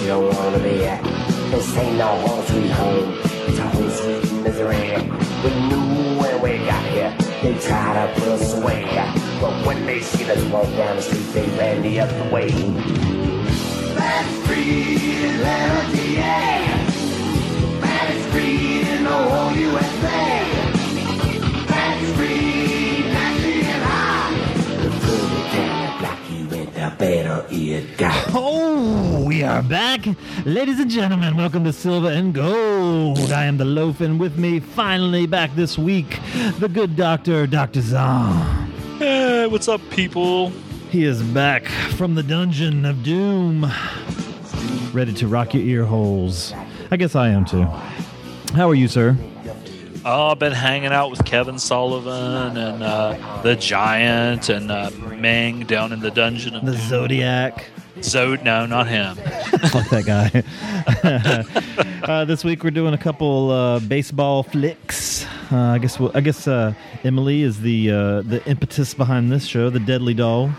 You don't wanna be at. This ain't no home sweet home, it's a home sweet misery. We knew when we got here, they tried to put us away. But when they see us walk down the street, they ran the other way. That's free Atlanta, TA. That's free in the whole USA. Better it got. Oh, we are back. Ladies and gentlemen, welcome to Silver and Gold. I am the loaf, and with me, finally back this week, the good doctor, Dr. Zahn. Hey, what's up, people? He is back from the dungeon of doom, ready to rock your ear holes. I guess I am too. How are you, sir? Oh, I've been hanging out with Kevin Sullivan and uh, the Giant and uh, Meng down in the dungeon. of The Doom. Zodiac. Zod, no, not him. Fuck that guy. uh, this week we're doing a couple uh, baseball flicks. Uh, I guess we'll, I guess uh, Emily is the uh, the impetus behind this show, the Deadly Doll.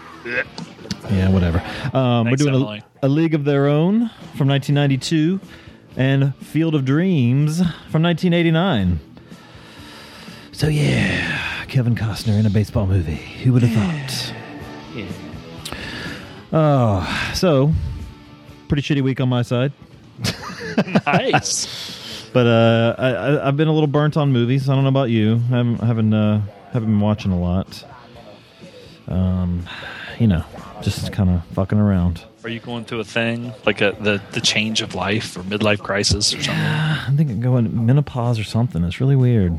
Yeah, whatever. Um, we're doing Emily. a, a League of Their Own from 1992 and Field of Dreams from 1989. So yeah, Kevin Costner in a baseball movie. Who would have thought? Oh, so pretty shitty week on my side. nice. But uh, I, I, I've been a little burnt on movies. I don't know about you. I haven't haven't, uh, haven't been watching a lot. Um, you know, just kind of fucking around. Are you going through a thing like a, the the change of life or midlife crisis or something? I think I'm thinking going menopause or something. It's really weird.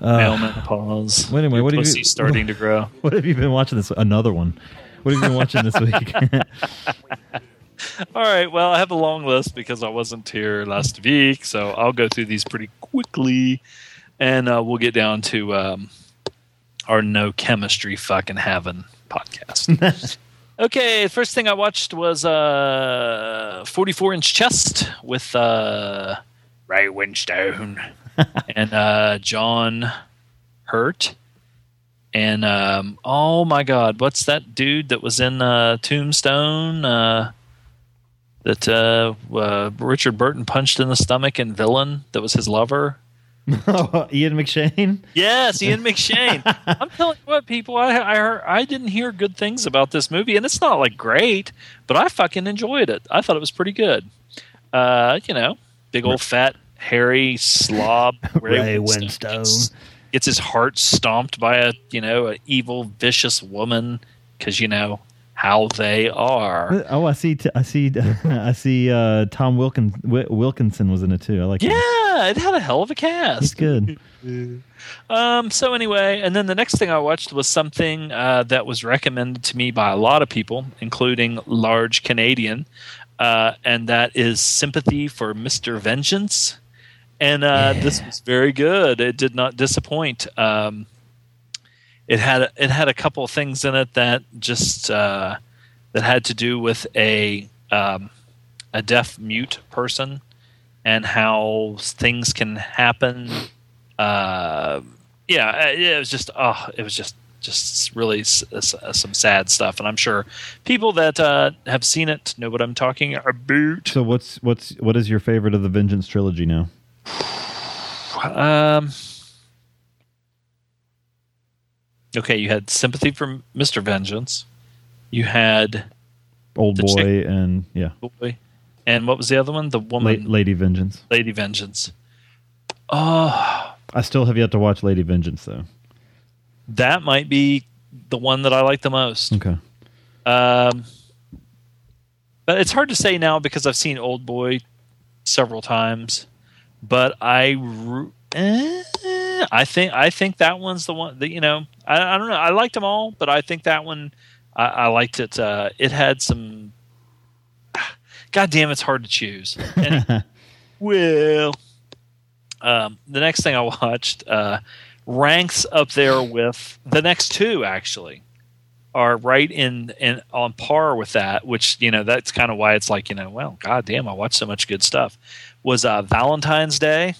Male menopause. Wait a minute, Your what have you- starting to grow. What have you been watching this? Another one. What have you been watching this week? All right. Well, I have a long list because I wasn't here last week, so I'll go through these pretty quickly, and uh, we'll get down to um, our no chemistry fucking having podcast. okay. First thing I watched was uh, 44 inch chest with uh, Ray Winstone and uh, John Hurt. And um, oh my God, what's that dude that was in uh, Tombstone? Uh, that uh, uh, Richard Burton punched in the stomach and Villain. That was his lover. oh, Ian McShane. Yes, Ian McShane. I'm telling you what, people, I I, heard, I didn't hear good things about this movie, and it's not like great, but I fucking enjoyed it. I thought it was pretty good. Uh, you know, big old fat hairy slob Ray Winstone Winstone. Gets, gets his heart stomped by a you know an evil vicious woman because you know how they are. Oh, I see. T- I see. I see. Uh, Tom Wilkin- Wi- Wilkinson was in it too. I like. him. Yeah, it had a hell of a cast. good. Um, so anyway, and then the next thing I watched was something uh, that was recommended to me by a lot of people, including large Canadian, uh, and that is Sympathy for Mister Vengeance. And uh, this was very good. It did not disappoint. Um, it had it had a couple of things in it that just uh, that had to do with a um, a deaf mute person and how things can happen. Uh, yeah, uh, it was just oh, it was just just really s- s- uh, some sad stuff, and I'm sure people that uh, have seen it know what I'm talking about. So what's what's what is your favorite of the Vengeance trilogy now? Um, okay, you had sympathy for Mister Vengeance. You had Old Boy chick- and yeah, boy, and what was the other one? The La- woman, Lady Vengeance. Lady Vengeance. Oh, I still have yet to watch Lady Vengeance though. that might be the one that I like the most. Okay. Um, but it's hard to say now because I've seen Old Boy several times. But I, eh, I think I think that one's the one that you know. I, I don't know. I liked them all, but I think that one I, I liked it. Uh, it had some. God damn, it's hard to choose. And, well, um, the next thing I watched uh, ranks up there with the next two. Actually, are right in in on par with that. Which you know that's kind of why it's like you know, well, god damn, I watched so much good stuff. Was uh, Valentine's Day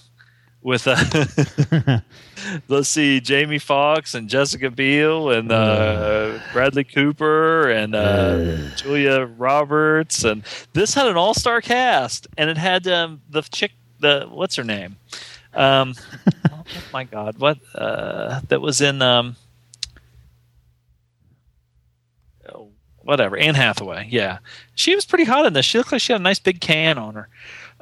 with uh, let's see, Jamie Foxx and Jessica Biel and uh, Bradley Cooper and uh, Julia Roberts, and this had an all-star cast, and it had um, the chick, the what's her name? Um, oh my God, what uh, that was in um, oh, whatever Anne Hathaway. Yeah, she was pretty hot in this. She looked like she had a nice big can on her.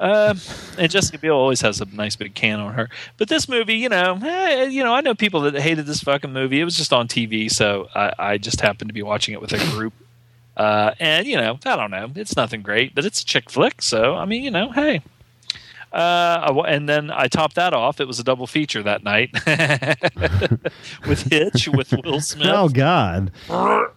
Um, and Jessica Biel always has a nice big can on her. But this movie, you know, eh, you know, I know people that hated this fucking movie. It was just on TV, so I, I just happened to be watching it with a group. Uh, and you know, I don't know, it's nothing great, but it's a chick flick. So I mean, you know, hey. Uh, and then I topped that off. It was a double feature that night with Hitch with Will Smith. Oh God! oh.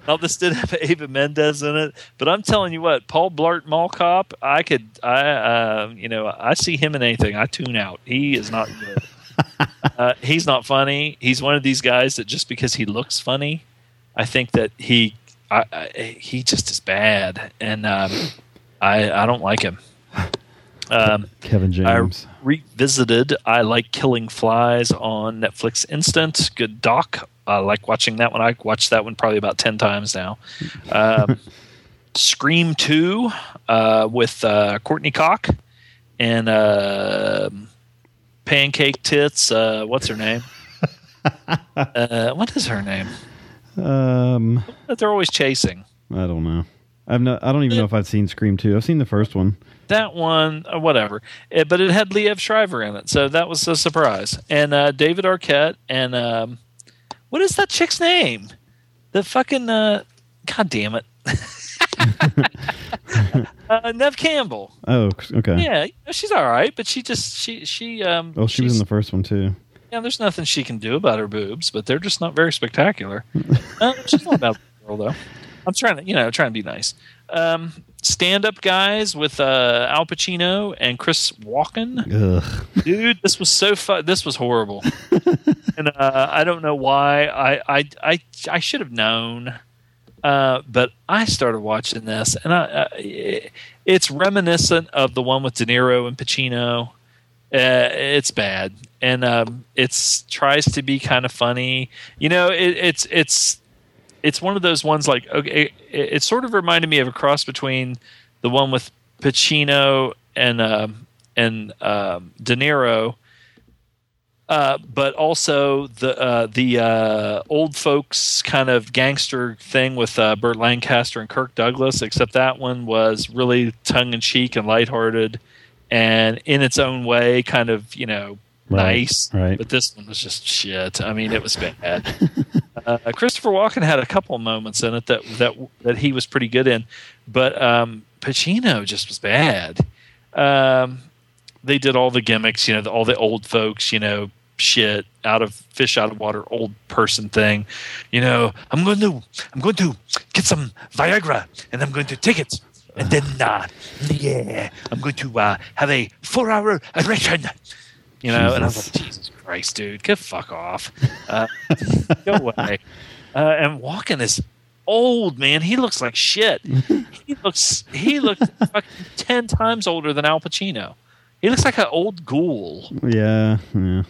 Now this did have Eva Mendes in it, but I'm telling you what, Paul Blart Mall Cop, I could, I, uh, you know, I see him in anything, I tune out. He is not good. uh, he's not funny. He's one of these guys that just because he looks funny, I think that he, I, I, he just is bad, and um, I, I don't like him. Um, Kevin James. I revisited I Like Killing Flies on Netflix Instant. Good doc. I like watching that one. I watched that one probably about 10 times now. Um, Scream 2 uh, with uh, Courtney Cock and uh, Pancake Tits. Uh, what's her name? Uh, what is her name? Um, That they're always chasing. I don't know. I've no. I don't even know if I've seen Scream two. I've seen the first one. that one, uh, whatever. It, but it had Liev Schreiber in it, so that was a surprise. And uh, David Arquette and um, what is that chick's name? The fucking uh, god damn it, uh, Neve Campbell. Oh, okay. Yeah, she's all right, but she just she she um. Oh, she was in the first one too. Yeah, there's nothing she can do about her boobs, but they're just not very spectacular. uh, she's not a bad girl though. I'm trying to, you know, trying to be nice. Um, stand-up guys with uh, Al Pacino and Chris Walken. Ugh. Dude, this was so fun. This was horrible, and uh, I don't know why. I I I, I should have known, uh, but I started watching this, and I, uh, it's reminiscent of the one with De Niro and Pacino. Uh, it's bad, and um, it's tries to be kind of funny. You know, it, it's it's it's one of those ones like okay, it, it sort of reminded me of a cross between the one with Pacino and um, and um, De Niro, uh, but also the uh, the uh, old folks kind of gangster thing with uh, Burt Lancaster and Kirk Douglas. Except that one was really tongue in cheek and lighthearted, and in its own way, kind of you know Right, nice. right. But this one was just shit. I mean, it was bad. uh, Christopher Walken had a couple moments in it that that that he was pretty good in, but um, Pacino just was bad. Um, they did all the gimmicks, you know, the, all the old folks, you know, shit out of fish out of water, old person thing. You know, I'm going to I'm going to get some Viagra and I'm going to take it. And then, uh, yeah, I'm going to uh, have a four-hour erection. You know, and I was like, Jesus Christ, dude, get fuck off, uh, go away. Uh, and Walken is old, man. He looks like shit. He looks he looks fucking ten times older than Al Pacino. He looks like an old ghoul. Yeah, yeah.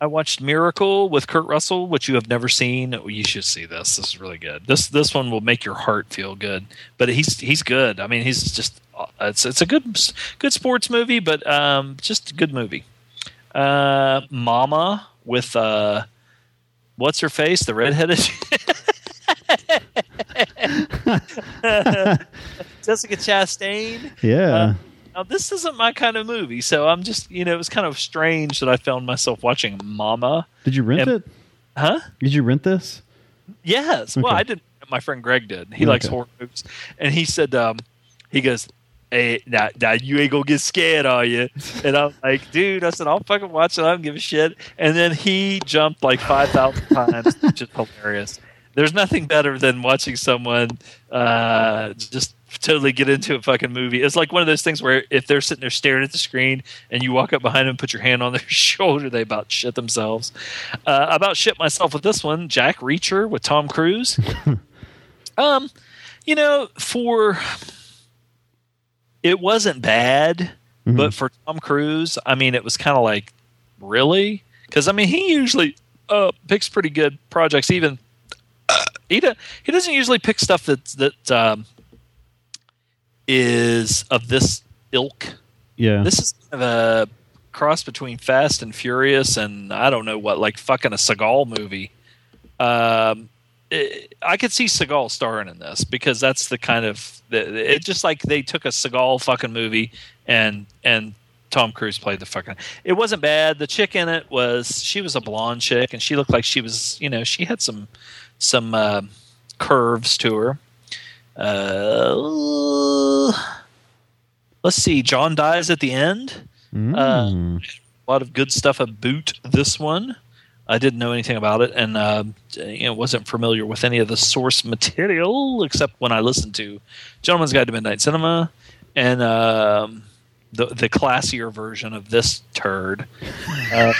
I watched Miracle with Kurt Russell, which you have never seen. You should see this. This is really good. This this one will make your heart feel good. But he's he's good. I mean, he's just it's it's a good good sports movie, but um, just a good movie. Uh, Mama with uh, what's her face, the redheaded Jessica Chastain. Yeah. Uh, Now, this isn't my kind of movie, so I'm just, you know, it was kind of strange that I found myself watching Mama. Did you rent am- it? Huh? Did you rent this? Yes. Well, I didn't. My friend Greg did. He likes horror movies, and he said, um, he goes, "Hey, now, now you ain't gonna get scared, are you?" And I'm like, "Dude," I said, "I'll fucking watch it. I don't give a shit." And then he jumped like five thousand times, which is hilarious. there's nothing better than watching someone uh, just totally get into a fucking movie. It's like one of those things where if they're sitting there staring at the screen and you walk up behind them and put your hand on their shoulder, they about shit themselves. Uh, about shit myself with this one, Jack Reacher with Tom Cruise. um, you know, for it wasn't bad, but for Tom Cruise, I mean, it was kind of like really because I mean he usually uh, picks pretty good projects. Even uh, he do, he doesn't usually pick stuff that that um, is of this ilk. Yeah. This is kind of a cross between Fast and Furious and I don't know what, like fucking a Seagal movie. Um, it, I could see Seagal starring in this because that's the kind of the, it just like they took a Seagal fucking movie and and Tom Cruise played the fucking. It wasn't bad. The chick in it was she was a blonde chick and she looked like she was you know she had some some uh, curves to her. Uh, let's see. John dies at the end. Uh, Mm. a lot of good stuff about this one. I didn't know anything about it, and uh, you know, wasn't familiar with any of the source material except when I listened to "Gentleman's Guide to Midnight Cinema" and um, the the classier version of this turd. Uh,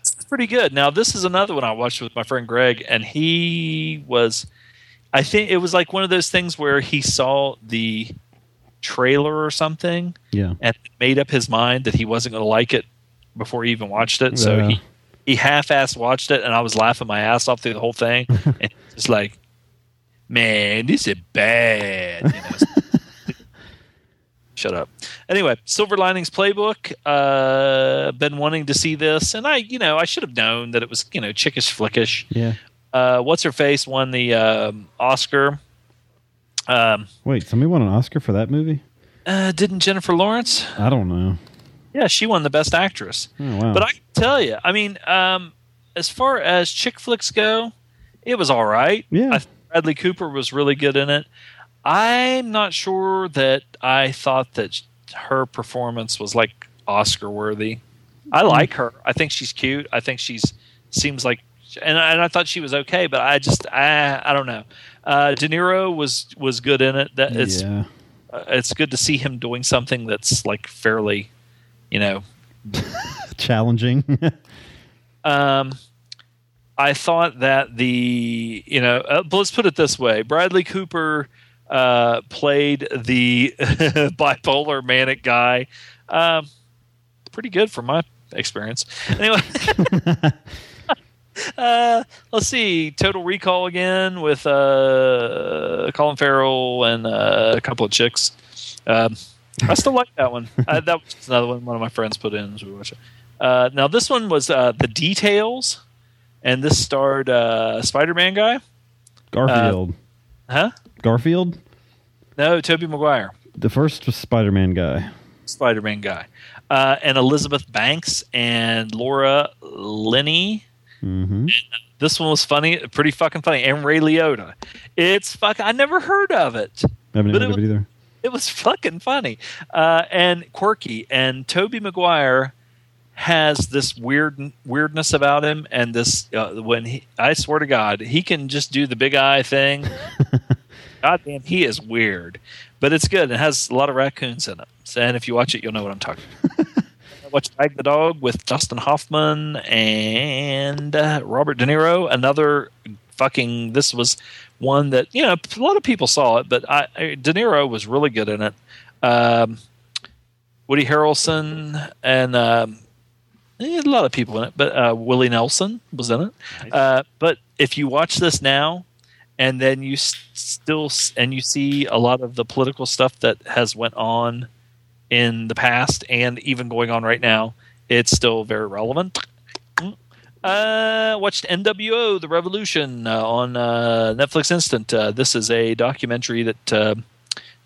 it's pretty good. Now, this is another one I watched with my friend Greg, and he was. I think it was like one of those things where he saw the trailer or something yeah. and made up his mind that he wasn't going to like it before he even watched it. So he he half-assed watched it, and I was laughing my ass off through the whole thing, and just like, man, this is bad. You know? Shut up. Anyway, Silver Linings Playbook. Uh, been wanting to see this, and I, you know, I should have known that it was, you know, chickish flickish. Yeah. Uh, What's her face won the um, Oscar. Um, Wait, somebody won an Oscar for that movie? uh, didn't Jennifer Lawrence? I don't know. Yeah, she won the Best Actress. Oh, wow. But I can tell you, I mean, um, as far as chick flicks go, it was all right. Yeah. I, Bradley Cooper was really good in it. I'm not sure that I thought that her performance was like Oscar worthy. I Hmm. like her. I think she's cute. I think she's seems like, and I, and I thought she was okay. But I just I I don't know. Uh, De Niro was was good in it. That it's yeah. uh, it's good to see him doing something that's like fairly, you know, Challenging. Um, I thought that the you know uh, let's put it this way: Bradley Cooper uh, played the bipolar manic guy, um, pretty good from my experience. Anyway. Uh, let's see. Total Recall again with uh, Colin Farrell and uh, a couple of chicks. Um, I still like that one. Uh, that was another one one of my friends put in as we watched it. Uh, now this one was uh, the details, and this starred uh, Spider-Man guy. Garfield. Huh? Garfield? No, Tobey Maguire, The first was Spider Man guy. Spider-Man guy, uh, and Elizabeth Banks and Laura Linney. hmm This one was funny, pretty fucking funny, and Ray Liotta. It's fuck. I never heard of it. I haven't heard of it either. It was fucking funny uh, and quirky. And Tobey Maguire has this weird weirdness about him, and this uh, when he, I swear to God, he can just do the big eye thing. God damn, he is weird, but it's good. It has a lot of raccoons in it, and if you watch it, you'll know what I'm talking. about. I watched Wag the Dog with Dustin Hoffman and uh, Robert De Niro. Another fucking. This was one that you know a lot of people saw it, but I, De Niro was really good in it. Um, Woody Harrelson and um, eh, a lot of people in it, but uh, Willie Nelson was in it. Uh, but if you watch this now, and then you s- still s- and you see a lot of the political stuff that has went on in the past and even going on right now, it's still very relevant. Uh, watched NWO: The Revolution uh, on uh, Netflix Instant. Uh, this is a documentary that uh,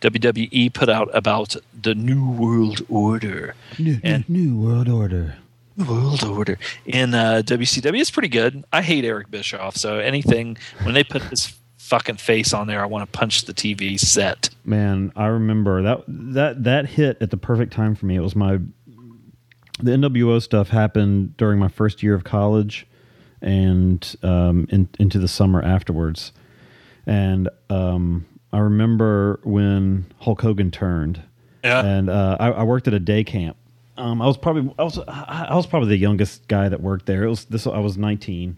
WWE put out about the New World Order. New, And- new World Order. World Order in uh, WCW. It's pretty good. I hate Eric Bischoff, so anything when they put his fucking face on there, I want to punch the TV set. Man, I remember that that that hit at the perfect time for me. It was my the NWO stuff happened during my first year of college, and um, in, into the summer afterwards. And um, I remember when Hulk Hogan turned, Yeah. and uh, I, I worked at a day camp. Um, I was probably I was I was probably the youngest guy that worked there. It was this I was 19,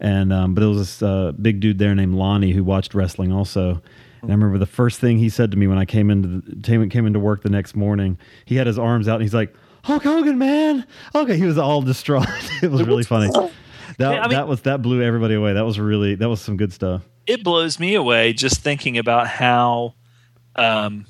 and um, but it was this uh, big dude there named Lonnie who watched wrestling also. And I remember the first thing he said to me when I came into the, came, came into work the next morning. He had his arms out and he's like, "Hulk Hogan, man!" Okay, he was all distraught. it was really funny. That I mean- that was that blew everybody away. That was really that was some good stuff. it blows me away just thinking about how um,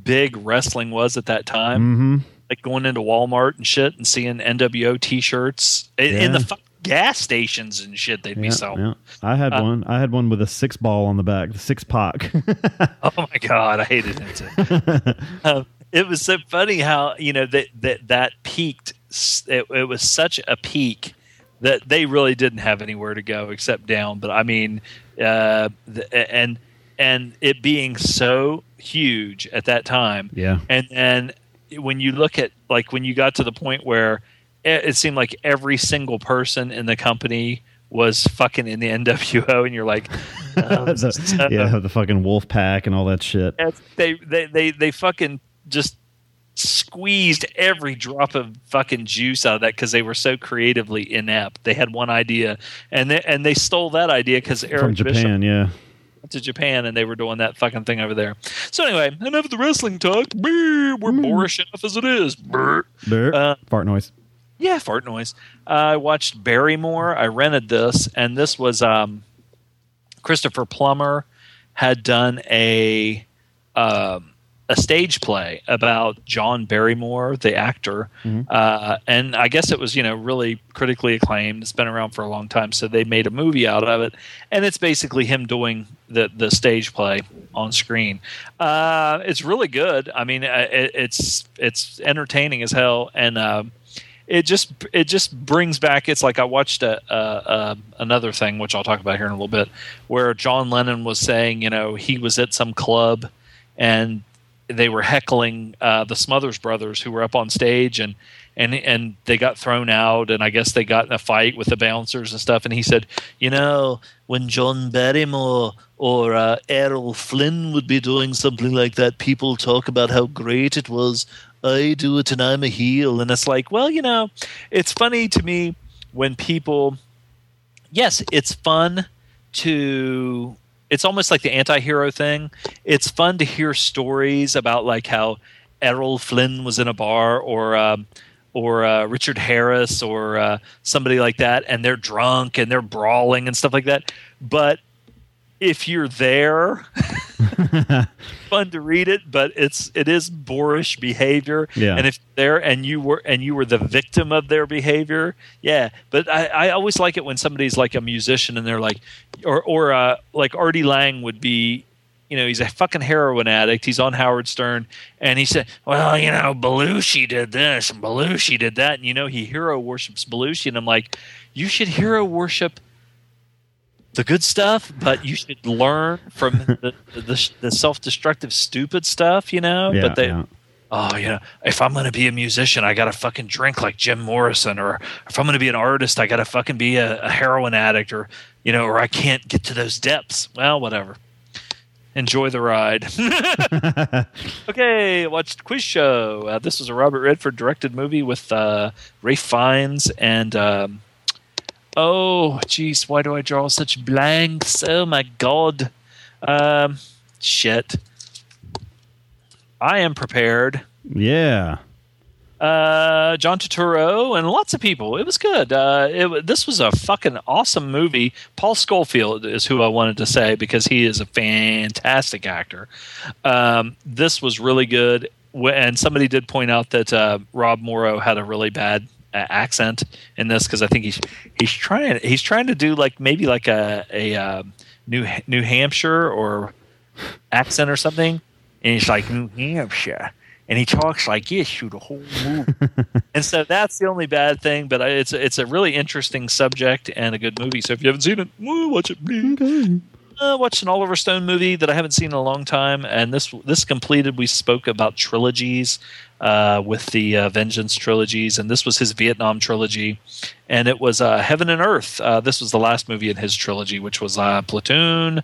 big wrestling was at that time. Mm-hmm. Like going into Walmart and shit and seeing NWO T-shirts in, in the fu- gas stations and shit they'd be Yeah, selling. yeah. I had Uh, one. I had one with a six ball on the back, the six pack. Oh my god, I hated it. too. Um, it was so funny how you know that that that peaked. It, it was such a peak that they really didn't have anywhere to go except down. But I mean, uh, the, and and it being so huge at that time, yeah. and and when you look at like when you got to the point where it, it seemed like every single person in the company was fucking in the NWO, and you're like, is The- so- yeah, the fucking wolf pack and all that shit. They, they they they fucking just squeezed every drop of fucking juice out of that because they were so creatively inept. They had one idea, and they and they stole that idea because Eric From Bischoff Japan, yeah. went to Japan and they were doing that fucking thing over there. So anyway, enough of the wrestling talk. We're boorish enough as it is. Brr. Brr. Uh, Fart noise. Yeah, fart noise. Uh, I watched Barrymore. I rented this, and this was um, Christopher Plummer had done a um, a stage play about John Barrymore, the actor, uh, and I guess it was you know really critically acclaimed. It's been around for a long time, so they made a movie out of it, and it's basically him doing the the stage play on screen. Uh, it's really good. I mean, uh, it, it's it's entertaining as hell, and. Um, it just it just brings back it's like i watched a, a, a another thing which i'll talk about here in a little bit where john lennon was saying you know he was at some club and they were heckling uh, the smothers brothers who were up on stage and and and they got thrown out and i guess they got in a fight with the bouncers and stuff and he said you know when john barrymore or uh, errol flynn would be doing something like that people talk about how great it was I do it and I'm a heel. And it's like, well, you know, it's funny to me when people, yes, it's fun to, it's almost like the anti hero thing. It's fun to hear stories about like how Errol Flynn was in a bar or, um, or uh, Richard Harris or uh, somebody like that, and they're drunk and they're brawling and stuff like that. But if you're there, fun to read it, but it's it is boorish behavior. Yeah. And if there and you were and you were the victim of their behavior, yeah. But I, I always like it when somebody's like a musician and they're like, or or uh, like Artie Lange would be. You know, he's a fucking heroin addict. He's on Howard Stern, and he said, "Well, you know, Belushi did this and Belushi did that, and you know, he hero worships Belushi." And I'm like, "You should hero worship the good stuff, but you should learn from the, the, the self-destructive, stupid stuff, you know. Yeah, but they, yeah. oh, you know, if I'm going to be a musician, I got to fucking drink like Jim Morrison, or if I'm going to be an artist, I got to fucking be a, a heroin addict, or you know, or I can't get to those depths. Well, whatever. Enjoy the ride. okay, watched Quiz Show. Uh, this was a Robert Redford directed movie with uh, Ralph Fiennes and. Um, Oh, jeez, why do I draw such blanks? Oh my god. Um, shit. I am prepared. Yeah. Uh, John Turturro and lots of people. It was good. Uh, it, this was a fucking awesome movie. Paul Scofield is who I wanted to say because he is a fantastic actor. Um, this was really good. And somebody did point out that uh, Rob Morrow had a really bad accent in this because I think he's he's trying he's trying to do like maybe like a a um, New New Hampshire or accent or something, and he's like New Hampshire, and he talks like this through the whole movie. and so that's the only bad thing, but I- it's it's a really interesting subject and a good movie. So if you haven't seen it, watch it. Uh, watched an Oliver Stone movie that I haven't seen in a long time, and this this completed. We spoke about trilogies uh, with the uh, Vengeance trilogies, and this was his Vietnam trilogy, and it was uh, Heaven and Earth. Uh, this was the last movie in his trilogy, which was uh, Platoon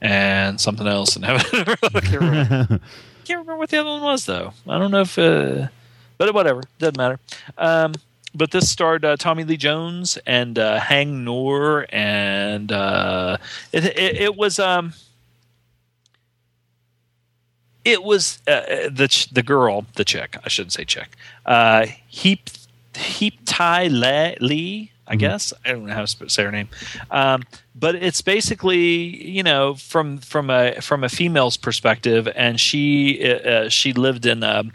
and something else. And Heaven and Earth. I can't remember. can't remember what the other one was though. I don't know if, uh, but whatever, doesn't matter. Um, but this starred uh, Tommy Lee Jones and uh, Haing Ngor, and uh, it, it, it was um, it was uh, the ch- the girl, the chick. I shouldn't say chick. Uh, Heap Heap Tai Le- Lee. I guess I don't know how to say her name, um, but it's basically you know from from a from a female's perspective, and she uh, she lived in um,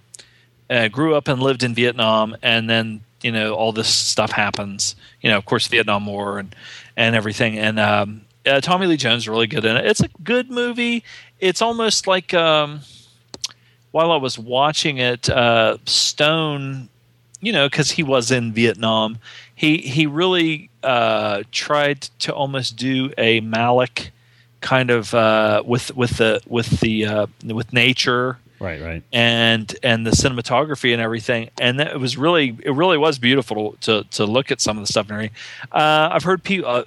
uh, grew up and lived in Vietnam, and then you know all this stuff happens. You know, of course, Vietnam War and and everything. And um, uh, Tommy Lee Jones really good in it. It's a good movie. It's almost like um, while I was watching it, uh, Stone, you know, because he was in Vietnam, he he really uh, tried to almost do a Malick kind of uh, with with the with the uh, with nature Right, right. and and the cinematography and everything and that, it was really it really was beautiful to to look at some of the stuff and everything. Uh, I've heard people uh,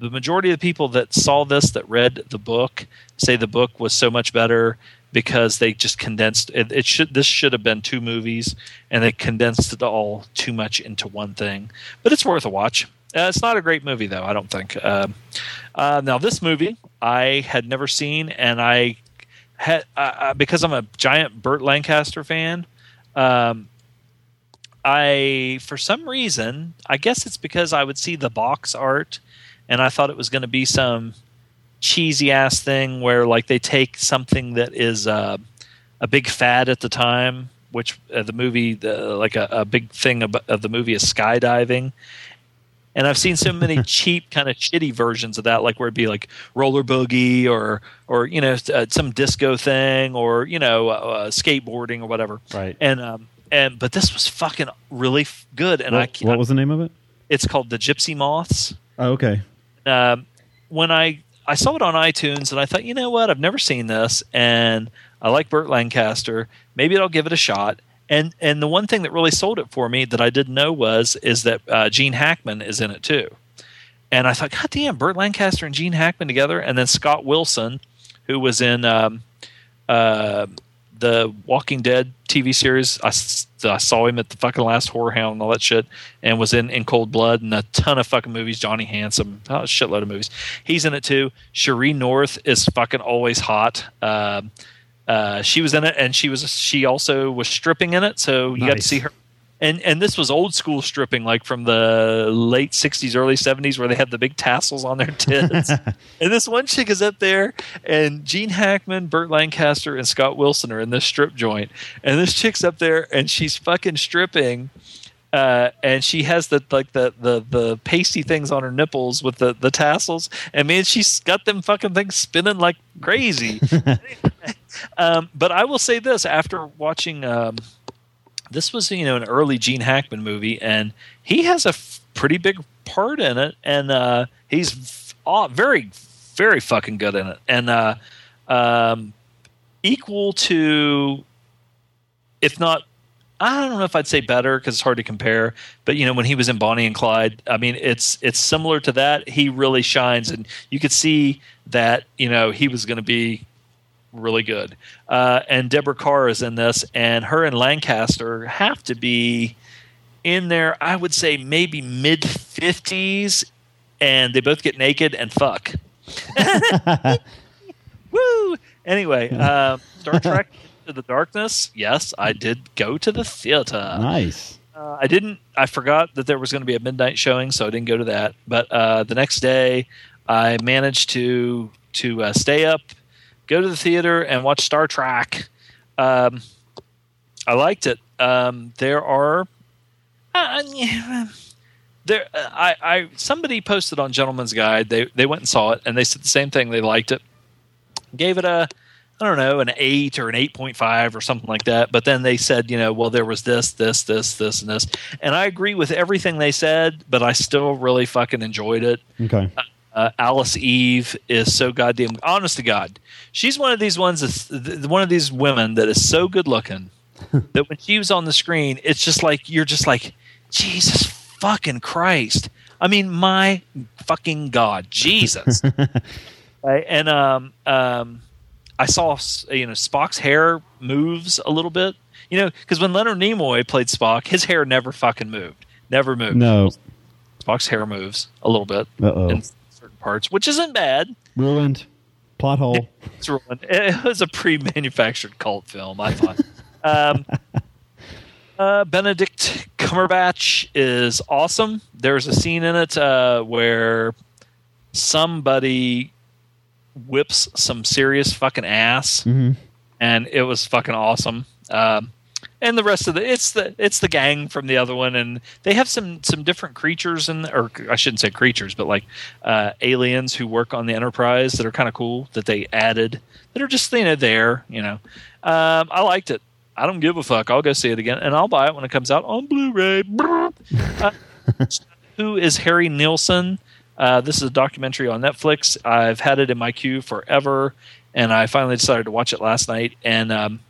the majority of the people that saw this that read the book say the book was so much better because they just condensed it, it should this should have been two movies and they condensed it all too much into one thing but it's worth a watch uh, it's not a great movie though i don't think um, uh, now this movie i had never seen and i uh, uh, because i'm a giant burt lancaster fan um, I, for some reason, I guess it's because I would see the box art and I thought it was going to be some cheesy ass thing where like they take something that is uh, a big fad at the time, which uh, the movie, the, like a, a big thing of, of the movie is skydiving. And I've seen so many cheap, kind of shitty versions of that, like where it'd be like roller boogie or, or you know, uh, some disco thing or you know, uh, skateboarding or whatever. Right. And um, and but this was fucking really f- good. And I, What, what was the name of it? it's called the Gypsy Moths. Oh, okay. Um, when I I saw it on iTunes and I thought, you know what, I've never seen this, and I like Burt Lancaster. Maybe I'll give it a shot. And and the one thing that really sold it for me that I didn't know was is that uh, Gene Hackman is in it too. And I thought, God damn, Burt Lancaster and Gene Hackman together, and then Scott Wilson, who was in um, uh, the Walking Dead TV series. I saw him at the fucking last Horror Hound and all that shit, and was in in Cold Blood and a ton of fucking movies. Johnny Handsome, oh, shitload of movies. He's in it too. Sheree North is fucking always hot. Um, uh, she was in it, and she was she also was stripping in it, so you got to see her. And and this was old school stripping, like from the late '60s, early '70s, where they had the big tassels on their tits. and this one chick is up there, and Gene Hackman, Burt Lancaster, and Scott Wilson are in this strip joint. And this chick's up there, and she's fucking stripping. Uh, and she has the like the, the the pasty things on her nipples with the the tassels, and man, she's got them fucking things spinning like crazy. um, but I will say this: after watching, um, this was you know an early Gene Hackman movie, and he has a f- pretty big part in it, and uh, he's f- very very fucking good in it, and uh, um, equal to, if not I don't know if I'd say better because it's hard to compare. But you know, when he was in Bonnie and Clyde, I mean, it's it's similar to that. He really shines, and you could see that you know he was going to be really good. Uh, and Deborah Kerr is in this, and her and Lancaster have to be in there. I would say maybe mid fifties, and they both get naked and fuck. Woo! Anyway, uh, Star Trek Into the Darkness. Yes, I did go to the theater. Nice. Uh, I didn't. I forgot that there was going to be a midnight showing, so I didn't go to that. But uh, the next day, I managed to to uh, stay up, go to the theater, and watch Star Trek. Um, I liked it. Um, there are. Uh, yeah, there, uh, I, I somebody posted on Gentleman's Guide. They they went and saw it, and they said the same thing. They liked it. Gave it a I don't know, an eight or an eight point five or something like that. But then they said, you know, well, there was this, this, this, this, and this, and I agree with everything they said, but I still really fucking enjoyed it. Okay. uh, Alice Eve is so goddamn honest to God. She's one of these ones that's th- one of these women that is so good looking that when she was on the screen, it's just like you're just like Jesus fucking Christ. I mean, my fucking God, Jesus. Right, and um, um, I saw you know Spock's hair moves a little bit. You know, because when Leonard Nimoy played Spock, his hair never fucking moved, never moved. No. Spock's hair moves a little bit in certain parts, which isn't bad. Ruined. Plot hole. It's ruined. It was a pre-manufactured cult film, I thought. um, uh, Benedict Cumberbatch is awesome. There's a scene in it uh, where somebody whips some serious fucking ass, and it was fucking awesome. Um, and the rest of the it's the it's the gang from the other one, and they have some some different creatures and or I shouldn't say creatures, but like uh, aliens who work on the Enterprise that are kind of cool that they added that are just you know there. You know, um, I liked it. I don't give a fuck. I'll go see it again, and I'll buy it when it comes out on Blu-ray. Uh, who is Harry Nilsson? Uh, this is a documentary on Netflix. I've had it in my queue forever, and I finally decided to watch it last night. And um,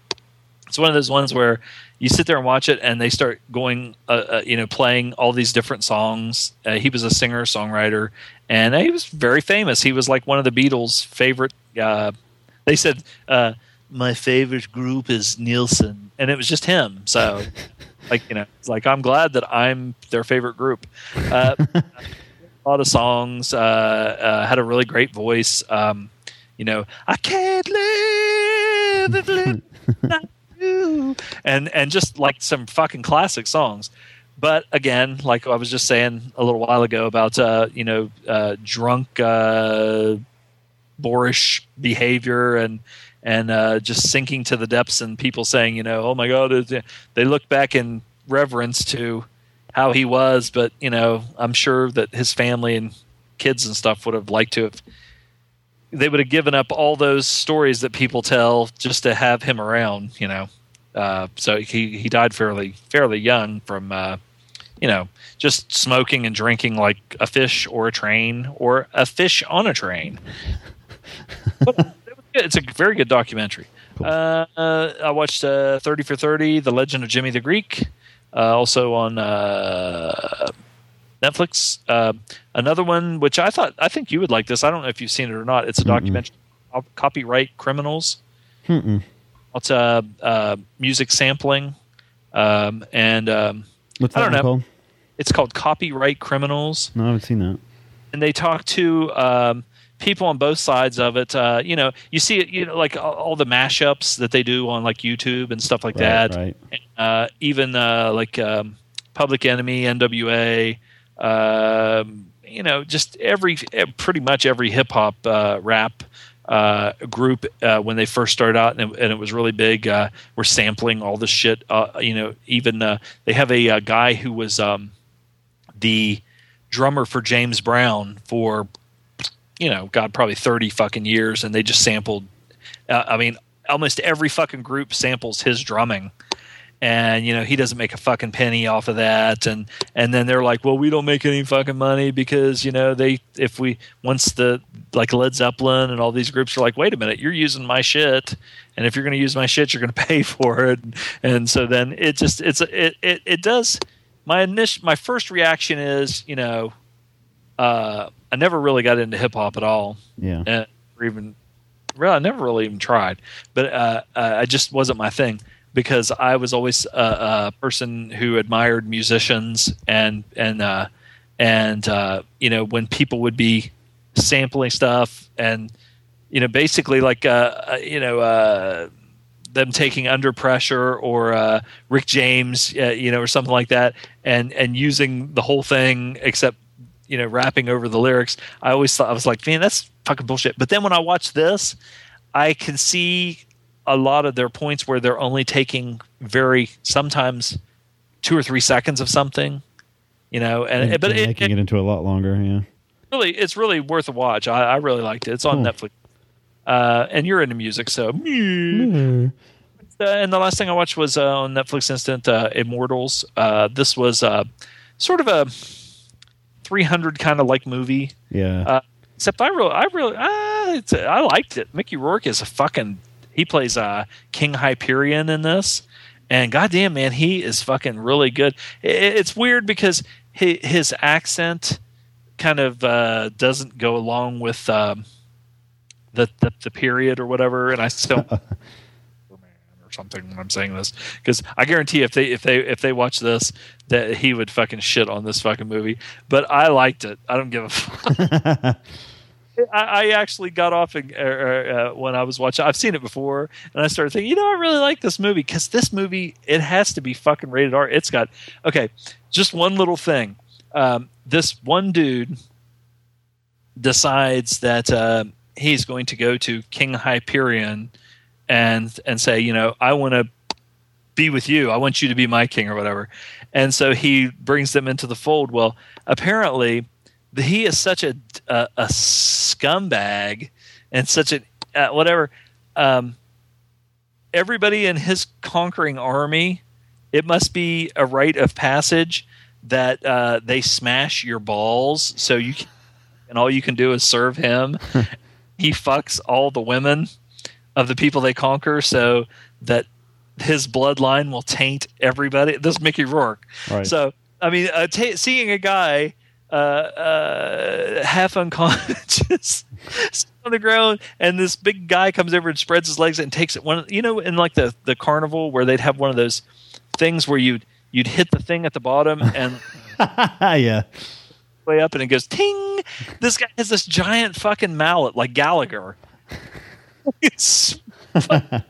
it's one of those ones where you sit there and watch it, and they start going, uh, uh, you know, playing all these different songs. Uh, he was a singer songwriter, and he was very famous. He was like one of the Beatles' favorite. Uh, they said uh, my favorite group is Nilsson, and it was just him. So, like you know, it's like I'm glad that I'm their favorite group. Uh, a lot of songs. Uh, uh, had a really great voice. Um, you know, I can't live live and and just like some fucking classic songs. But again, like I was just saying a little while ago about uh, you know uh, drunk, uh, boorish behavior and and uh, just sinking to the depths, and people saying, you know, oh my god, they look back in reverence to how he was, but you know, I'm sure that his family and kids and stuff would have liked to have. They would have given up all those stories that people tell just to have him around, you know. Uh, so he he died fairly fairly young from, uh, you know, just smoking and drinking like a fish or a train or a fish on a train. but it was good. it's a very good documentary. Uh, uh, I watched uh, Thirty for Thirty: The Legend of Jimmy the Greek, uh, also on uh, Netflix. Uh, another one which I thought I think you would like this. I don't know if you've seen it or not. It's a documentary, called Copyright Criminals. Mm-mm. It's uh, uh, music sampling, um, and um, What's I don't know. called? it's called Copyright Criminals. No, I haven't seen that. and they talk to um, people on both sides of it. Uh, you know, you see it, you know, like all, all the mashups that they do on like YouTube and stuff like Right, that. right. Uh, even uh, like um, Public Enemy, NWA. Um, you know, just every eh, pretty much every hip hop uh, rap. Uh, group uh, when they first started out and it, and it was really big. Uh, were sampling all this shit. Uh, you know, even uh, they have a, uh guy who was um, the drummer for James Brown for you know, God, probably thirty fucking years, and they just sampled. I mean, almost every fucking group samples his drumming, and you know he doesn't make a fucking penny off of that. And and then they're like, well, we don't make any fucking money because you know they if we once the like Led Zeppelin and all these groups are like, wait a minute, you're using my shit, and if you're going to use my shit, you're going to pay for it. And so then it just it's it it, it does. My initial my first reaction is you know uh, I never really got into hip hop at all, Yeah. uh, or even really, I never really even tried. But uh, uh, I just wasn't my thing because I was always a, a person who admired musicians and and uh, and uh, you know when people would be sampling stuff and you know basically like uh, uh, you know. Uh, them taking under pressure or uh, Rick James, you know, or something like that, and and using the whole thing except you know rapping over the lyrics. I always thought I was like, man, that's fucking bullshit. But then when I watch this, I can see a lot of their points where they're only taking very sometimes two or three seconds of something, you know, and, And- but it, making it it into a lot longer. Yeah. really it's really worth a watch. I, I really liked it. It's on Cool. Netflix. Uh, and you're into music, so. Uh, and the last thing I watched was uh, on Netflix Instant uh, Immortals. Uh, this was uh, sort of a 300 kind of like movie. Yeah. Uh, Except I really, I really, I liked it. Mickey Rourke is a fucking. He plays uh, King Hyperion in this, and goddamn man, he is fucking really good. It's weird because his, his accent kind of uh, doesn't go along with um, the, the the period or whatever, and I still or something when I'm saying this because I guarantee if they if they if they watch this that he would fucking shit on this fucking movie. But I liked it. I don't give a fuck. I, I actually got off and, uh, uh, when I was watching. I've seen it before, and I started thinking, you know, I really like this movie because this movie it has to be fucking rated R. It's got okay. Just one little thing. Um, this one dude decides that uh, he's going to go to King Hyperion and and say, you know, I want to be with you. I want you to be my king or whatever. And so he brings them into the fold. Well, apparently, he is such a a, a scumbag and such a uh, whatever. Um, everybody in his conquering army, it must be a rite of passage that uh, they smash your balls so you can, and all you can do is serve him. he fucks all the women of the people they conquer so that his bloodline will taint everybody. This is Mickey Rourke. Right. So, I mean, uh, ta seeing a guy uh, uh, half unconscious on the ground, and this big guy comes over and spreads his legs and takes it. One, you know, in like the the carnival where they'd have one of those things where you'd you'd hit the thing at the bottom and yeah. way up and it goes ting. This guy has this giant fucking mallet like Gallagher. it's the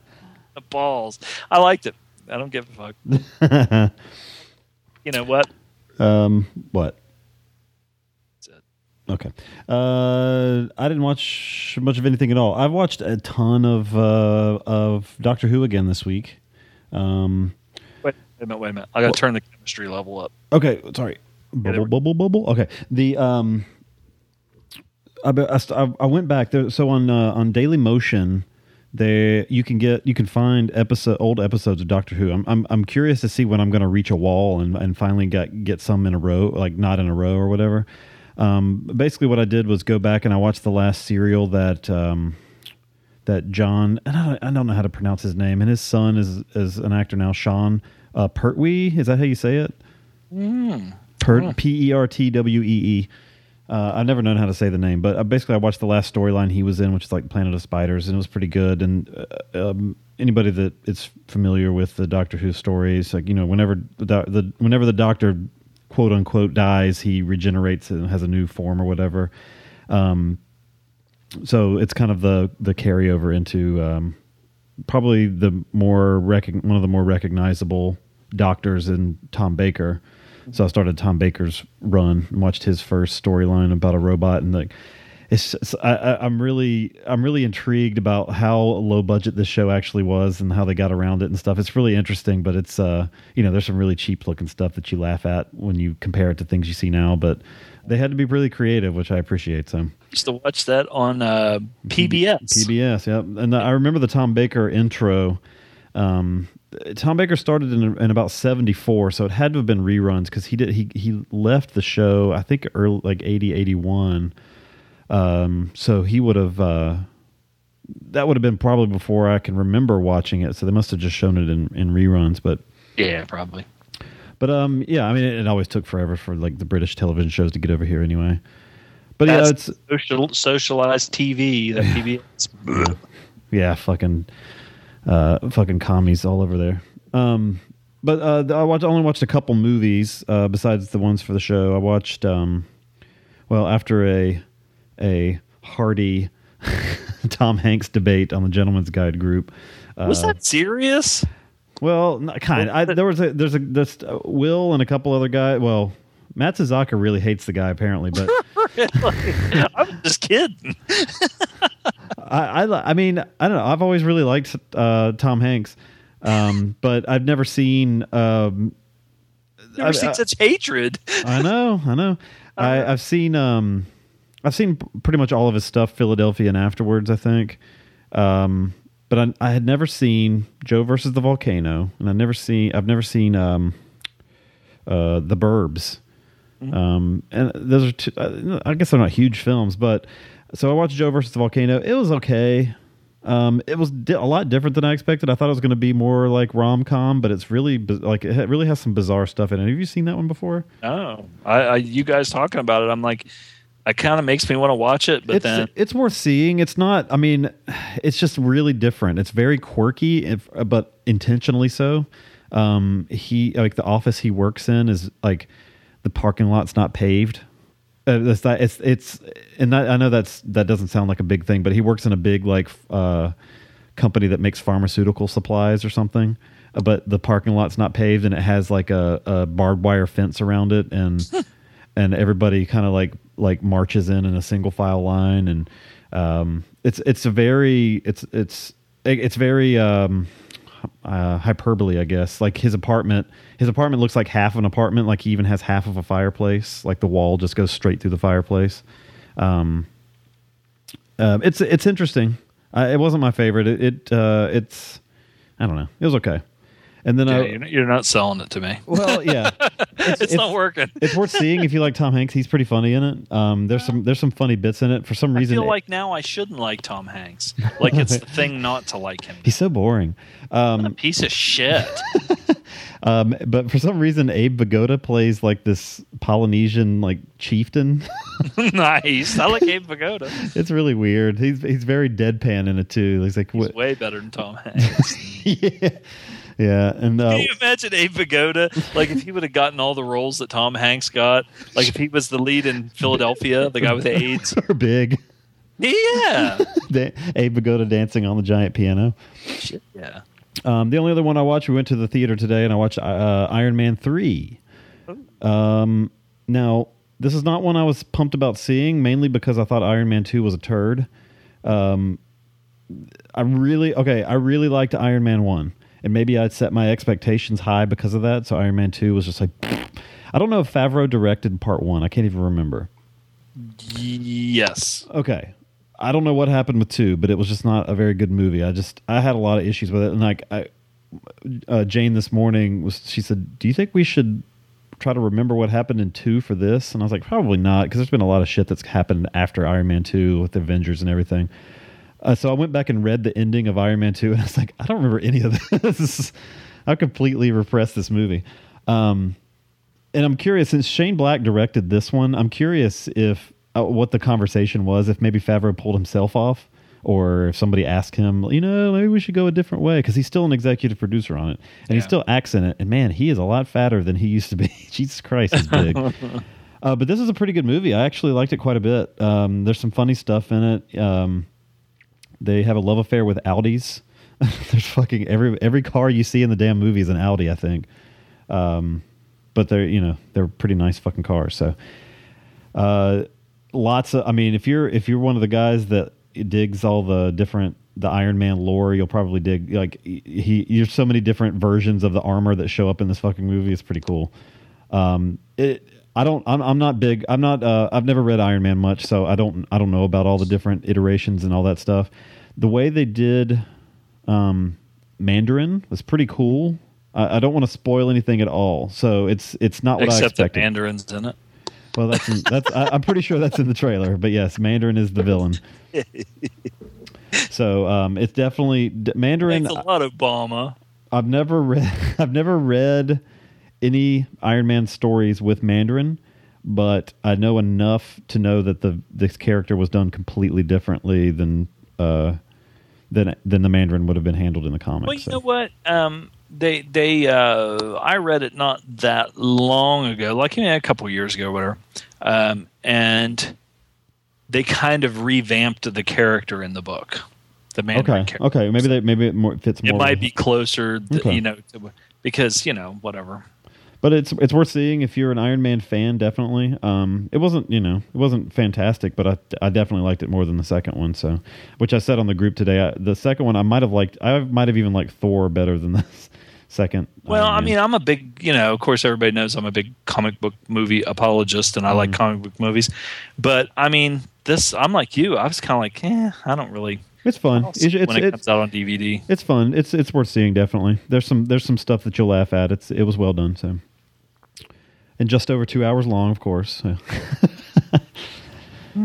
balls. I liked it. I don't give a fuck. You know what? Um, what? Okay. Uh, I didn't watch much of anything at all. I've watched a ton of uh, of Doctor Who again this week. Um, Wait, wait a minute. Wait a minute. I got to turn the chemistry level up. okay, sorry. Bubble, bubble, bubble. Okay. The um, I, I, I- I went back there. So on uh, on Dailymotion, there you can get you can find episode old episodes of Doctor Who. I'm I'm, I'm curious to see when I'm going to reach a wall and, and finally get get some in a row, like not in a row or whatever. Um, basically, what I did was go back and I watched the last serial that um, that Jon and I don't, I don't know how to pronounce his name, and his son is is an actor now, Sean uh, Pertwee. Is that how you say it? Pert, P E R T W E E. Uh, I've never known how to say the name, but uh, basically, I watched the last storyline he was in, which is like Planet of Spiders, and it was pretty good. And uh, um, anybody that is familiar with the Doctor Who stories, like you know, whenever the, the whenever the Doctor quote unquote dies, he regenerates and has a new form or whatever. Um, so it's kind of the the carryover into um, probably the more one of the more recognizable doctors in Tom Baker. So I started Tom Baker's run and watched his first storyline about a robot and like it's, it's I, I, I'm really I'm really intrigued about how low budget this show actually was and how they got around it and stuff. It's really interesting, but it's uh you know there's some really cheap looking stuff that you laugh at when you compare it to things you see now, but they had to be really creative, which I appreciate. So used to watch that on uh, PBS. PBS, yeah, And I remember the Tom Baker intro. Um, Tom Baker started in, in about '74, so it had to have been reruns because he did he he left the show I think early like 80, 81. Um, so he would have uh, that would have been probably before I can remember watching it. So they must have just shown it in, in reruns, but. Yeah, probably. But um, yeah, I mean, it, it always took forever for like the British television shows to get over here, anyway. But yeah, it's social, socialized TV. That PBS. yeah, fucking, uh, fucking commies all over there. Um, but uh, I watched, only watched a couple movies uh, besides the ones for the show. I watched, um, well, after a a hearty Tom Hanks debate on the Gentleman's Guide group. Uh, Was that serious? well, not kind. I, there was a there's a there's uh, Will and a couple other guys. Well, Matt Suzuka really hates the guy apparently, but. I'm just kidding. I, I, I mean, I don't know. I've always really liked uh, Tom Hanks, um, but I've never seen. Um, Never I- seen I- such hatred. I know, I know. I, I've seen. Um, I've seen pretty much all of his stuff, Philadelphia and afterwards. I think, um, but I, I had never seen Joe versus the volcano, and I never seen. I've never seen um, uh, the Burbs. Um, and those are two, uh, I guess they're not huge films, but so I watched Joe versus the volcano. It was okay. Um, it was di- a lot different than I expected. I thought it was going to be more like rom com, but it's really like it really has some bizarre stuff in it. Have you seen that one before? Oh, I, I you guys talking about it? I'm like, it kind of makes me want to watch it, but it's then it's worth seeing. It's not. I mean, it's just really different. It's very quirky, if, but intentionally so. Um, he like the office he works in is like the parking lot's not paved. Uh, that's that. It's it's and that, I know that's that doesn't sound like a big thing, but he works in a big like uh, company that makes pharmaceutical supplies or something. Uh, But the parking lot's not paved, and it has like a, a barbed wire fence around it, and and everybody kind of like like marches in in a single file line, and um, it's it's a very it's it's it's very um, uh, hyperbole, I guess. Like his apartment, his apartment looks like half an apartment. Like he even has half of a fireplace. Like the wall just goes straight through the fireplace. Um, um, it's it's interesting. Uh, it wasn't my favorite. It, it uh, it's I don't know. It was okay. And then yeah, I you're, not, you're not selling it to me. well yeah, it's, It's, not working. it's worth seeing if you like Tom Hanks. He's pretty funny in it. Um, there's some there's some funny bits in it. For some I reason, feel like now I shouldn't like Tom Hanks. Like it's the thing not to like him. he's so boring. Um, Piece of shit. Um, but for some reason, Abe Vigoda plays like this Polynesian like chieftain. nice. I like Abe Vigoda. it's really weird. He's he's very deadpan in it too. He's like, He's way better than Tom Hanks. yeah, yeah, and uh, Can you imagine Abe Vigoda? Like if he would have gotten all the roles that Tom Hanks got, like if he was the lead in Philadelphia, the guy with the AIDS. or big. Yeah. Da- Abe Vigoda dancing on the giant piano. Shit, yeah. Um, the only other one I watched, we went to the theater today, and I watched uh, Iron Man three. Um, now this is not one I was pumped about seeing, mainly because I thought Iron Man two was a turd. Um, I really okay. I really liked Iron Man one, and maybe I'd set my expectations high because of that. So Iron Man two was just like, I don't know if Favreau directed part one. I can't even remember. Yes. Okay. I don't know what happened with two, but it was just not a very good movie. I just I had a lot of issues with it, and like I, uh, Jane this morning was she said, "Do you think we should try to remember what happened in two for this?" And I was like, "Probably not," because there's been a lot of shit that's happened after Iron Man two with the Avengers and everything. Uh, so I went back and read the ending of Iron Man two, and I was like, I don't remember any of this. I completely repressed this movie. Um, and I'm curious since Shane Black directed this one. I'm curious if uh, what the conversation was. If maybe Favreau pulled himself off, or if somebody asked him, you know, maybe we should go a different way because he's still an executive producer on it, and he still acts in it. And man, he is a lot fatter than he used to be. Jesus Christ, he's big. uh, but this is a pretty good movie. I actually liked it quite a bit. Um, there's some funny stuff in it. Um, they have a love affair with Audis. There's fucking every every car you see in the damn movie is an Audi, I think. Um, but they're you know they're pretty nice fucking cars. So, uh, lots of I mean, if you're if you're one of the guys that digs all the different the Iron Man lore, you'll probably dig like he. There's so many different versions of the armor that show up in this fucking movie. It's pretty cool. Um, it. I don't. I'm, I'm not big. I'm not. Uh, I've never read Iron Man much, so I don't. I don't know about all the different iterations and all that stuff. The way they did um, Mandarin was pretty cool. I, I don't want to spoil anything at all, so it's it's not what I Except that expected. Mandarin's in it. well, that's in, that's. I, I'm pretty sure that's in the trailer, but yes, Mandarin is the villain. so um, it's definitely Mandarin. A lot, Obama. I've never read I've never read any Iron Man stories with Mandarin, but I know enough to know that the this character was done completely differently than uh than than the Mandarin would have been handled in the comics. Well, you so. know what? Um, they they uh, I read it not that long ago, like you know, a couple years ago, or whatever, um, and they kind of revamped the character in the book. The Mandarin okay, character. okay, maybe they maybe it more fits more. It might with- be closer, th- Okay. you know, to, because you know whatever. But it's it's worth seeing if you're an Iron Man fan. Definitely. Um, it wasn't you know it wasn't fantastic, but I I definitely liked it more than the second one. So, which I said on the group today, I, the second one I might have liked. I might have even liked Thor better than the second. Well, Iron I Man. mean, I'm a big, you know, of course, everybody knows I'm a big comic book movie apologist, and I like Mm-hmm. comic book movies. But I mean, this, I'm like you. I was kind of like, eh, I don't really. it's fun. It's, it's, when it it's, comes out on DVD. it's fun. It's it's worth seeing. Definitely. There's some there's some stuff that you'll laugh at. It's it was well done. So, and just over two hours long, of course.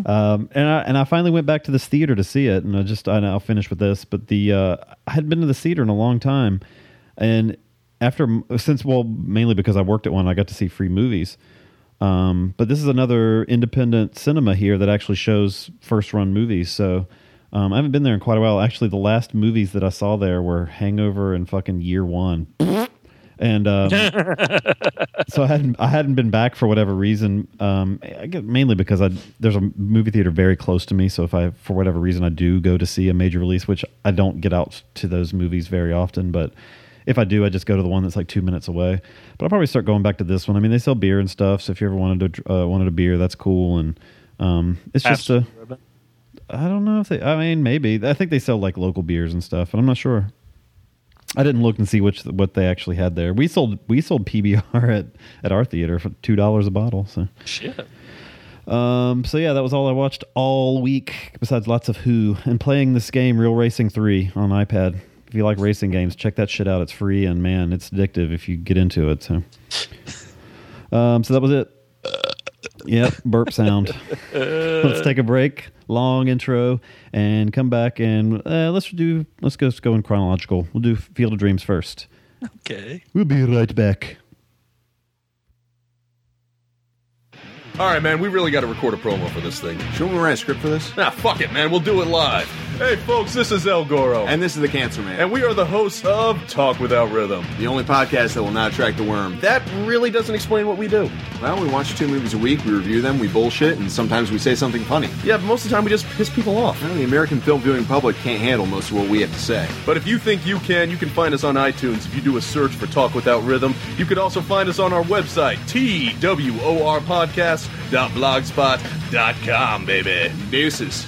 Um, and I and I finally went back to this theater to see it, and I just I, I'll finish with this. But the uh, I hadn't been to the theater in a long time, and after since well mainly because I worked at one, I got to see free movies. Um, but this is another independent cinema here that actually shows first run movies. So um, I haven't been there in quite a while. Actually, the last movies that I saw there were Hangover and fucking Year One. And um, so I hadn't I hadn't been back for whatever reason. Um, I get mainly because I there's a movie theater very close to me. So if I for whatever reason I do go to see a major release, which I don't get out to those movies very often, but if I do, I just go to the one that's like two minutes away. But I'll probably start going back to this one. I mean, they sell beer and stuff, so if you ever wanted to uh, wanted a beer, that's cool. And um, it's just a I don't know if they. I mean, maybe I think they sell like local beers and stuff, and I'm not sure. I didn't look and see which what they actually had there. We sold we sold PBR at at our theater for two dollars a bottle. So Shit. um, so yeah, that was all I watched all week. Besides lots of Who and playing this game, Real Racing Three on iPad. If you like racing games, check that shit out. It's free and man, it's addictive if you get into it. So, um, so that was it. Yep, burp sound. let's take a break. Long intro and come back and uh, let's do. Let's go. Let's go in chronological. We'll do Field of Dreams first. Okay. We'll be right back. All right, man, we really got to record a promo for this thing. Should we write a script for this? Nah, fuck it, man. We'll do it live. Hey, folks, this is El Goro. And this is the Cancer Man. and we are the hosts of Talk Without Rhythm. the only podcast that will not attract the worm. That really doesn't explain what we do. Well, we watch two movies a week, we review them, we bullshit, and sometimes we say something funny. Yeah, but most of the time we just piss people off. Well, the American film viewing public can't handle most of what we have to say. But if you think you can, you can find us on iTunes. If you do a search for Talk Without Rhythm, you could also find us on our website, twrpodcast.blogspot.com, baby. Deuces.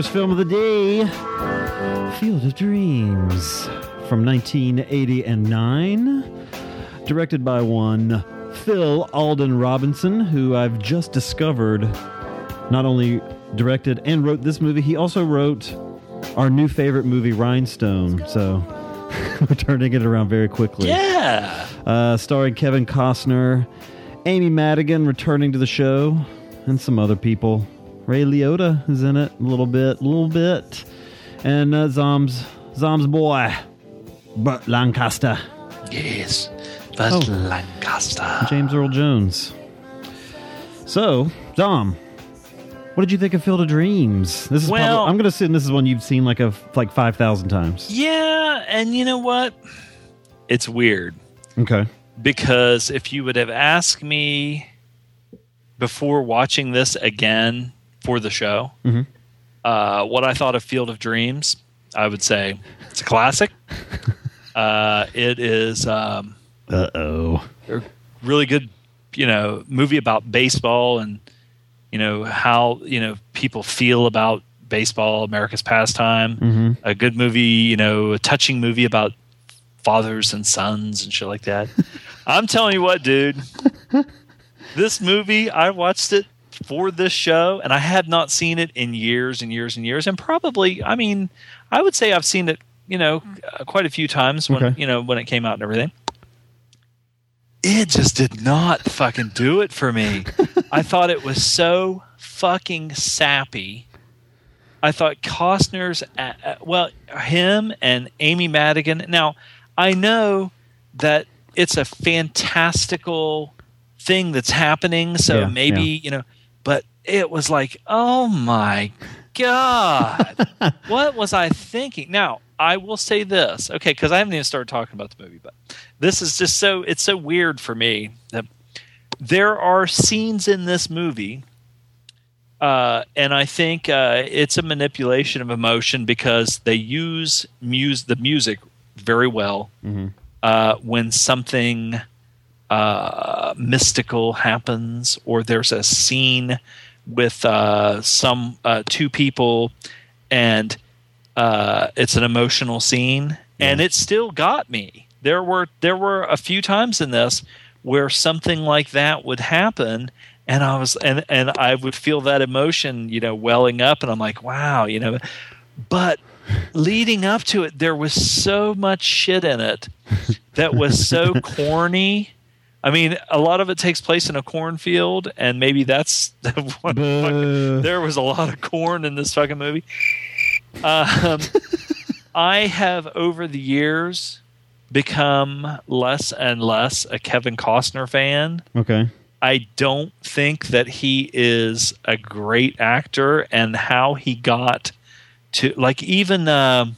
First film of the day Field of Dreams from 1989. Directed by one Phil Alden Robinson, who I've just discovered not only directed and wrote this movie, he also wrote our new favorite movie, Rhinestone. So we're turning it around very quickly Yeah. uh, starring Kevin Costner, Amy Madigan returning to the show, and some other people. Ray Liotta is in it a little bit, a little bit, and uh, Zom's Zom's boy, Burt Lancaster, Yes. Burt Oh. Lancaster. James Earl Jones. So, Dom, what did you think of Field of Dreams? This is Well- probably, I'm going to assume this is one you've seen like a like five thousand times. Yeah, and you know what? It's weird Okay. because if you would have asked me before watching this again for the show, Mhm. uh, what I thought of Field of Dreams, I would say it's a classic. uh, it is um, Uh oh. a really good, you know, movie about baseball and you know how you know people feel about baseball, America's pastime. Mhm. A good movie, you know, a touching movie about fathers and sons and shit like that. I'm telling you what, dude. this movie, I watched it for this show, and I had not seen it in years and years and years, and probably, I mean, I would say I've seen it, you know, uh, quite a few times when Okay. you know when it came out and everything. It just did not fucking do it for me. I thought it was so fucking sappy I thought Costner's uh, uh, well, him and Amy Madigan. Now, I know that it's a fantastical thing that's happening, so Yeah, maybe yeah. you know. It was like, oh my god, what was I thinking? Now, I will say this, okay, because I haven't even started talking about the movie, but this is just so it's so weird for me that there are scenes in this movie uh, and I think uh, it's a manipulation of emotion because they use mus- the music very well uh, when something uh, mystical happens or there's a scene with uh, some uh, two people and uh, it's an emotional scene. And it still got me. There were there were a few times in this where something like that would happen and I was and and I would feel that emotion you know welling up and I'm like wow you know. But leading up to it there was so much shit in it that was so corny I mean, a lot of it takes place in a cornfield, and maybe that's what Boo. there was a lot of corn in this fucking movie. Um, I have over the years become less and less a Kevin Costner fan. Okay. I don't think that he is a great actor, and how he got to like even. um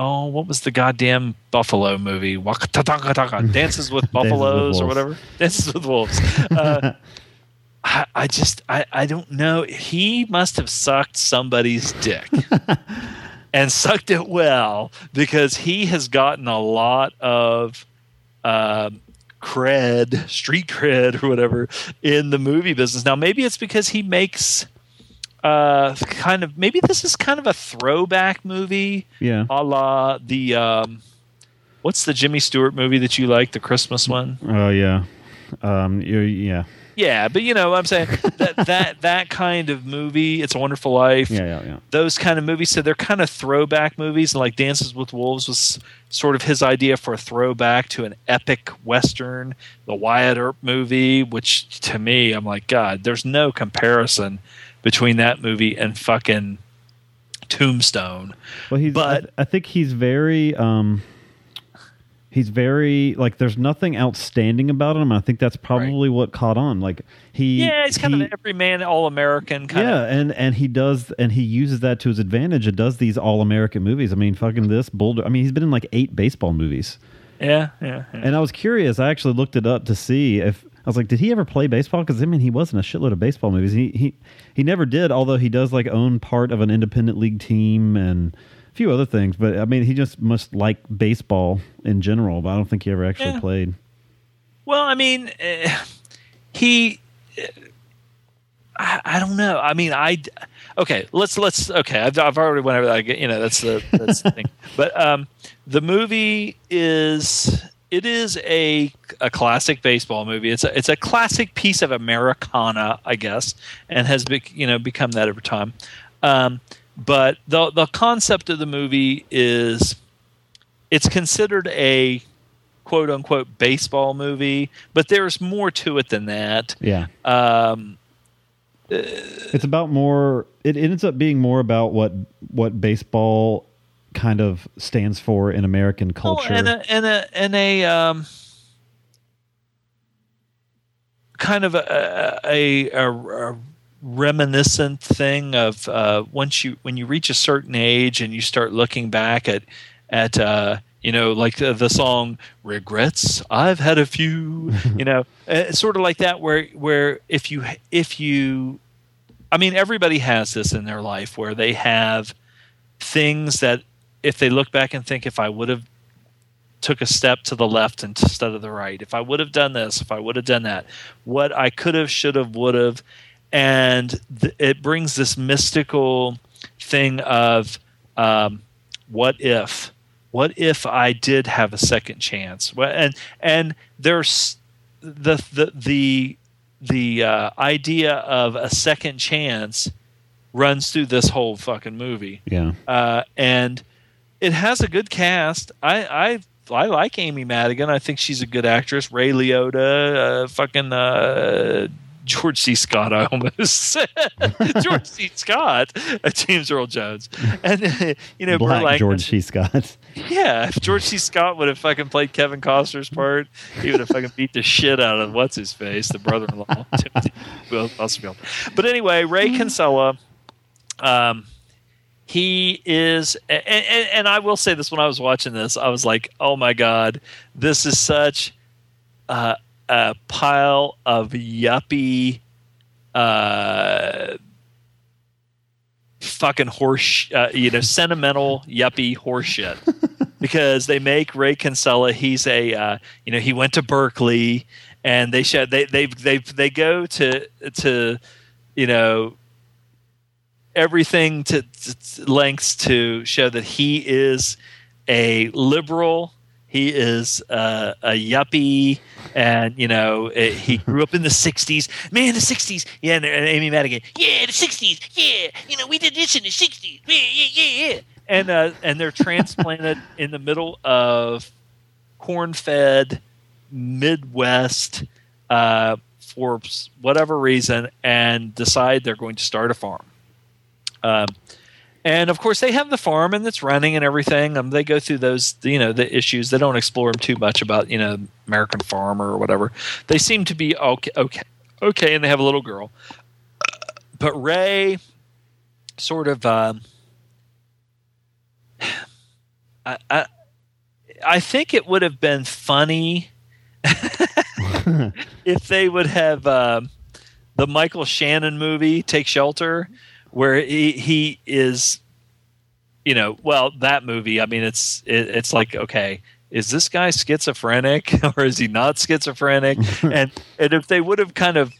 Oh, what was the goddamn Buffalo movie? Waka-ta-ta-ta-ta, Dances with Buffaloes or whatever. Dances with Wolves. Uh, I, I just I, I don't know. He must have sucked somebody's dick and sucked it well because he has gotten a lot of um, cred, street cred, or whatever in the movie business. Now, maybe it's because he makes uh, kind of maybe this is kind of a throwback movie, Yeah. a la the um, what's the Jimmy Stewart movie that you like, the Christmas one? Oh yeah. Um. Yeah. Yeah, but you know what I'm saying that that that kind of movie. It's a Wonderful Life. Yeah. Yeah. Yeah. Those kind of movies. So they're kind of throwback movies, and like Dances with Wolves was sort of his idea for a throwback to an epic western, the Wyatt Earp movie. Which to me, I'm like, God, there's no comparison between that movie and fucking Tombstone. Well, he's. But- I, I think he's very. Um. He's very like. There's nothing outstanding about him. I think that's probably what caught on. Like he. Yeah, he's kind he- of an everyman, all American kind yeah, of. and and he does, and he uses that to his advantage. and does these all American movies. I mean, fucking this Boulder. I mean, he's been in like eight baseball movies. Yeah, yeah, yeah. And I was curious. I actually looked it up to see if I was like, did he ever play baseball? Because I mean, he was in a shitload of baseball movies. He he he never did. Although he does like own part of an independent league team and few other things. But I mean, he just must like baseball in general. But I don't think he ever actually Yeah. played. Well, I mean, uh, he. Uh, I, I don't know. I mean, I. Okay, let's let's. Okay, I've, I've already went over that. You know, that's the that's the thing. But um, the movie is it is a a classic baseball movie. It's a it's a classic piece of Americana, I guess, and has be, you know become that over time. Um, but the the concept of the movie is it's considered a quote unquote baseball movie, but there's more to it than that. Yeah, Um, it's about more. It ends up being more about what what baseball kind of stands for in American culture. Oh, and a and a and a um, kind of a a, a, a reminiscent thing of uh, once you when you reach a certain age and you start looking back at at uh, you know like the, the song regrets I've had a few you know uh, sort of like that where where if you if you I mean everybody has this in their life where they have things that if they look back and think if I would have took a step to the left instead of the right, if I would have done this, if I would have done that, what I could have, should have, would have, and th- it brings this mystical thing of um, what if, what if I did have a second chance? And and there's the the the the uh, idea of a second chance runs through this whole fucking movie yeah, uh, and it has a good cast. I I I like Amy Madigan. I think she's a good actress. Ray Liotta, uh, fucking uh, George C. Scott. I almost said George C. Scott, uh, James Earl Jones, and uh, you know Black George C. Scott. Yeah, if George C. Scott would have fucking played Kevin Costner's part, he would have fucking beat the shit out of what's his face, the brother-in-law, Timothy Busfield. But anyway, Ray Kinsella, um, he is, and, and, and I will say this: when I was watching this, I was like, "Oh my god, this is such uh, a pile of yuppie." Uh, fucking horse, uh, you know, sentimental yuppie horseshit. because they make Ray Kinsella. He's a, uh, you know, he went to Berkeley, and they show they they they they go to to, you know, everything to, to lengths to show that he is a liberal. He is uh, a yuppie, and you know eh, he grew up in the '60s. Man, the '60s, yeah. And, and Amy Madigan, yeah, the '60s, yeah. You know, we did this in the '60s, yeah, yeah, yeah, yeah. And uh, and they're transplanted in the middle of corn-fed Midwest uh, for whatever reason, and decide they're going to start a farm. Um, and of course, they have the farm and it's running and everything. Um, they go through those, you know, the issues. They don't explore them too much about, you know, American farmer or whatever. They seem to be okay, okay, okay, and they have a little girl. But Ray, sort of, um, I, I, I think it would have been funny if they would have um, the Michael Shannon movie, Take Shelter where he he is you know well that movie i mean it's it, it's like okay is this guy schizophrenic or is he not schizophrenic and and if they would have kind of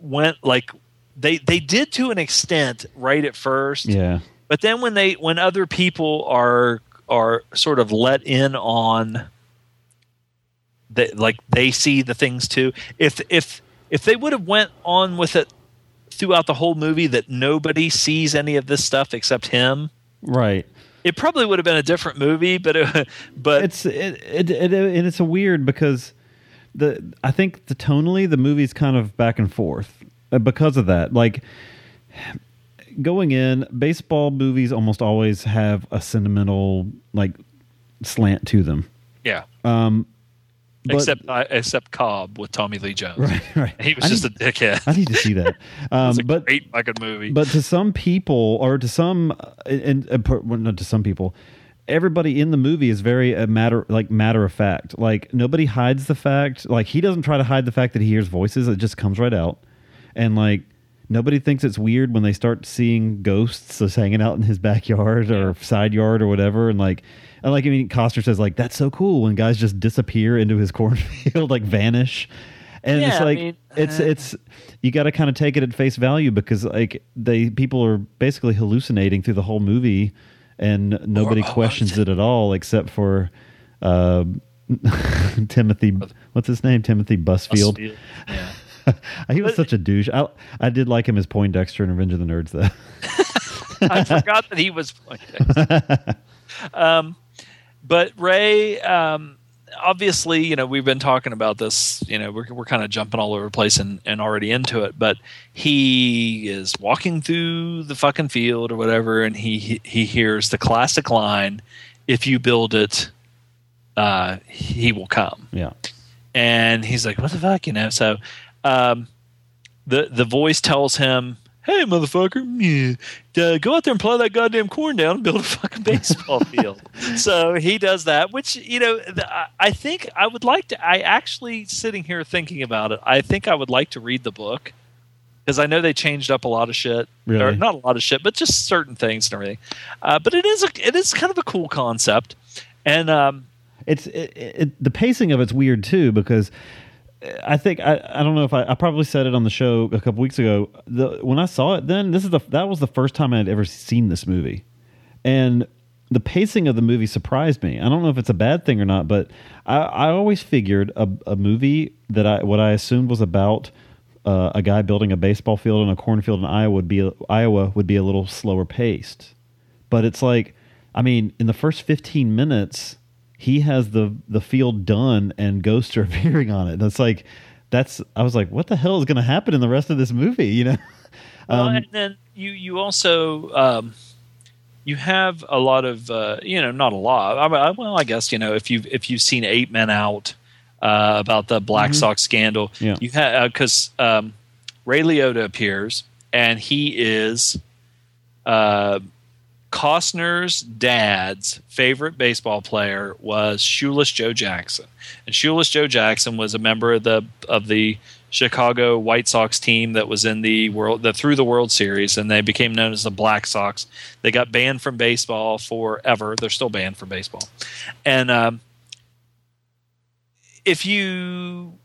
went like they they did to an extent right at first Yeah. but then when they when other people are are sort of let in on that like they see the things too if if if they would have went on with it throughout the whole movie that nobody sees any of this stuff except him Right. it probably would have been a different movie but it, but It's it, it, it, and it's a weird because the I think the tonally the movie's kind of back and forth uh, because of that. Like going in, baseball movies almost always have a sentimental like slant to them. yeah Um, but- except uh, except Cobb with Tommy Lee Jones. Right, right. he was I just need, a dickhead. I need to see that. Um, a but great fucking movie. but to some people or to some uh, and, and well, not to some people everybody in the movie is very a matter like matter of fact. Like nobody hides the fact like he doesn't try to hide the fact that he hears voices. It just comes right out. And like nobody thinks it's weird when they start seeing ghosts just hanging out in his backyard or side yard or whatever. And like and like I mean Costner says like that's so cool when guys just disappear into his cornfield like vanish. And Yeah, it's I like mean, it's uh, it's you got to kind of take it at face value because like they people are basically hallucinating through the whole movie and nobody questions it at all except for uh, Timothy what's his name? Timothy Busfield. Busfield. yeah he was such a douche. I I did like him as Poindexter in Revenge of the Nerds though. I forgot that he was Poindexter. um, but Ray, um, obviously, you know, we've been talking about this. You know, we're we're kind of jumping all over the place and, and already into it. But he is walking through the fucking field or whatever, and he he, he hears the classic line, "If you build it, uh, he will come." yeah. and he's like, "What the fuck?" You know. So, um, the the voice tells him, "Hey, motherfucker, yeah, go out there and plow that goddamn corn down and build a fucking baseball field." so he does that, which you know, I, think I would like to. I actually sitting here thinking about it. I think I would like to read the book because I know they changed up a lot of shit, or not a lot of shit, but just certain things and everything. Uh, but it is a, it is kind of a cool concept, and um, It's it, it, the pacing of it's weird too because I think I, I don't know if I, I probably said it on the show a couple weeks ago. The when I saw it, then this is the that was the first time I'd ever seen this movie, and the pacing of the movie surprised me. I don't know if it's a bad thing or not, but I, I always figured a, a movie that I what I assumed was about uh, a guy building a baseball field in a cornfield in Iowa would be Iowa would be a little slower paced but it's like i mean in the first 15 minutes he has the the field done and ghosts are appearing on it that's like that's I was like, what the hell is going to happen in the rest of this movie? You know, Well, Um, and then you you also um, you have a lot of uh, you know not a lot. I, I, well, I guess you know if you if you've seen Eight Men Out uh, about the Black Sox scandal, Mm-hmm. Yeah. you have because um, Ray Liotta appears and he is uh, Costner's dad's favorite baseball player was Shoeless Joe Jackson, and Shoeless Joe Jackson was a member of the of the Chicago White Sox team that was in the world the through the World Series, and they became known as the Black Sox. They got banned from baseball forever. They're still banned from baseball, and um, if you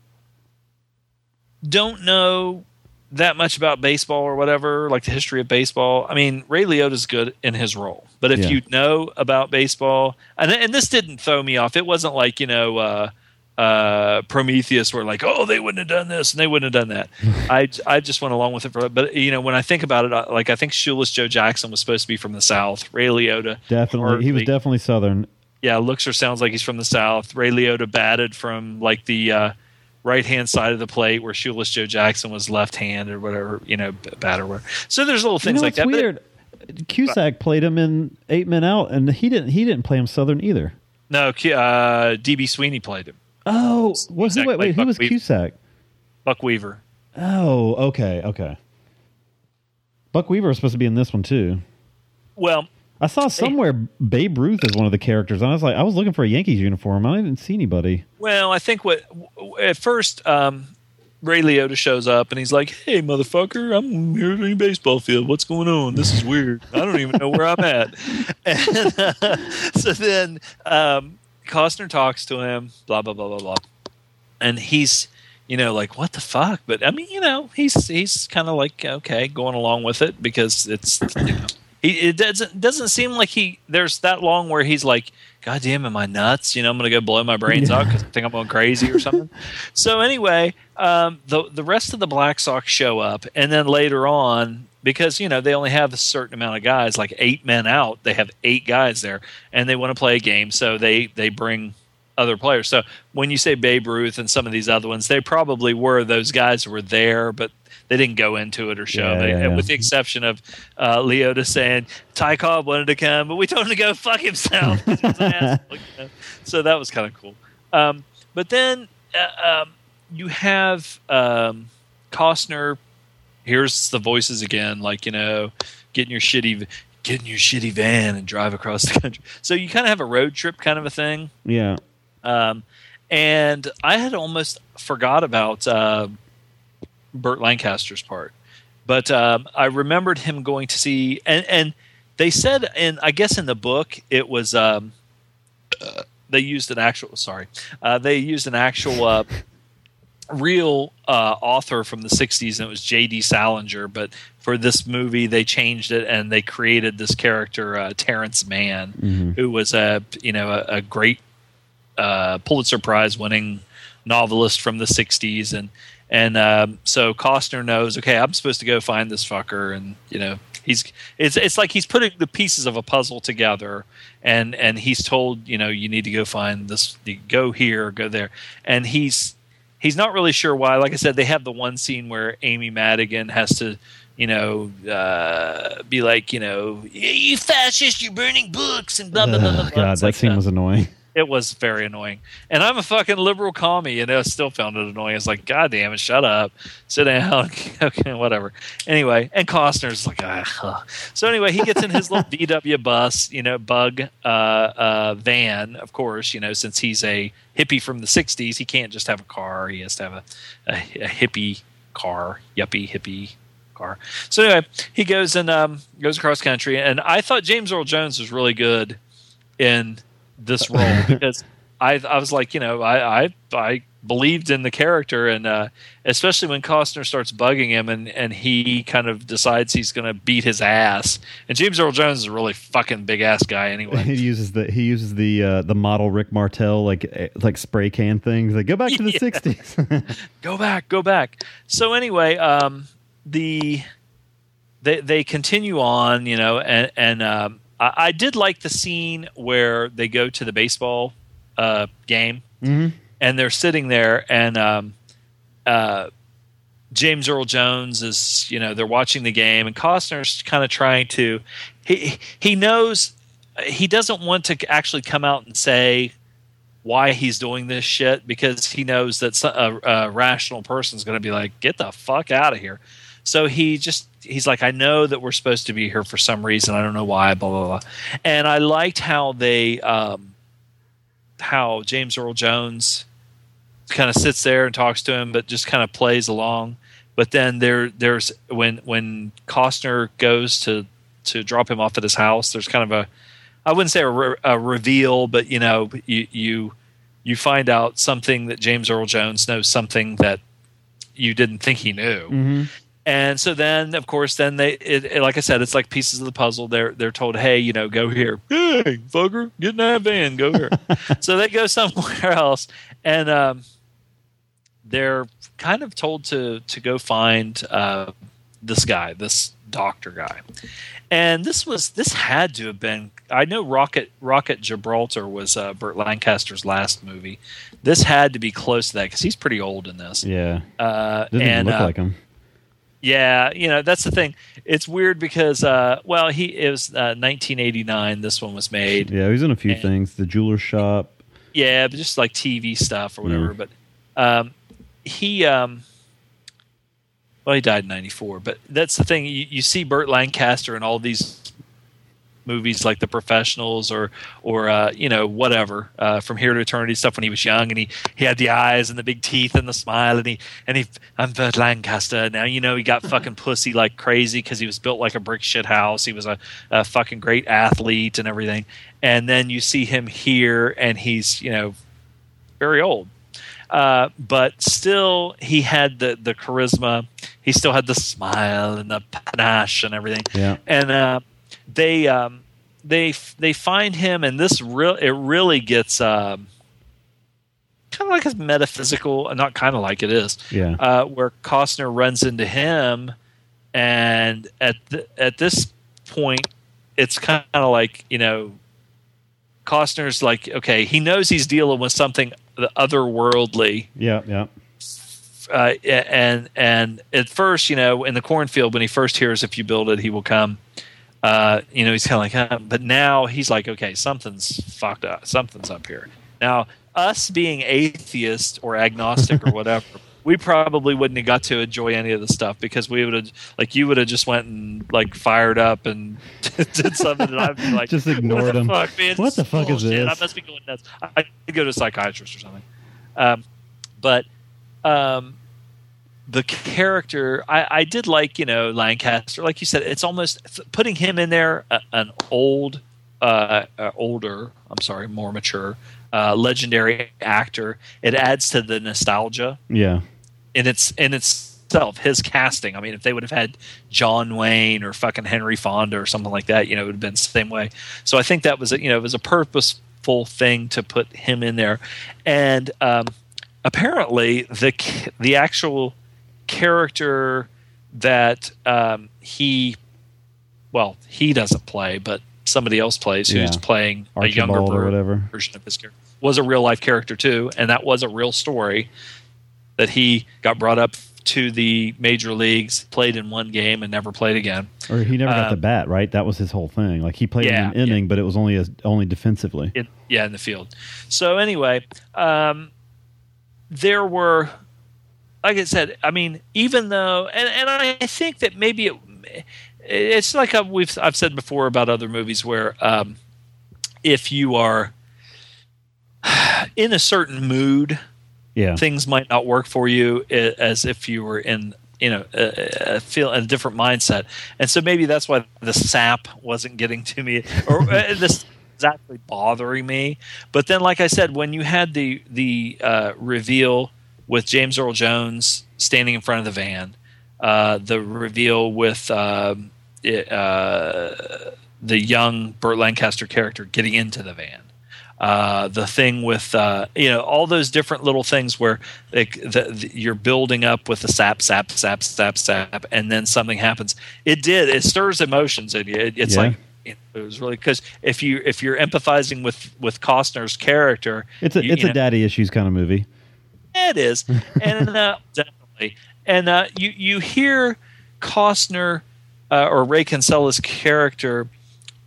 don't know that much about baseball or whatever, like the history of baseball. I mean, Ray Liotta's good in his role, but if Yeah. you know about baseball, and and this didn't throw me off. It wasn't like you know. Uh, uh, Prometheus, were like, oh, they wouldn't have done this and they wouldn't have done that. I, I just went along with it for, but you know, when I think about it, I- like I think Shoeless Joe Jackson was supposed to be from the South. Ray Liotta, definitely he was definitely Southern. yeah, looks or sounds like he's from the South. Ray Liotta batted from like the uh, right hand side of the plate, where Shoeless Joe Jackson was left hand or whatever, you know, b- bat or whatever. So there's little You things know like that. but- weird? Cusack played him in Eight Men Out, and he didn't. He didn't play him Southern either. no, uh, DB Sweeney played him. Oh, was Cusack wait, wait, who was Buckwheat. Cusack? Buck Weaver. Oh, okay, okay. Buck Weaver was supposed to be in this one too. Well, I saw somewhere Babe Ruth is one of the characters, and I was like, I was looking for a Yankees uniform. I didn't see anybody. well, I think what at first um, Ray Liotta shows up and he's like, "Hey, motherfucker, I'm here in a baseball field. What's going on? This is weird. I don't even know where I'm at." And uh, so then um, Costner talks to him, blah blah blah blah blah, and he's you know like what the fuck? But I mean, you know, he's he's kind of like okay, going along with it because it's you know. He, it doesn't doesn't seem like he there's that long where he's like, God damn, am I nuts? You know, I'm gonna go blow my brains out because I think I'm going crazy or something. so anyway, um, the the rest of the Black Sox show up, and then later on, because you know they only have a certain amount of guys, like eight men out, they have eight guys there, and they want to play a game, so they they bring other players. So when you say Babe Ruth and some of these other ones, they probably were those guys who were there, but they didn't go into it or show. Yeah, they, yeah. With the exception of uh, Liotta saying Ty Cobb wanted to come, but we told him to go fuck himself. 'cause he was an asshole, you know? So that was kind of cool. Um, but then uh, um, you have um, Costner. Here's the voices again, like you know, getting your shitty, get in your shitty van and drive across the country. So you kind of have a road trip kind of a thing. Yeah, Um, and I had almost forgot about uh, Burt Lancaster's part, but um, I remembered him going to see, and and they said, and I guess in the book it was um, uh, they used an actual sorry, uh, they used an actual. Uh, real uh, author from the 60s and it was jd salinger but for this movie they changed it and they created this character uh, terence mann who was a you know a, a great uh, Pulitzer Prize winning novelist from the '60s, and and um, so Costner knows. Okay, I'm supposed to go find this fucker, and you know he's it's it's like he's putting the pieces of a puzzle together, and and he's told you know you need to go find this, go here, go there, and he's he's not really sure why. Like I said, they have the one scene where Amy Madigan has to. You know, uh, be like, you know, you fascist, you're burning books and blah blah blah. blah, blah. God, It's that like, scene uh, was annoying. It was very annoying. And I'm a fucking liberal commie, and I still found it annoying. It's like, God damn it, shut up, sit down, okay, whatever. Anyway, and Costner's like, ah. so anyway, he gets in his little VW bus, you know, bug uh, uh, van, of course, you know, since he's a hippie from the '60s, he can't just have a car; he has to have a, a, a hippie car, yuppie hippie car. So anyway, he goes and um, goes across country, and I thought James Earl Jones was really good in this role because I I was like, you know, I I, I believed in the character, and uh, especially when Costner starts bugging him, and and he kind of decides he's going to beat his ass. And James Earl Jones is a really fucking big ass guy anyway. he uses the he uses the uh, the model Rick Martel like eh, like spray can things. Like go back to the Yeah. sixties. go back, go back. So anyway, um, the they they continue on, you know, and and um, I, I did like the scene where they go to the baseball uh, game, Mhm. and they're sitting there, and um, uh, uh, James Earl Jones is, you know, they're watching the game, and Costner's kind of trying to. He he knows he doesn't want to actually come out and say why he's doing this shit because he knows that a, a rational person is going to be like, "Get the fuck out of here." So he just he's like, "I know that we're supposed to be here for some reason. I don't know why." Blah blah blah. And I liked how they, um, how James Earl Jones kind of sits there and talks to him, but just kind of plays along. But then there, there's when when Costner goes to to drop him off at his house. There's kind of a, I wouldn't say a, re- a reveal, but you know, you you you find out something that James Earl Jones knows something that you didn't think he knew. And so then, of course, then they, it, it- like I said, it's like pieces of the puzzle. They're they're told, hey, you know, go here. Hey, fucker, get in that van, go here. so they go somewhere else, and um, they're kind of told to to go find uh, this guy, this doctor guy. And this was this had to have been. I know Rocket Rocket Gibraltar was uh, Burt Lancaster's last movie. This had to be close to that because he's pretty old in this. Yeah, Uh, doesn't and look uh, like him. Yeah, you know that's the thing. It's weird because uh, well, he it was uh, 1989. This one was made. Yeah, he's in a few and- things. The jeweler shop. Yeah, but just like TV stuff or whatever. Yeah. But um, he, um, well, he died in '94. But that's the thing. You, you see Burt Lancaster in all these movies like The Professionals or or uh, you know whatever uh, from Here to Eternity stuff when he was young and he he had the eyes and the big teeth and the smile and he and he I'm Burt Lancaster now you know he got fucking pussy like crazy because he was built like a brick shit house. He was a, a fucking great athlete and everything. And then you see him here and he's you know very old. Uh, but still he had the the charisma. He still had the smile and the panache and everything. Yeah. and uh, they um, they they find him, and this real it really gets um, kind of like a metaphysical, not kind of like it is, Yeah. uh, where Costner runs into him, and at th- at this point, it's kind of like you know, Costner's like okay, he knows he's dealing with something otherworldly Yeah, yeah. uh, and and at first, you know, in the cornfield, when he first hears "If you build it, he will come," uh, you know, he's kind of like, huh. but now he's like, okay, something's fucked up. Something's up here. Now, us being atheist or agnostic or whatever, we probably wouldn't have got to enjoy any of the stuff because we would have, like, you would have just went and like fired up and did something, and I'd be like, Just what ignored the him. Fuck, man, What the fuck is this? I must be going nuts. I I could go to a psychiatrist or something. Um, but um, the character I, I did like you know lancaster. Like you said it's almost putting him in there a, an old uh, uh, older i'm sorry more mature uh, legendary actor. It adds to the nostalgia Yeah. and its in itself his casting. I mean if they would have had john wayne or fucking henry fonda or something like that you know it would have been the same way. So i think that was a, you know it was a purposeful thing to put him in there. And um, apparently the the actual character that um, he well he doesn't play but somebody else plays who's Yeah. playing a younger or whatever. version of his character was a real life character too and that was a real story that he got brought up to the major leagues played in one game and never played again Or he never got Um, the bat, right? That was his whole thing. Like he played Yeah, in an inning, but it was only as only defensively. yeah in the field so anyway um, there were like i said i mean even though and, and i think that maybe it, it's like I've, we've i've said before about other movies where um, if you are in a certain mood Yeah. things might not work for you as if you were in you know a, a feel a different mindset and so maybe that's why the sap wasn't getting to me or uh, this is actually bothering me but then like i said when you had the the uh, reveal with james earl jones standing in front of the van uh, the reveal with um, it, uh, the young burt lancaster character getting into the van uh, the thing with uh, you know all those different little things where like the, the, you're building up with the sap, sap, sap, sap, sap, and then something happens. It did. It stirs emotions in you. It, it's Yeah. like it was really because if you if you're empathizing with with Costner's character, It's a you- it's you a know, daddy issues kind of movie. It is, and uh, definitely. And uh, you you hear Costner uh, or Ray Kinsella's character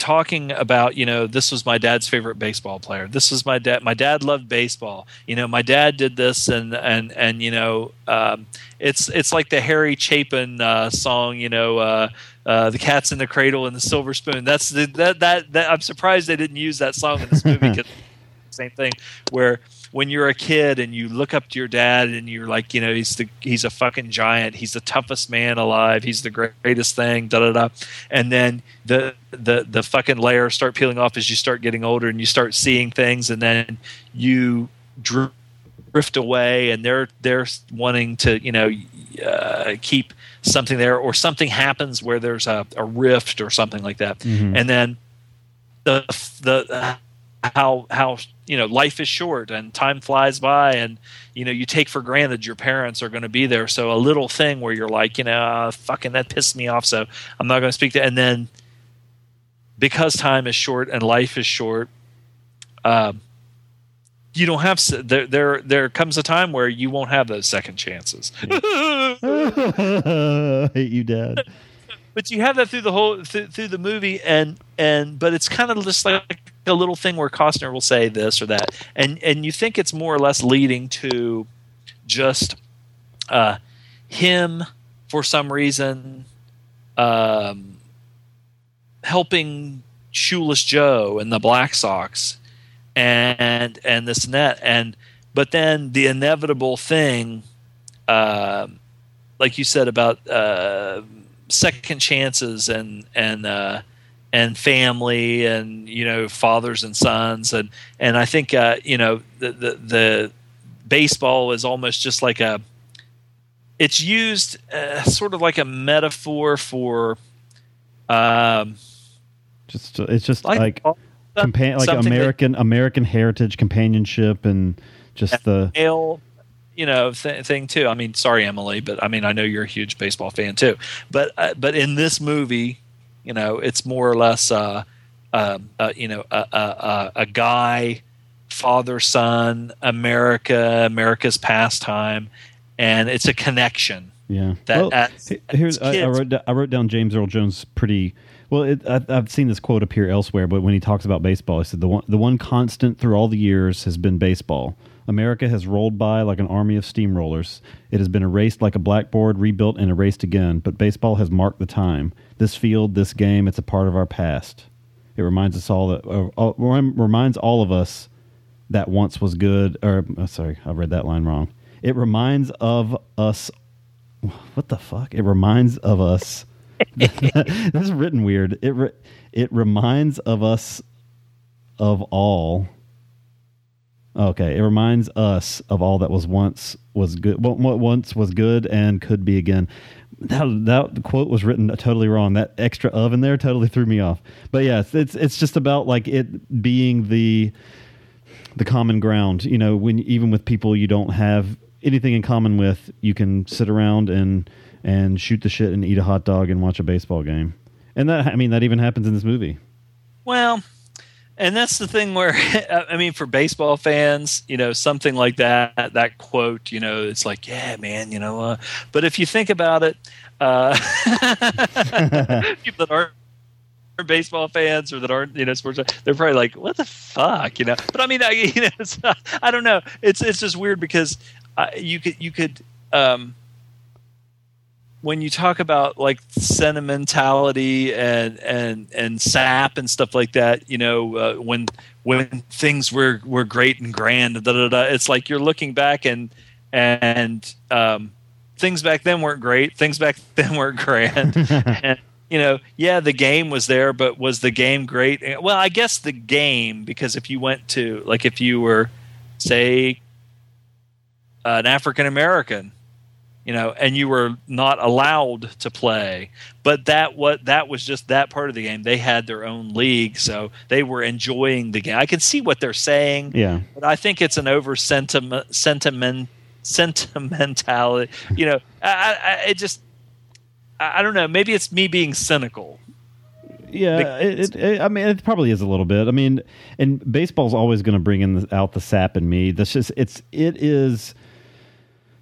talking about you know this was my dad's favorite baseball player. This was my dad my dad loved baseball. You know my dad did this and and and you know um, it's it's like the harry chapin uh, song you know uh, uh, the cat's in the cradle and the silver spoon. That's the, that, that that i'm surprised they didn't use that song in this movie same thing where when you're a kid and you look up to your dad and you're like you know he's the he's a fucking giant. He's the toughest man alive. He's the greatest thing da da da. And then the the the fucking layers start peeling off as you start getting older and you start seeing things. And then you drift away and they're they're wanting to you know uh, keep something there or something happens where there's a, a rift or something like that. Mhm. and then the the uh, how how you know life is short and time flies by and you know you take for granted your parents are going to be there so a little thing where you're like you know uh, fucking that pissed me off so i'm not going to speak to and then because time is short and life is short um, you don't have there there there comes a time where you won't have those second chances I hate you, Dad. But you have that through the whole through, through the movie and and but it's kind of just like a little thing where Costner will say this or that. And and you think it's more or less leading to just uh him for some reason um helping shoeless joe and the black sox and and this and that. And but then the inevitable thing um like you said about uh second chances and and uh, and family and you know fathers and sons. And and I think uh, you know the, the the baseball is almost just like a it's used uh, sort of like a metaphor for um Just it's just like, like compa- like something that- American American heritage companionship and just the male you know th- thing too i mean sorry emily but i mean i know you're a huge baseball fan too but uh, but in this movie you know it's more or less uh, um, uh, you know a, a, guy father son america america's pastime and it's a connection yeah. that Well, here's I, I wrote I wrote down James Earl Jones pretty well. It, I, I've seen this quote appear elsewhere, but when he talks about baseball, he said the one the one constant through all the years has been baseball. America has rolled by like an army of steamrollers. It has been erased like a blackboard, rebuilt and erased again. But baseball has marked the time. This field, this game, it's a part of our past. It reminds us all that uh, uh, reminds all of us that once was good. Or oh, sorry, I read that line wrong. It reminds of us. What the fuck? It reminds of us. this is written weird. It re- it reminds of us of all. Okay, it reminds us of all that was once was good. What, once was good and could be again. That that quote was written totally wrong. That extra of in there totally threw me off. But it's it's, it's just about like it being the the common ground. You know, when even with people you don't have anything in common with, you can sit around and and shoot the shit and eat a hot dog and watch a baseball game. And that I mean that even happens in this movie. Well, and that's the thing where I mean, for baseball fans, you know, something like that, that quote, you know, it's like, yeah, man, you know. Uh, but if you think about it, uh, people that aren't baseball fans or that aren't, you know, sports, they're probably like, what the fuck, you know. But I mean, I, you know, it's, I don't know. It's it's just weird because uh, you could you could. Um, when you talk about like sentimentality and and and sap and stuff like that, you know, uh, when when things were were great and grand, da, da, da, it's like you're looking back and and um, things back then weren't great. Things back then weren't grand. and, you know, yeah, the game was there, but was the game great? Well, I guess the game because if you went to like if you were say an African American you know, and you were not allowed to play. But that what that was just that part of the game. They had their own league, so they were enjoying the game. I can see what they're saying, Yeah. but I think it's an over sentiment sentiment sentimentality. You know, I, I it just I I don't know. Maybe it's me being cynical. Yeah, it, it, it, I mean, it probably is a little bit. I mean, and baseball's always going to bring in the, out the sap in me. That's just it's it is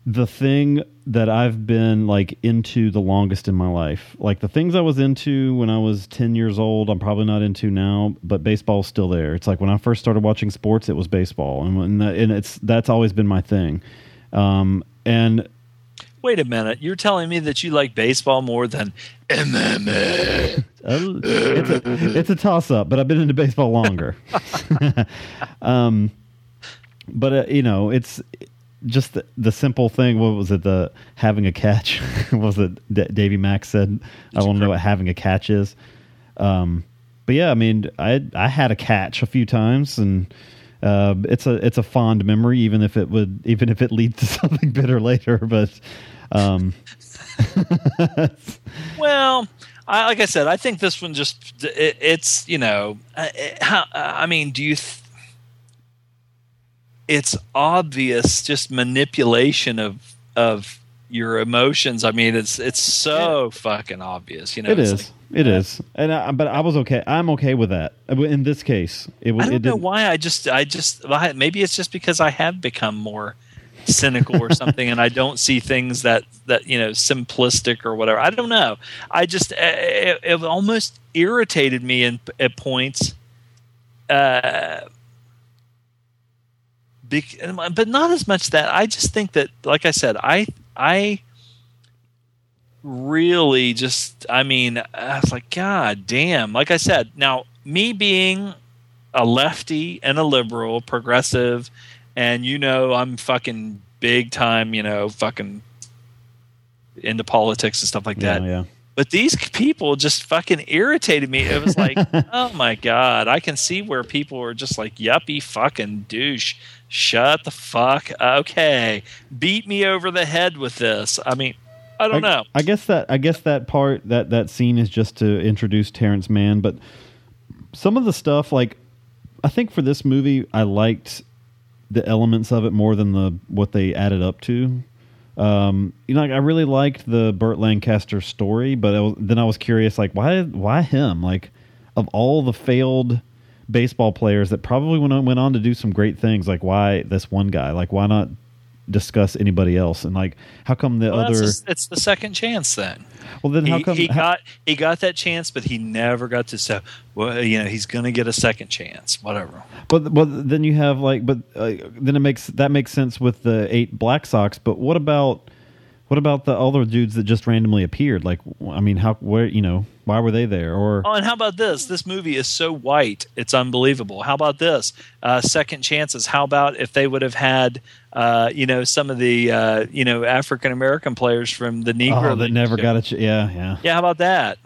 the thing that I've been like into the longest in my life. Like the things I was into when I was 10 years old, I'm probably not into now, but baseball's still there. It's like when I first started watching sports, it was baseball. And when that, and it's that's always been my thing. Um and Wait a minute. You're telling me that you like baseball more than MMA? Uh, it's a it's a toss up, but I've been into baseball longer. um, but uh, you know, it's just the, the simple thing. What was it? The having a catch was it? D- Davy Mack said, "I want to know what having a catch is." Um, but yeah, I mean, I I had a catch a few times, and uh, it's a it's a fond memory, even if it would even if it leads to something bitter later. But um, Well, I, like I said, I think this one just it, it's you know, it, how, I mean, do you? Th- it's obvious, just manipulation of of your emotions. I mean, it's it's so fucking obvious. You know, It is. like- It is. And I, but I was okay. I'm okay with that. In this case, it was. I don't it know why. I just, I just, maybe it's just because I have become more cynical or something, and I don't see things that that you know simplistic or whatever. I don't know. I just, it, it almost irritated me in, at points. Uh, but not as much that. I just think that, like I said, I, I really just i mean i was like god damn. Like i said now me being a lefty and a liberal progressive and you know i'm fucking big time you know fucking into politics and stuff like Yeah, that. yeah. But these people just fucking irritated me. It was like oh my god. I can see where people are just like yuppie fucking douche. Shut the fuck okay. Beat me over the head with this. I mean i don't know. I guess that I guess that part that that scene is just to introduce Terence Mann, but some of the stuff like I think for this movie I liked the elements of it more than the what they added up to. Um, you know, like I really liked the Burt Lancaster story, but was, then I was curious, like why why him? Like of all the failed baseball players that probably went on, went on to do some great things, like why this one guy? Like why not discuss anybody else? And like how come the Well, other? that's the second chance then. well, then how he, come he how- got he got that chance, but he never got to say, well, you know, he's to get a second chance, whatever. But but then you have like, but uh, then it makes that makes sense with the eight Black Sox But what about what about the other dudes that just randomly appeared? Like, I mean, how where you know why were they there? Or Oh, and how about this? This movie is so white, it's unbelievable. How about this? Uh, second chances. How about if they would have had, uh, you know, some of the, uh, you know, African American players from the Negro oh, that never got a ch- yeah yeah Yeah, how about that?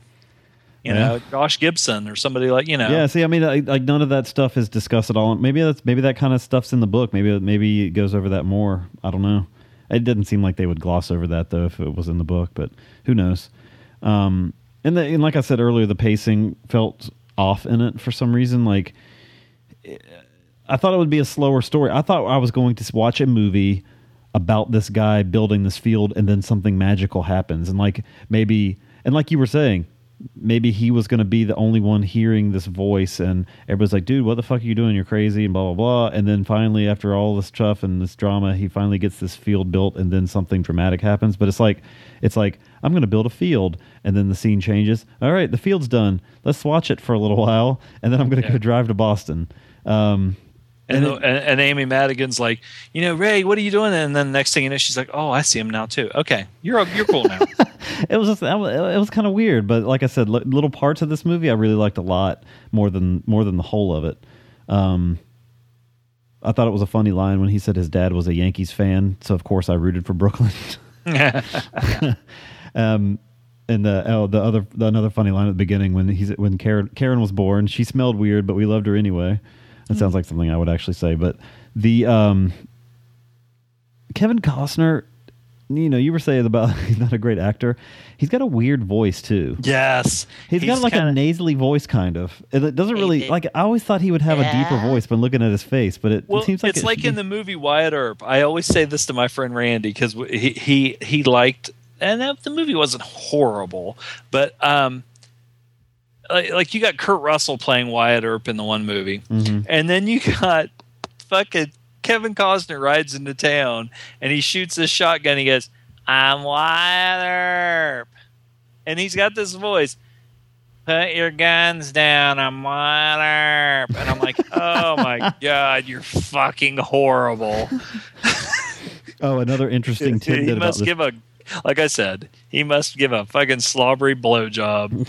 You Yeah. know, Josh Gibson or somebody like you know. yeah. See, I mean, like, like none of that stuff is discussed at all. Maybe that's maybe that kind of stuff's in the book. Maybe maybe it goes over that more. I don't know. It didn't seem like they would gloss over that though if it was in the book, but who knows? Um, and, the, and like I said earlier, the pacing felt off in it for some reason. Like I thought it would be a slower story. I thought I was going to watch a movie about this guy building this field and then something magical happens. And like maybe and like you were saying maybe he was going to be the only one hearing this voice and everybody's like dude what the fuck are you doing? You're crazy and blah blah blah. And then finally after all this stuff and this drama he finally gets this field built and then something dramatic happens. But it's like it's like i'm going to build a field and then the scene changes. All right the field's done. Let's watch it for a little while and then i'm going to Yeah. go drive to boston. Um And, And and, and Amy Madigan's like, you know, Ray, what are you doing? And then the next thing you know, she's like, oh, I see him now too. Okay, you're you're cool now. it was just it was kind of weird but like i said little parts of this movie i really liked a lot more than more than the whole of it um i thought it was a funny line when he said his dad was a yankees fan so of course i rooted for brooklyn um and the oh, the other the, another funny line at the beginning when he's when Karen Karen was born, she smelled weird, but we loved her anyway. That sounds like something I would actually say. But the um, Kevin Costner, you know, you were saying about he's not a great actor. He's got a weird voice too. yes, He's got like kinda- a nasally voice, kind of. It doesn't really like. I always thought he would have a deeper voice, but looking at his face, but it, Well, it seems like it's it like should in the movie Wyatt Earp. I always say this to my friend Randy because he, he he liked, and that, the movie wasn't horrible, but um, like, like you got Kurt Russell playing Wyatt Earp in the one movie, Mm-hmm. and then you got fucking Kevin Costner rides into town and he shoots this shotgun. He goes, "I'm Wyatt Earp," and he's got this voice. Put your guns down. I'm Wyatt Earp, and I'm like, "Oh my god, you're fucking horrible." Oh, another interesting he tidbit about must give a, like I said, he must give a fucking slobbery blowjob.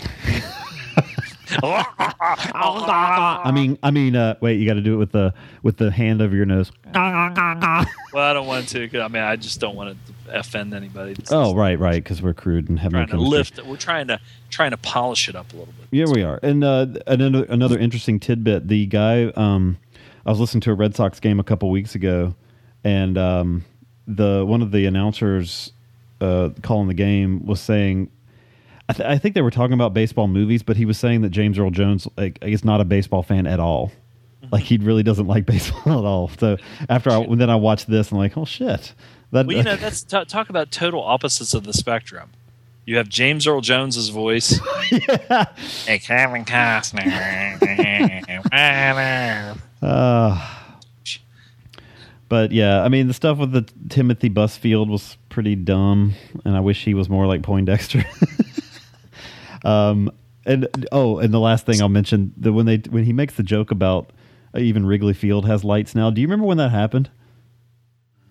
I mean, I mean, uh, wait, you got to do it with the with the hand over your nose. Well, I don't want to. 'cause, I mean, I just don't want to offend anybody. It's Oh, right, right, because we're crude and have no to lift. We're trying to trying to polish it up a little bit. Yeah, we are. And uh, another another interesting tidbit: the guy, um, I was listening to a Red Sox game a couple weeks ago, and um, the one of the announcers uh, calling the game was saying, I, th- I think they were talking about baseball movies, but he was saying that James Earl Jones like, is not a baseball fan at all. Like he really doesn't like baseball at all. So after I, then I watched this, I'm like, oh shit. That, Well, you know, that's t- talk about total opposites of the spectrum. You have James Earl Jones's voice. Hey, Kevin Costner. Uh, but yeah, I mean, the stuff with the Timothy Busfield was pretty dumb, and I wish he was more like Poindexter. Um, and oh, and the last thing I'll mention that when they when he makes the joke about uh, even Wrigley Field has lights now. Do you remember when that happened?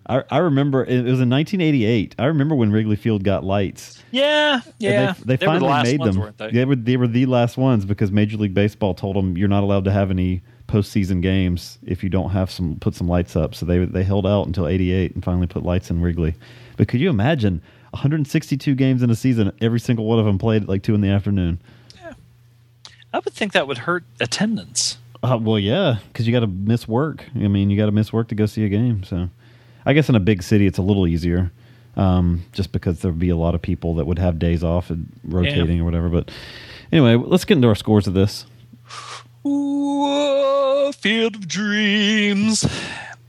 I, I remember it was in 1988. I remember when Wrigley Field got lights. yeah, And yeah. They, they were the finally last made ones, them. weren't they? They were they were the last ones because Major League Baseball told them you're not allowed to have any postseason games if you don't have some put some lights up. So they they held out until '88 and finally put lights in Wrigley. But could you imagine 162 games in a season? Every single one of them played at like two in the afternoon. Yeah, I would think that would hurt attendance. Uh, well, yeah, because you got to miss work. I mean, you got to miss work to go see a game. So, I guess in a big city, it's a little easier, um, just because there'd be a lot of people that would have days off and rotating or whatever. But anyway, let's get into our scores of this. Ooh, field of dreams.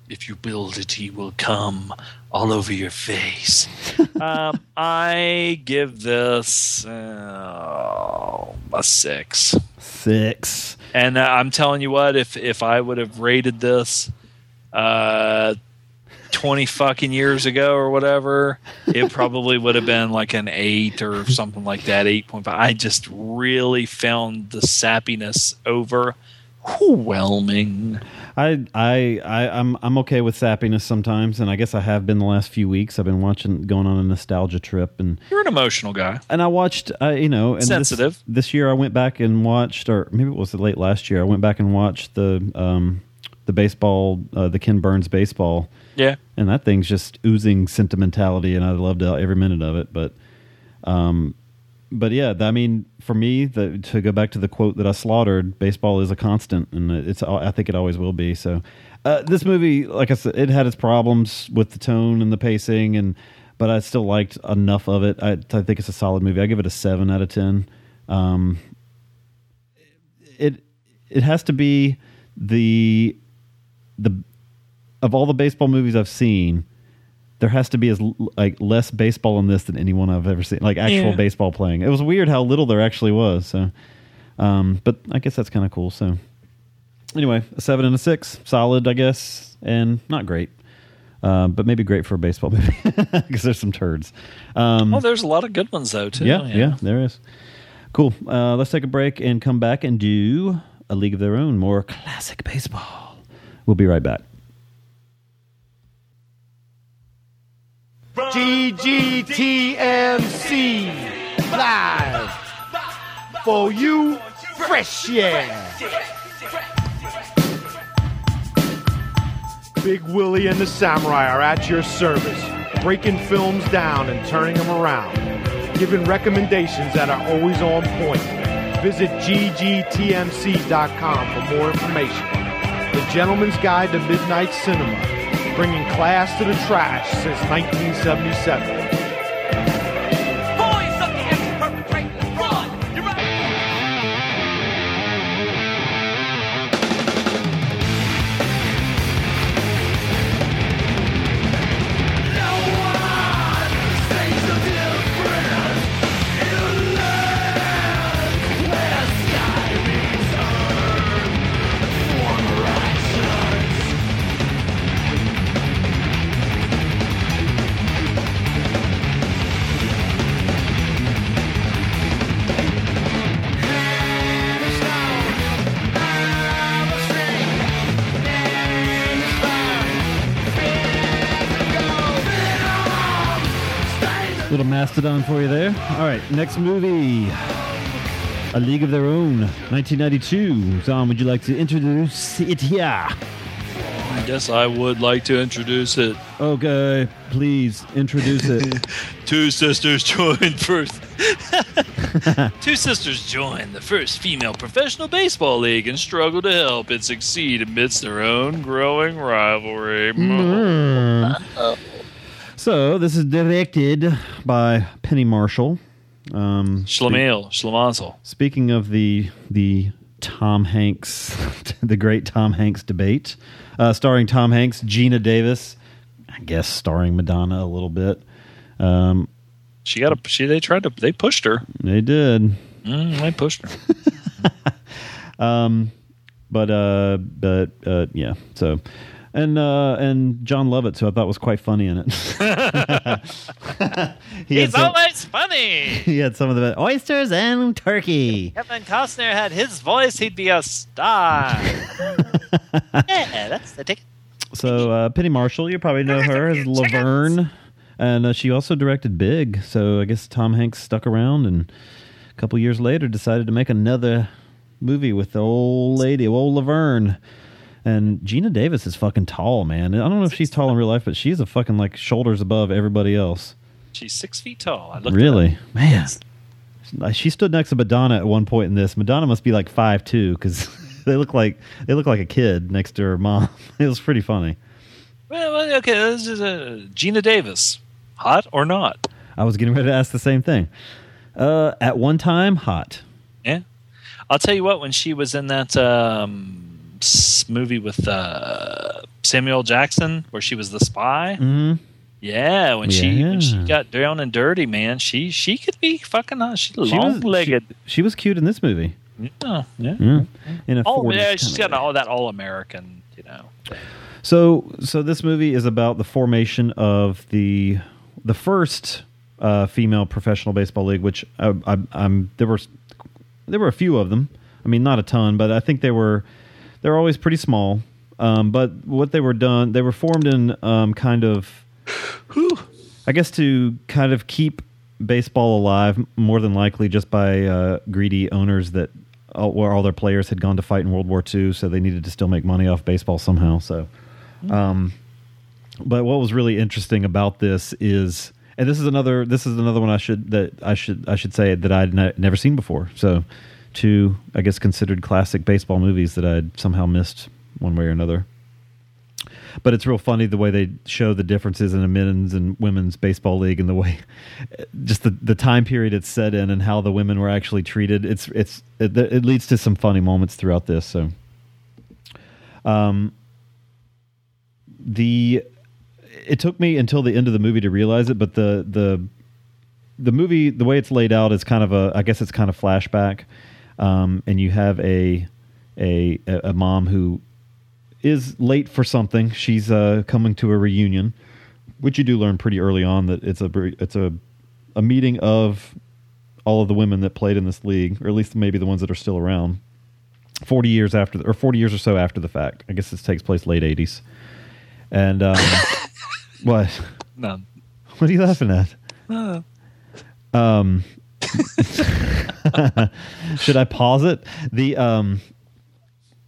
If you build it, he will come all over your face. um, I give this uh, a six. Six. And uh, I'm telling you what, if if I would have rated this uh, 20 fucking years ago or whatever, it probably would have been like an 8 or something like that, 8.5. I just really found the sappiness overwhelming. I, I, I, I'm, I'm okay with sappiness sometimes, and I guess I have been the last few weeks. I've been watching, going on a nostalgia trip, and You're an emotional guy. and I watched, uh, you know, and this- Sensitive. This, year, I went back and watched, or maybe it was late last year. I went back and watched the, um, the baseball, uh, the Ken Burns baseball, Yeah. and that thing's just oozing sentimentality, and I loved every minute of it. But, um, but yeah, I mean, for me, the, to go back to the quote that I slaughtered, baseball is a constant, and it's I think it always will be. So, uh, this movie, like I said, it had its problems with the tone and the pacing, and but I still liked enough of it. I, I think it's a solid movie. I give it a seven out of ten. Um, it it has to be the the of all the baseball movies I've seen, there has to be as like less baseball in this than anyone I've ever seen, like actual Yeah. baseball playing. It was weird how little there actually was. So, um, but I guess that's kind of cool. So, anyway, a seven and a six, solid, I guess, and not great, um, but maybe great for a baseball movie because there's some turds. Um, Well, there's a lot of good ones, though, too. yeah, yeah, there is. Cool. Uh, let's take a break and come back and do a League of Their Own, more classic baseball. We'll be right back. GGTMC live for you, fresh yeah. Big Willie and the Samurai are at your service, breaking films down and turning them around, giving recommendations that are always on point. Visit ggtmc.com for more information. The Gentleman's Guide to Midnight Cinema, bringing class to the trash since 1977. Mastodon for you there. All right, next movie. A League of Their Own, 1992. Tom, would you like to introduce it here? I guess I would like to introduce it. Okay, please introduce it. Two sisters join first. Two sisters joined the first female professional baseball league and struggle to help it succeed amidst their own growing rivalry. Hmm. So, this is directed by Penny Marshall. Um, Schlemiel, Schlemazel. Speaking of the the Tom Hanks, the great Tom Hanks debate, uh, starring Tom Hanks, Geena Davis, I guess starring Madonna a little bit. Um, She got a. She they tried to. They pushed her. they did, Mm, they pushed her. um, but uh, but uh, yeah. So, and uh, and Jon Lovitz, who I thought was quite funny in it. he, He's some, always funny. he had some of the oysters and turkey. If Kevin Costner had his voice. He'd be a star. yeah, that's the ticket. So uh, Penny Marshall, you probably know her as Laverne, and uh, she also directed Big. So I guess Tom Hanks stuck around, and a couple years later decided to make another movie with the old lady, old Laverne. And Geena Davis is fucking tall, man. I don't know if she's tall in real life, but she's a fucking like shoulders above everybody else. She's six feet tall. I looked Really, man. She stood next to Madonna at one point in this. Madonna must be like five two because they look like they look like a kid next to her mom. It was pretty funny. Well, well, okay, this is uh, Geena Davis. Hot or not? I was getting ready to ask the same thing. Uh, at one time, hot. Yeah. I'll tell you what, when she was in that um, s- movie with uh, Samuel Jackson, where she was the spy, Mm-hmm. yeah, when she when she got down and dirty, man, she she could be fucking. She's She long legged. She, she was cute in this movie. Yeah, yeah. Yeah, in a Oh, 40s yeah, she's got all that all American, you know. So, so this movie is about the formation of the the first uh, female professional baseball league, which I, I, I'm there were there were a few of them. I mean, not a ton, but I think they were they were always pretty small. Um, but what they were done, they were formed in um, kind of, I guess, to kind of keep baseball alive. More than likely, just by uh, greedy owners that all, where all their players had gone to fight in World War II, so they needed to still make money off baseball somehow. So, um, but what was really interesting about this is, and this is another this is another one I should that I should I should say that I'd ne- never seen before. So, two I guess considered classic baseball movies that I'd somehow missed one way or another. But it's real funny the way they show the differences in a men's and women's baseball league and the way, just the, the time period it's set in and how the women were actually treated. It's it's it, it leads to some funny moments throughout this. So, um, the it took me until the end of the movie to realize it, but the the the movie the way it's laid out is kind of a I guess it's kind of flashback, um, and you have a a a mom who is late for something. She's uh, coming to a reunion, which you do learn pretty early on that it's a it's a a meeting of all of the women that played in this league, or at least maybe the ones that are still around. Forty years after, or forty years or so after the fact. I guess this takes place late eighties. And um, what? None. What are you laughing at? Uh, Um, should I pause it? The um,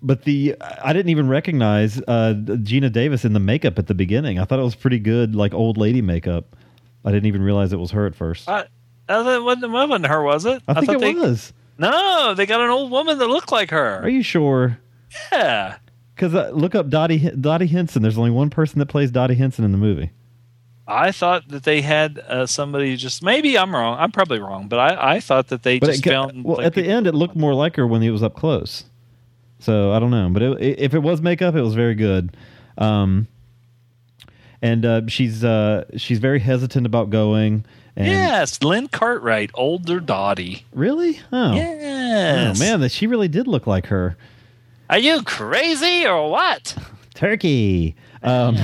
but the I didn't even recognize uh, Geena Davis in the makeup at the beginning. I thought it was pretty good, like old lady makeup. I didn't even realize it was her at first. I, I, that wasn't, that wasn't her, was it? I think thought it they, was. No, they got an old woman that looked like her. Are you sure? Yeah. Because uh, look up Dottie Dottie Hinson. There's only one person that plays Dottie Hinson in the movie. I thought that they had uh, somebody just maybe I'm wrong. I'm probably wrong, but I, I thought that they But just it, found well, like, at the end, it looked more like her when he was up close. So I don't know, but it, if it was makeup, it was very good. Um, and uh, she's uh, she's very hesitant about going. And yes, Lynn Cartwright, older Dottie. Really? Oh. Yes. Oh man, that she really did look like her. Are you crazy or what? Turkey. Um,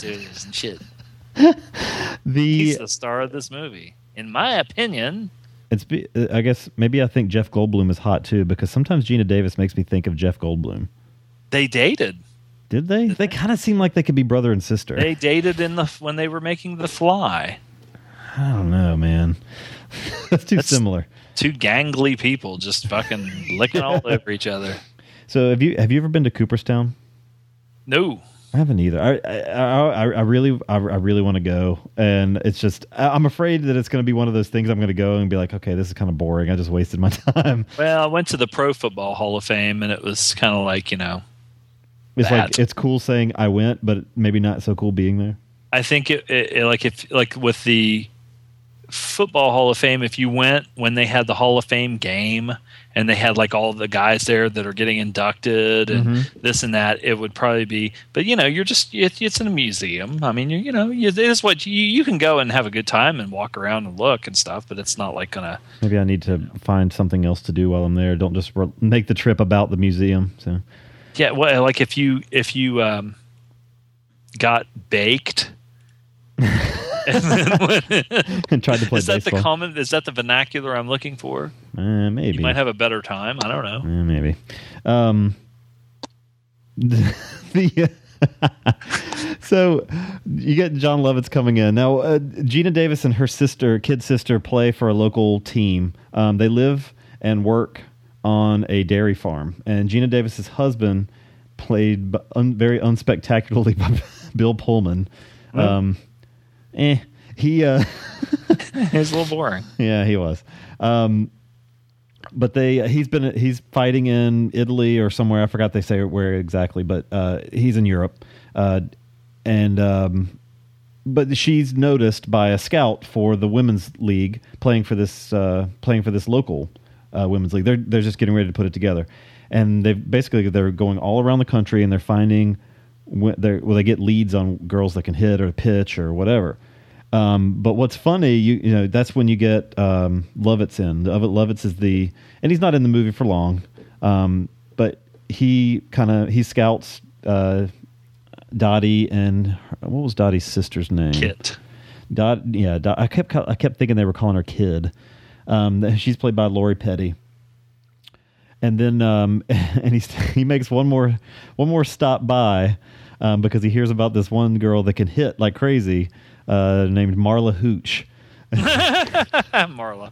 dudes and shit. The He's the star of this movie, in my opinion. it's be- uh, I guess maybe I think Jeff Goldblum is hot too because sometimes Geena Davis makes me think of Jeff Goldblum. They dated. Did they? They kind of seem like they could be brother and sister. They dated in the when they were making The Fly. I don't know, man. That's too That's- similar. Two gangly people just fucking licking all over each other. So have you have you ever been to Cooperstown? No. I haven't either. I I, I, I really I, I really want to go, and it's just I- I'm afraid that it's going to be one of those things I'm going to go and be like, okay, this is kind of boring. I just wasted my time. Well, I went to the Pro Football Hall of Fame, and it was kind of like you know, It's like it's cool saying I went, but maybe not so cool being there. I think it, it, it like if like with the football Hall of Fame, if you went when they had the Hall of Fame game and they had like all the guys there that are getting inducted and Mm-hmm. this and that, it would probably be. But you know, you're just it, it's in a museum. I mean, you you know, you, it is what you you can go and have a good time and walk around and look and stuff, but it's not like gonna. Maybe I need to find something else to do while I'm there. Don't just re- make the trip about the museum. So Yeah, well, like if you if you um, got baked. and when- and tried to play is that the common? Is that the vernacular I'm looking for? Uh, maybe You might have a better time. I don't know. Eh, maybe. Um, the so you get Jon Lovitz coming in now. Uh, Geena Davis and her sister, kid sister, play for a local team. Um, they live and work on a dairy farm, and Geena Davis's husband played un, very unspectacularly by Bill Pullman. Um, eh, he. Uh, It's a little boring. yeah, he was. Um, but they he's been he's fighting in Italy or somewhere. I forgot they say where exactly, but uh, he's in Europe, uh, and um, but she's noticed by a scout for the women's league playing for this uh, playing for this local uh, women's league. They're they're just getting ready to put it together, and they basically they're going all around the country and they're finding wh- they're, well they get leads on girls that can hit or pitch or whatever. Um, but what's funny, you you know, that's when you get um, Lovitz in. Lovitz Lovitz is the, and he's not in the movie for long, um, but he kind of he scouts uh, Dottie and her- what was Dottie's sister's name? Kit. Dot, yeah, Dot, I kept I kept thinking they were calling her Kid. Um, she's played by Lori Petty. And then um, and he he makes one more one more stop by um, because he hears about this one girl that can hit like crazy uh, named Marla Hooch. Marla.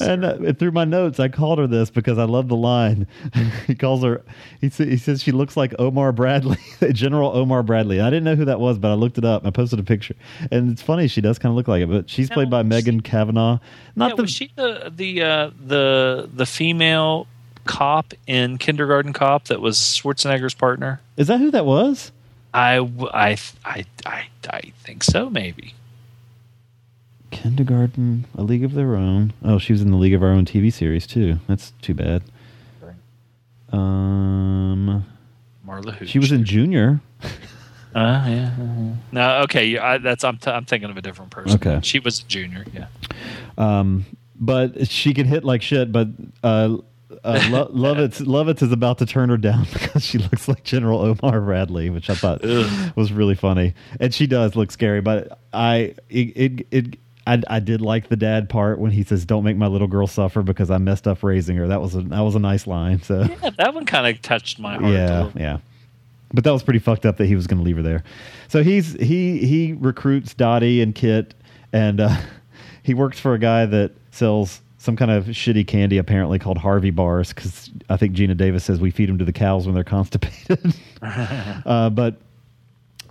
And uh, through my notes, I called her this because I love the line. he calls her. He, sa- he says she looks like Omar Bradley, General Omar Bradley. I didn't know who that was, but I looked it up. I posted a picture, and it's funny. She does kind of look like it, but she's played by Now, Megan Cavanagh. Not yeah, the was she the the uh, the the female cop in Kindergarten Cop that was Schwarzenegger's partner? is that who that was? I I I I, I think so. Maybe. Kindergarten, A League of Their Own. Oh, she was in the League of Our Own TV series too. That's too bad. Um, Marla Hooch. she was in Junior. Uh, yeah. No, okay. I, that's I'm, t- I'm thinking of a different person. Okay. She was a junior. Yeah. Um, but she can hit like shit. But uh, uh, Lo- Lovitz Lovitz is about to turn her down because she looks like General Omar Bradley, which I thought Ugh. was really funny. And she does look scary. But I it it. it I, I did like the dad part when he says, "Don't make my little girl suffer because I messed up raising her." That was a that was a nice line. So Yeah, that one kind of touched my heart. yeah, yeah. But that was pretty fucked up that he was going to leave her there. So he's he he recruits Dottie and Kit, and uh, he works for a guy that sells some kind of shitty candy, apparently called Harvey bars, because I think Geena Davis says we feed them to the cows when they're constipated. uh, but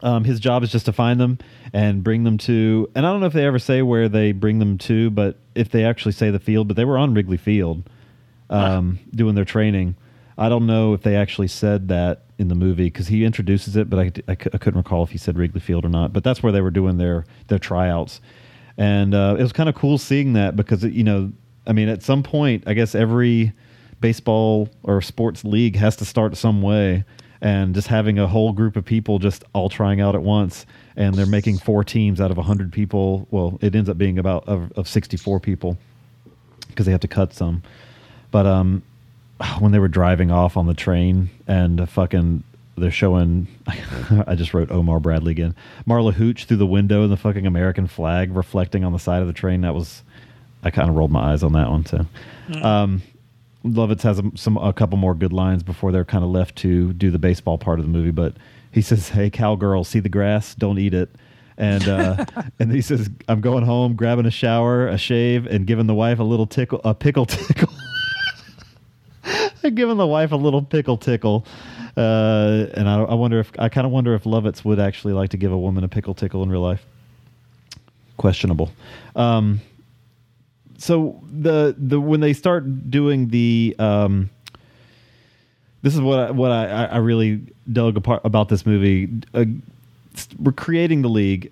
um, his job is just to find them and bring them to. And I don't know if they ever say where they bring them to, but if they actually say the field, but they were on Wrigley Field um, doing their training. I don't know if they actually said that in the movie because he introduces it, but I, I, I couldn't recall if he said Wrigley Field or not. But that's where they were doing their their tryouts, and uh, it was kind of cool seeing that because you know, I mean, at some point, I guess every baseball or sports league has to start some way, and just having a whole group of people just all trying out at once, and they're making four teams out of hundred people. Well, it ends up being about of, of sixty four people because they have to cut some. But um, when they were driving off on the train and fucking they're showing I just wrote Omar Bradley again. Marla Hooch through the window and the fucking American flag reflecting on the side of the train. That was I kind of rolled my eyes on that one too. Um, Lovitz has a, some a couple more good lines before they're kind of left to do the baseball part of the movie. But he says, "Hey, cowgirl, see the grass? Don't eat it." And uh, and he says, "I'm going home, grabbing a shower, a shave, and giving the wife a little tickle, a pickle tickle." giving the wife a little pickle tickle. Uh, and I, I wonder if I kind of wonder if Lovitz would actually like to give a woman a pickle tickle in real life. Questionable. Um, so the the when they start doing the um, this is what I, what I, I really dug apart about this movie. Uh, we're creating the league.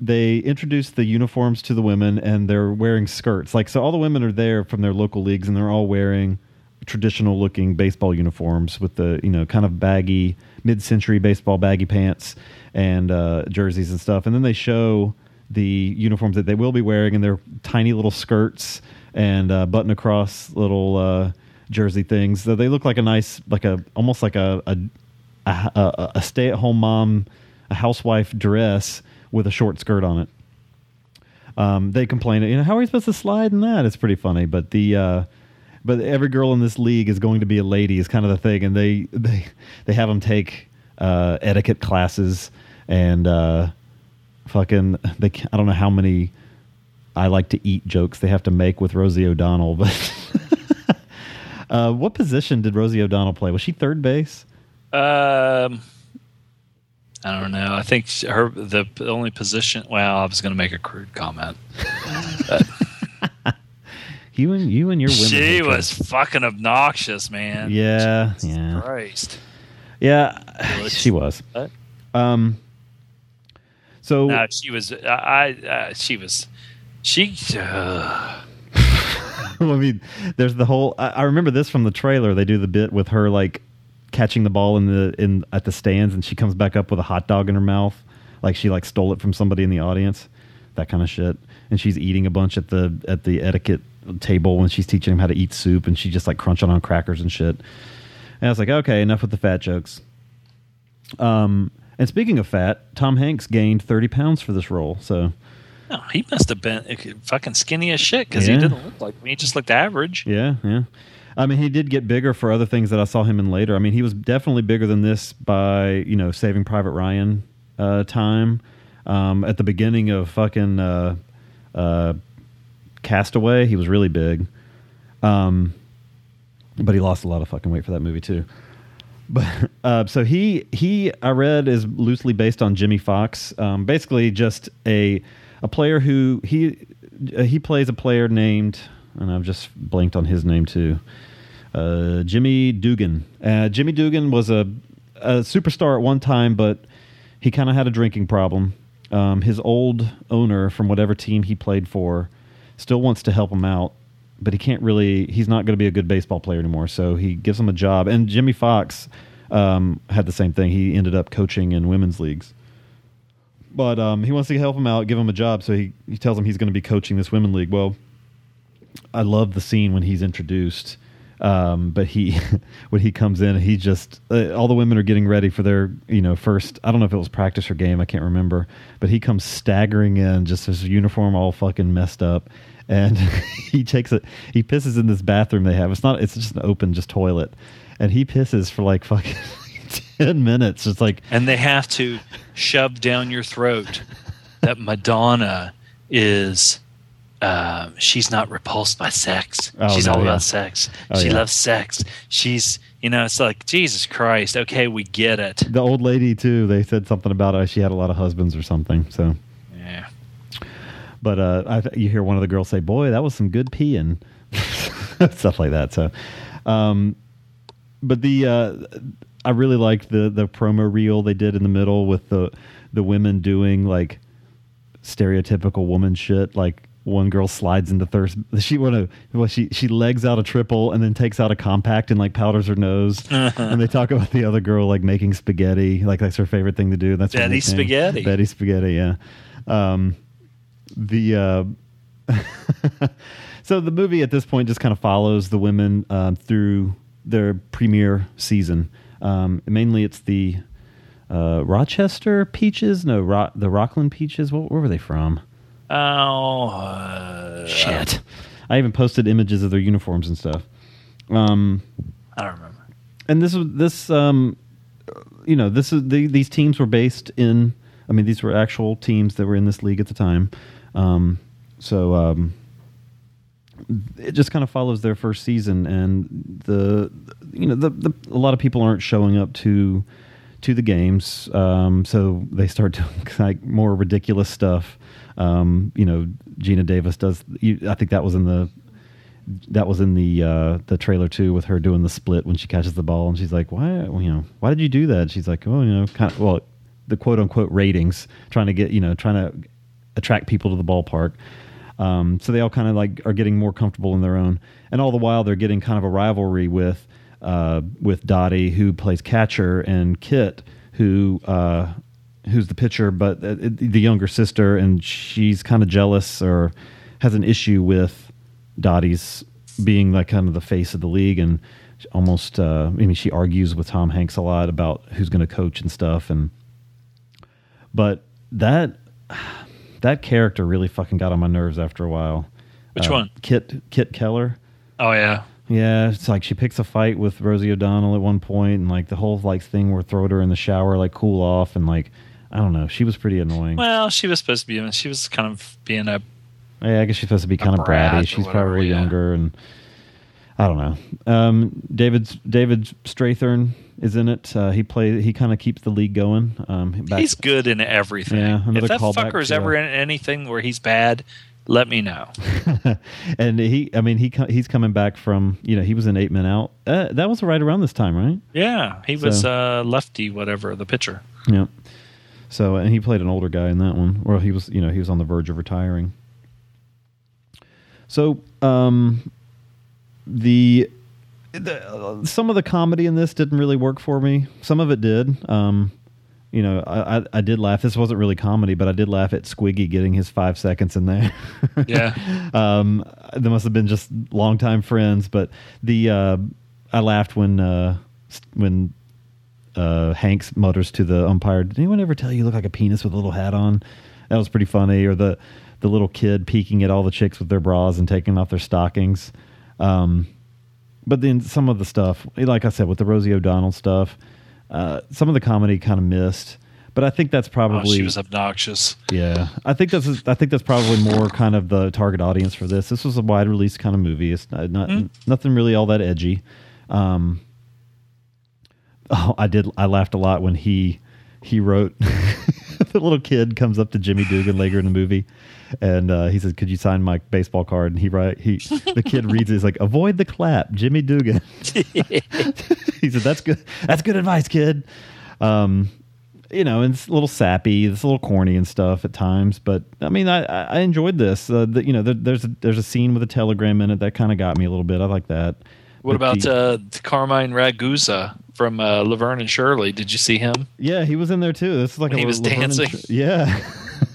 They introduce the uniforms to the women, and they're wearing skirts. Like so, all the women are there from their local leagues, and they're all wearing traditional looking baseball uniforms with the you know kind of baggy mid century baseball baggy pants and uh, jerseys and stuff. And then they show the uniforms that they will be wearing in their tiny little skirts and uh, button across little uh, jersey things. So they look like a nice, like a almost like a a, a, a, stay at home mom, a housewife dress with a short skirt on it. Um, they complain, you know, how are we supposed to slide in that? It's pretty funny, but the uh, but every girl in this league is going to be a lady is kind of the thing, and they they they have them take uh, etiquette classes and uh, fucking they I don't know how many I like to eat jokes they have to make with Rosie O'Donnell, but. Uh, what position did Rosie O'Donnell play? Was she third base? Um, I don't know. I think her the only position. Well, I was going to make a crude comment. You and you and your women. she was fucking obnoxious, man. Yeah, Jesus yeah. Christ. Yeah, she was. Um. So No, she was. I. I uh, she was. She. Uh, I mean, there's the whole. I, I remember this from the trailer. They do the bit with her like catching the ball in the in at the stands, and she comes back up with a hot dog in her mouth, like she like stole it from somebody in the audience, that kind of shit. And she's eating a bunch at the at the etiquette table when she's teaching him how to eat soup, and she just like crunching on crackers and shit. And I was like, okay, enough with the fat jokes. Um, and speaking of fat, Tom Hanks gained thirty pounds for this role, so. no, he must have been fucking skinny as shit because Yeah. he didn't look like me. He just looked average. Yeah, yeah. I mean, he did get bigger for other things that I saw him in later. I mean, he was definitely bigger than this by you know Saving Private Ryan uh, time. Um, at the beginning of fucking uh, uh, Castaway, he was really big. Um, but he lost a lot of fucking weight for that movie too. But uh, so he he I read is loosely based on Jimmie Foxx. Um, basically, just a a player who he uh, he plays a player named and I've just blanked on his name too. Uh, Jimmy Dugan. Uh, Jimmy Dugan was a, a superstar at one time, but he kind of had a drinking problem. Um, his old owner from whatever team he played for still wants to help him out, but he can't really. He's not going to be a good baseball player anymore, so he gives him a job. And Jimmie Foxx um, had the same thing. He ended up coaching in women's leagues. But um, he wants to help him out, give him a job. So he, he tells him he's going to be coaching this women league. Well, I love the scene when he's introduced. Um, but he, when he comes in, he just uh, all the women are getting ready for their you know first. I don't know if it was practice or game. I can't remember. But he comes staggering in, just his uniform all fucking messed up, and he takes it. He pisses in this bathroom they have. It's not. It's just an open just toilet, and he pisses for like fucking ten minutes. It's like and they have to shove down your throat that Madonna is uh, she's not repulsed by sex. Oh, she's no, all yeah. about sex. Oh, she yeah. loves sex. She's you know it's like Jesus Christ. Okay, we get it. the old lady too. They said something about uh, she had a lot of husbands or something. So. But uh, I you hear one of the girls say, "Boy, that was some good peeing," stuff like that. So, um, but the uh, I really liked the the promo reel they did in the middle with the the women doing like stereotypical woman shit. Like one girl slides into thirst. She want to well she she legs out a triple and then takes out a compact and like powders her nose. and they talk about the other girl like making spaghetti. Like that's her favorite thing to do. That's Betty. Spaghetti. Betty spaghetti. Yeah. Um, the uh, so the movie at this point just kind of follows the women um, through their premiere season. Um, mainly, it's the uh, Rochester Peaches. No, Ro- the Rockford Peaches. What, where were they from? Oh uh, Shit. I even posted images of their uniforms and stuff. Um, I don't remember. and this was this um, you know this is the, these teams were based in I mean, these were actual teams that were in this league at the time. Um, so um, it just kind of follows their first season, and the you know the, the a lot of people aren't showing up to to the games, um, so they start doing like more ridiculous stuff. Um, you know, Geena Davis does. I think that was in the that was in the uh, the trailer too, with her doing the split when she catches the ball, and she's like, "Why, you know, why did you do that?" She's like, "Oh, you know, kind of well, the quote unquote ratings, trying to get you know, trying to attract people to the ballpark." Um, so they all kind of like are getting more comfortable in their own, and all the while they're getting kind of a rivalry with uh, with Dottie, who plays catcher, and Kit, who uh, who's the pitcher, but uh, the younger sister, and she's kind of jealous or has an issue with Dottie's being like kind of the face of the league, and almost uh, I mean she argues with Tom Hanks a lot about who's going to coach and stuff, and but that that character really fucking got on my nerves after a while. Which Uh, one? Kit Kit Keller. Oh yeah. Yeah, it's like she picks a fight with Rosie O'Donnell at one point, and like the whole like thing where throw her in the shower, like cool off, and like I don't know, she was pretty annoying. Well, she was supposed to be. She was kind of being a. yeah, I guess she's supposed to be kind of bratty. She's whatever, probably yeah. younger, and I don't know. Um, David David Strathairn is in it. Uh, he play he kind of keeps the league going. Um, back, He's good in everything. Yeah, if that callback fucker's to, uh, ever in anything where he's bad, let me know. and he, I mean, he he's coming back from you know he was in Eight Men Out. Uh, that was right around this time, right? Yeah, he was So- uh, lefty, whatever the pitcher. Yeah. So and he played an older guy in that one, or he was you know he was on the verge of retiring. So um, the, the some of the comedy in this didn't really work for me. Some of it did. Um, you know, I, I I did laugh. This wasn't really comedy, but I did laugh at Squiggy getting his five seconds in there. Yeah. um, they must have been just longtime friends. But the uh, I laughed when uh, when uh, Hanks mutters to the umpire, "Did anyone ever tell you you look like a penis with a little hat on?" That was pretty funny. Or the the little kid peeking at all the chicks with their bras and taking off their stockings. Um, but then some of the stuff, like I said, with the Rosie O'Donnell stuff, uh, some of the comedy kind of missed. But I think that's Oh, probably she was obnoxious. yeah, I think that's I think that's probably more kind of the target audience for this. This was a wide release kind of movie. It's not, not nothing really all that edgy. Um, oh, I did. I laughed a lot when he he wrote. the little kid comes up to Jimmy Dugan later in the movie, and uh, he says, "Could you sign my baseball card?" And he write he the kid reads it. He's like, "Avoid the clap, Jimmy Dugan." he said, "That's good. That's good advice, kid." Um, you know, and it's a little sappy, it's a little corny and stuff at times, but I mean, I, I enjoyed this. Uh, the, you know, there, there's a, there's a scene with a telegram in it that kind of got me a little bit. I like that. What about uh, Carmine Ragusa from uh, Laverne and Shirley? Did you see him? Yeah, he was in there too. This is like When a he was Laverne dancing. Sh- yeah.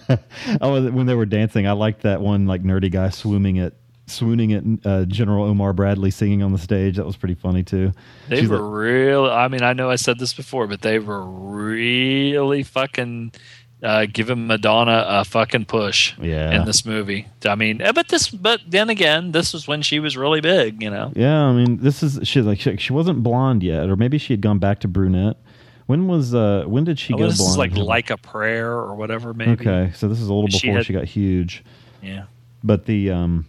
oh, when they were dancing, I liked that one like nerdy guy swooning at swooning at uh, General Omar Bradley singing on the stage. That was pretty funny too. They She's were like- real. I mean, I know I said this before, but they were really fucking uh, giving Madonna a fucking push. Yeah. In this movie, I mean, eh, but this, but then again, this was when she was really big. You know. Yeah, I mean, this is she like she, she wasn't blonde yet, or maybe she had gone back to brunette. When was uh when did she Oh, go this blonde? is like like a prayer or whatever. Maybe. Okay, so this is a little She before had- she got huge. Yeah. But the um,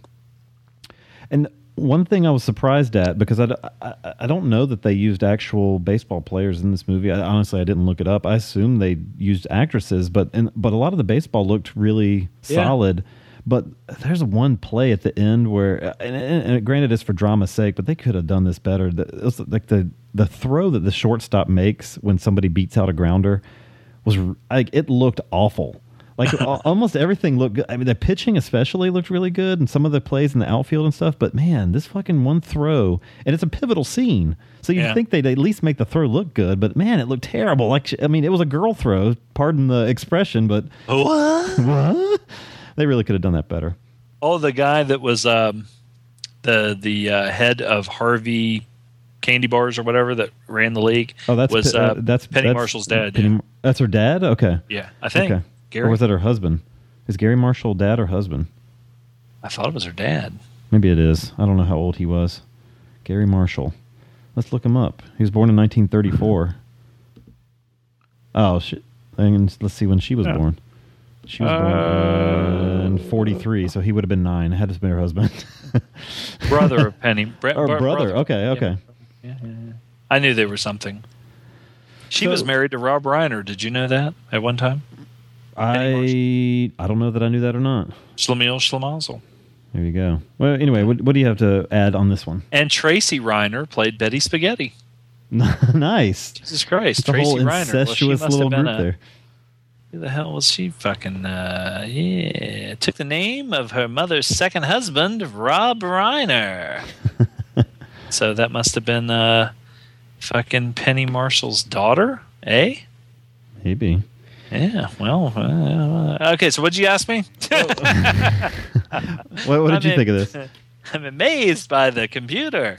one thing I was surprised at because I I don't know that they used actual baseball players in this movie. I, honestly, I didn't look it up. I assume they used actresses, but and, but a lot of the baseball looked really Yeah. solid. But there's one play at the end where, and, and, and granted, it's for drama's sake, but they could have done this better. The, like the the throw that the shortstop makes when somebody beats out a grounder was like it looked awful. Like almost everything looked good. I mean, the pitching especially looked really good, and some of the plays in the outfield and stuff. But man, this fucking one throw, and it's a pivotal scene, so you Yeah. think they'd at least make the throw look good. But man, it looked terrible. Like I mean, it was a girl throw. Pardon the expression, but What? what? They really could have done that better. Oh, the guy that was um, the the uh, head of Harvey Candy Bars or whatever that ran the league. Oh, that's was uh, uh, that's Penny that's Marshall's dad. Penny- yeah. That's her dad. Okay. Yeah, I think Okay. Garry. Or was that her husband? Is Garry Marshall dad or husband? I thought it was her dad. Maybe it is. I don't know how old he was. Garry Marshall. Let's look him up. He was born in 1934. Oh shit. And let's see when she was Yeah. born. She was born Uh, in 43, so he would have been nine. Had to have been her husband. Brother of Penny. Bre- or bro- brother. Okay, okay. Yeah, yeah, yeah. I knew they were something. She So- was married to Rob Reiner. Did you know that at one time? I I don't know that I knew that or not. Schlemiel Schlemazel. There you go. Well, anyway, what, what do you have to add on this one? And Tracy Reiner played Betty Spaghetti. nice. Jesus Christ, It's Tracy whole Reiner. Well, she incestuous must little have been group a- there. Who the hell was she? Fucking uh, yeah, took the name of her mother's second husband, Rob Reiner. so that must have been uh, fucking Penny Marshall's daughter, eh? Maybe. Yeah. Well, uh, okay. So what'd you ask me? What, what did I'm you in- think of this? I'm amazed by the computer.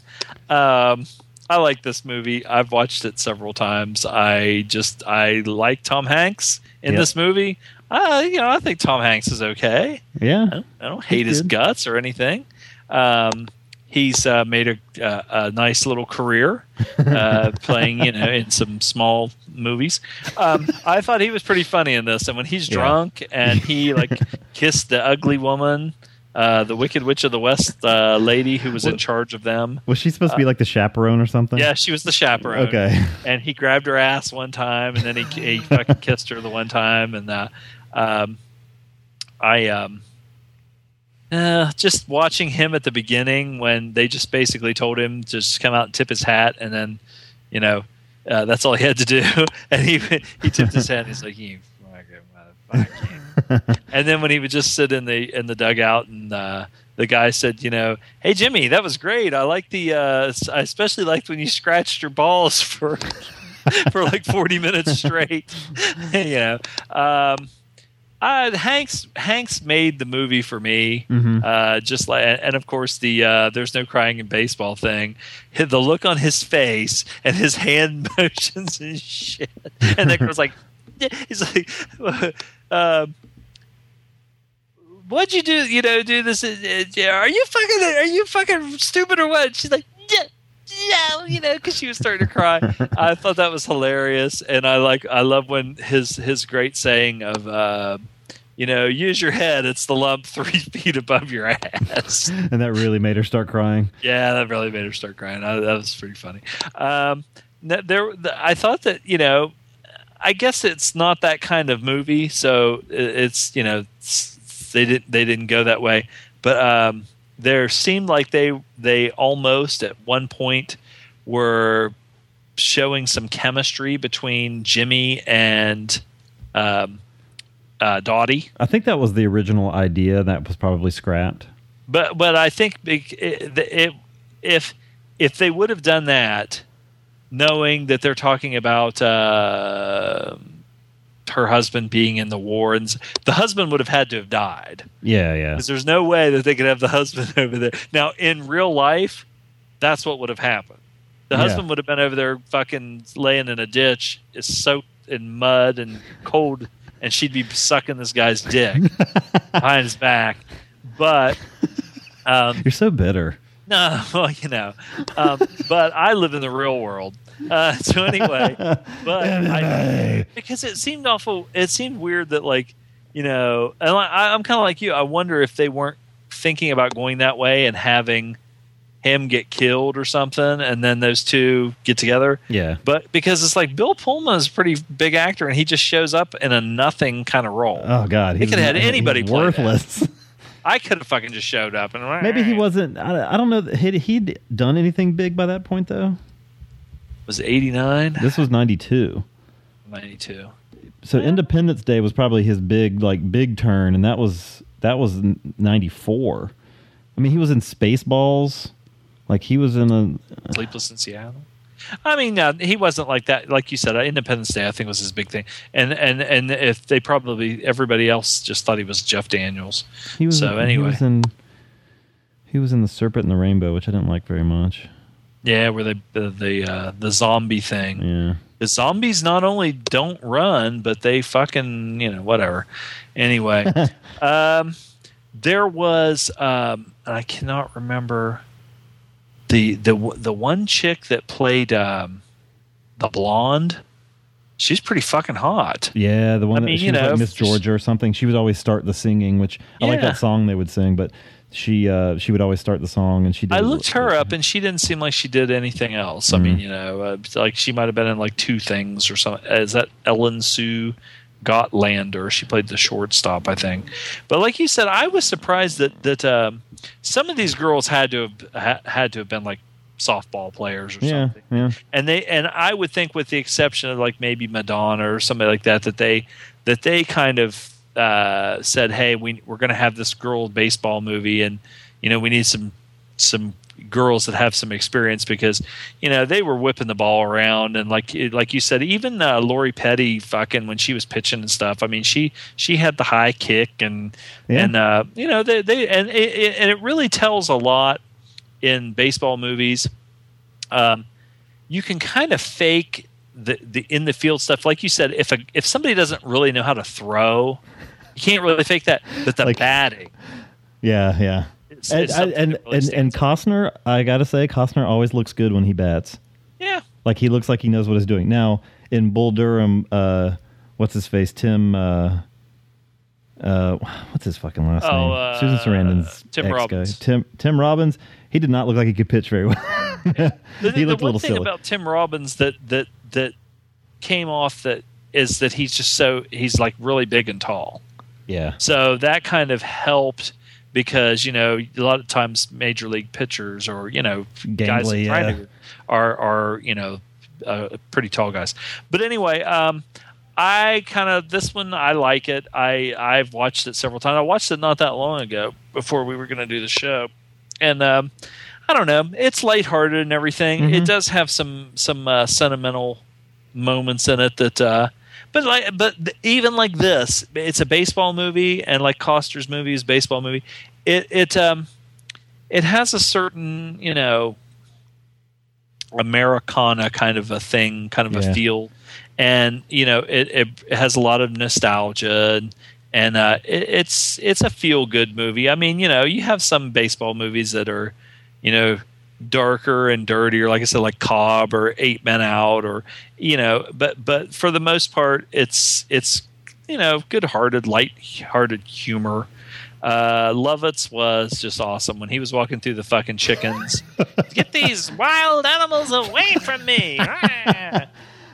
Um, I like this movie. I've watched it several times. I just I like Tom Hanks in Yep. this movie. Uh, you know, I think Tom Hanks is okay. Yeah. I don't, I don't hate his guts or anything. Um, he's uh, made a, uh, a nice little career uh, playing, you know, in some small movies. Um, I thought he was pretty funny in this, and when he's Yeah. drunk and he like kissed the ugly woman, uh, the Wicked Witch of the West uh, lady who was in charge of them. Was she supposed to be like the chaperone or something? Yeah, she was the chaperone. Okay. And he grabbed her ass one time, and then he, he fucking kissed her the one time, and uh, um, I um, uh, just watching him at the beginning when they just basically told him to just come out and tip his hat, and then you know uh, that's all he had to do, and he he tipped his hat, and he's like, "You motherfucker." and then when he would just sit in the in the dugout and uh, the guy said, you know, hey Jimmy, that was great. I like the uh, I especially liked when you scratched your balls for for like forty minutes straight. you know, um, uh, Hanks Hanks made the movie for me. Mhm. Uh, just like and of course the uh, there's no crying in baseball thing. The look on his face and his hand motions and shit. And then was like, he's like. um, what'd you do? You know, do this? uh, uh, Are you fucking? Are you fucking stupid or what? She's like, yeah, yeah, you know, because she was starting to cry. I thought that was hilarious, and I like, I love when his his great saying of, uh, you know, use your head. It's the lump three feet above your ass. And that really made her start crying. Yeah, that really made her start crying. I, that was pretty funny. Um, there, I thought that you know, I guess it's not that kind of movie, so it's you know, it's- they didn't they didn't go that way. But um, there seemed like they they almost at one point were showing some chemistry between Jimmy and um, uh, Dottie. I think that was the original idea that was probably scrapped. But but I think bec- it, it, if if they would have done that, knowing that they're talking about uh, her husband being in the war, and the husband would have had to have died Yeah, yeah. because there's no way that they could have the husband over there. Now in real life, that's what would have happened. The Yeah. husband would have been over there fucking laying in a ditch, is soaked in mud and cold, and she'd be sucking this guy's dick behind his back. But um, You're so bitter. no, well, you know, um, but I live in the real world. Uh, so anyway, but I, because it seemed awful, it seemed weird that like, you know, and I, I'm kind of like you. I wonder if they weren't thinking about going that way and having him get killed or something, and then those two get together. Yeah. But because it's like Bill Pullman is a pretty big actor, and he just shows up in a nothing kind of role. Oh God, he could have had anybody worthless. I could have fucking just showed up and Maybe he wasn't. I, I don't know. Had he done anything big by that point though? was it 89, This was '92. 92. So Independence Day was probably his big like big turn, and that was that was '94. I mean, he was in Spaceballs. Like he was in a Sleepless in Seattle. I mean, he wasn't like that. Like you said, uh, Independence Day, I think, was his big thing. And and and if they probably everybody else just thought he was Jeff Daniels. he was. So he anyway, was in he was in the Serpent and the Rainbow, which I didn't like very much. yeah, where they the the uh, the zombie thing. Yeah. The zombies not only don't run, but they fucking you know whatever. Anyway, um, there was um, I cannot remember the the the one chick that played um, the blonde. she's pretty fucking hot. Yeah, the one I that mean, she was know, like Miss Georgia or something. She would always start the singing, which I like that song they would sing, but she uh, she would always start the song, and she. Did I looked her up, and she didn't seem like she did anything else. I Mm-hmm. mean, you know, uh, like she might have been in like two things or something. Is that Ellen Sue Gotlander? She played the shortstop, I think. But like you said, I was surprised that that um, some of these girls had to have ha- had to have been like softball players or Yeah, something. yeah. And they and I would think, with the exception of like maybe Madonna or somebody like that, that they that they kind of uh, said, "Hey, we we're going to have this girl baseball movie, and you know we need some some girls that have some experience because you know they were whipping the ball around and like like you said, even uh, Lori Petty, fucking when she was pitching and stuff. I mean, she she had the high kick and Yeah. and uh, you know they they and it, it, and it really tells a lot in baseball movies. Um, you can kind of fake the, the in the field stuff, like you said. If a if somebody doesn't really know how to throw, you can't really fake that. But the Like- batting, Yeah, yeah. It's- and it's something and really and, and. Costner, I gotta say, Costner always looks good when he bats. yeah, Like he looks like he knows what he's doing. Now in Bull Durham, uh, what's his face? Tim. Uh, uh, what's his fucking last Oh, name? uh, Susan Sarandon's Tim. Robbins. Tim Tim Robbins. He did not look like he could pitch very well. The, he the looked a little thing silly. about Tim Robbins that that that came off that is that he's just so he's like really big and tall. yeah, So that kind of helped because you know a lot of times major league pitchers or you know guys Gangly, trying yeah. to are are you know uh, pretty tall guys. But anyway, um, I kind of this one I like it. I I've watched it several times. I watched it not that long ago before we were going to do the show, and um, I don't know. It's lighthearted and everything. Mm-hmm. It does have some some uh, sentimental moments in it that. Uh, but like, but even like this, it's a baseball movie, and like Costner's movie is a baseball movie. It it um, it has a certain you know Americana kind of a thing, kind of Yeah. a feel, and you know it, it, it has a lot of nostalgia and, and uh, it, it's it's a feel good movie. I mean, you know, you have some baseball movies that are, you know, darker and dirtier, like I said, like Cobb or Eight Men Out, or you know, but but for the most part, it's it's you know, good hearted, light hearted humor. Uh, Lovitz was just awesome when he was walking through the fucking chickens. Get these wild animals away from me! Ah.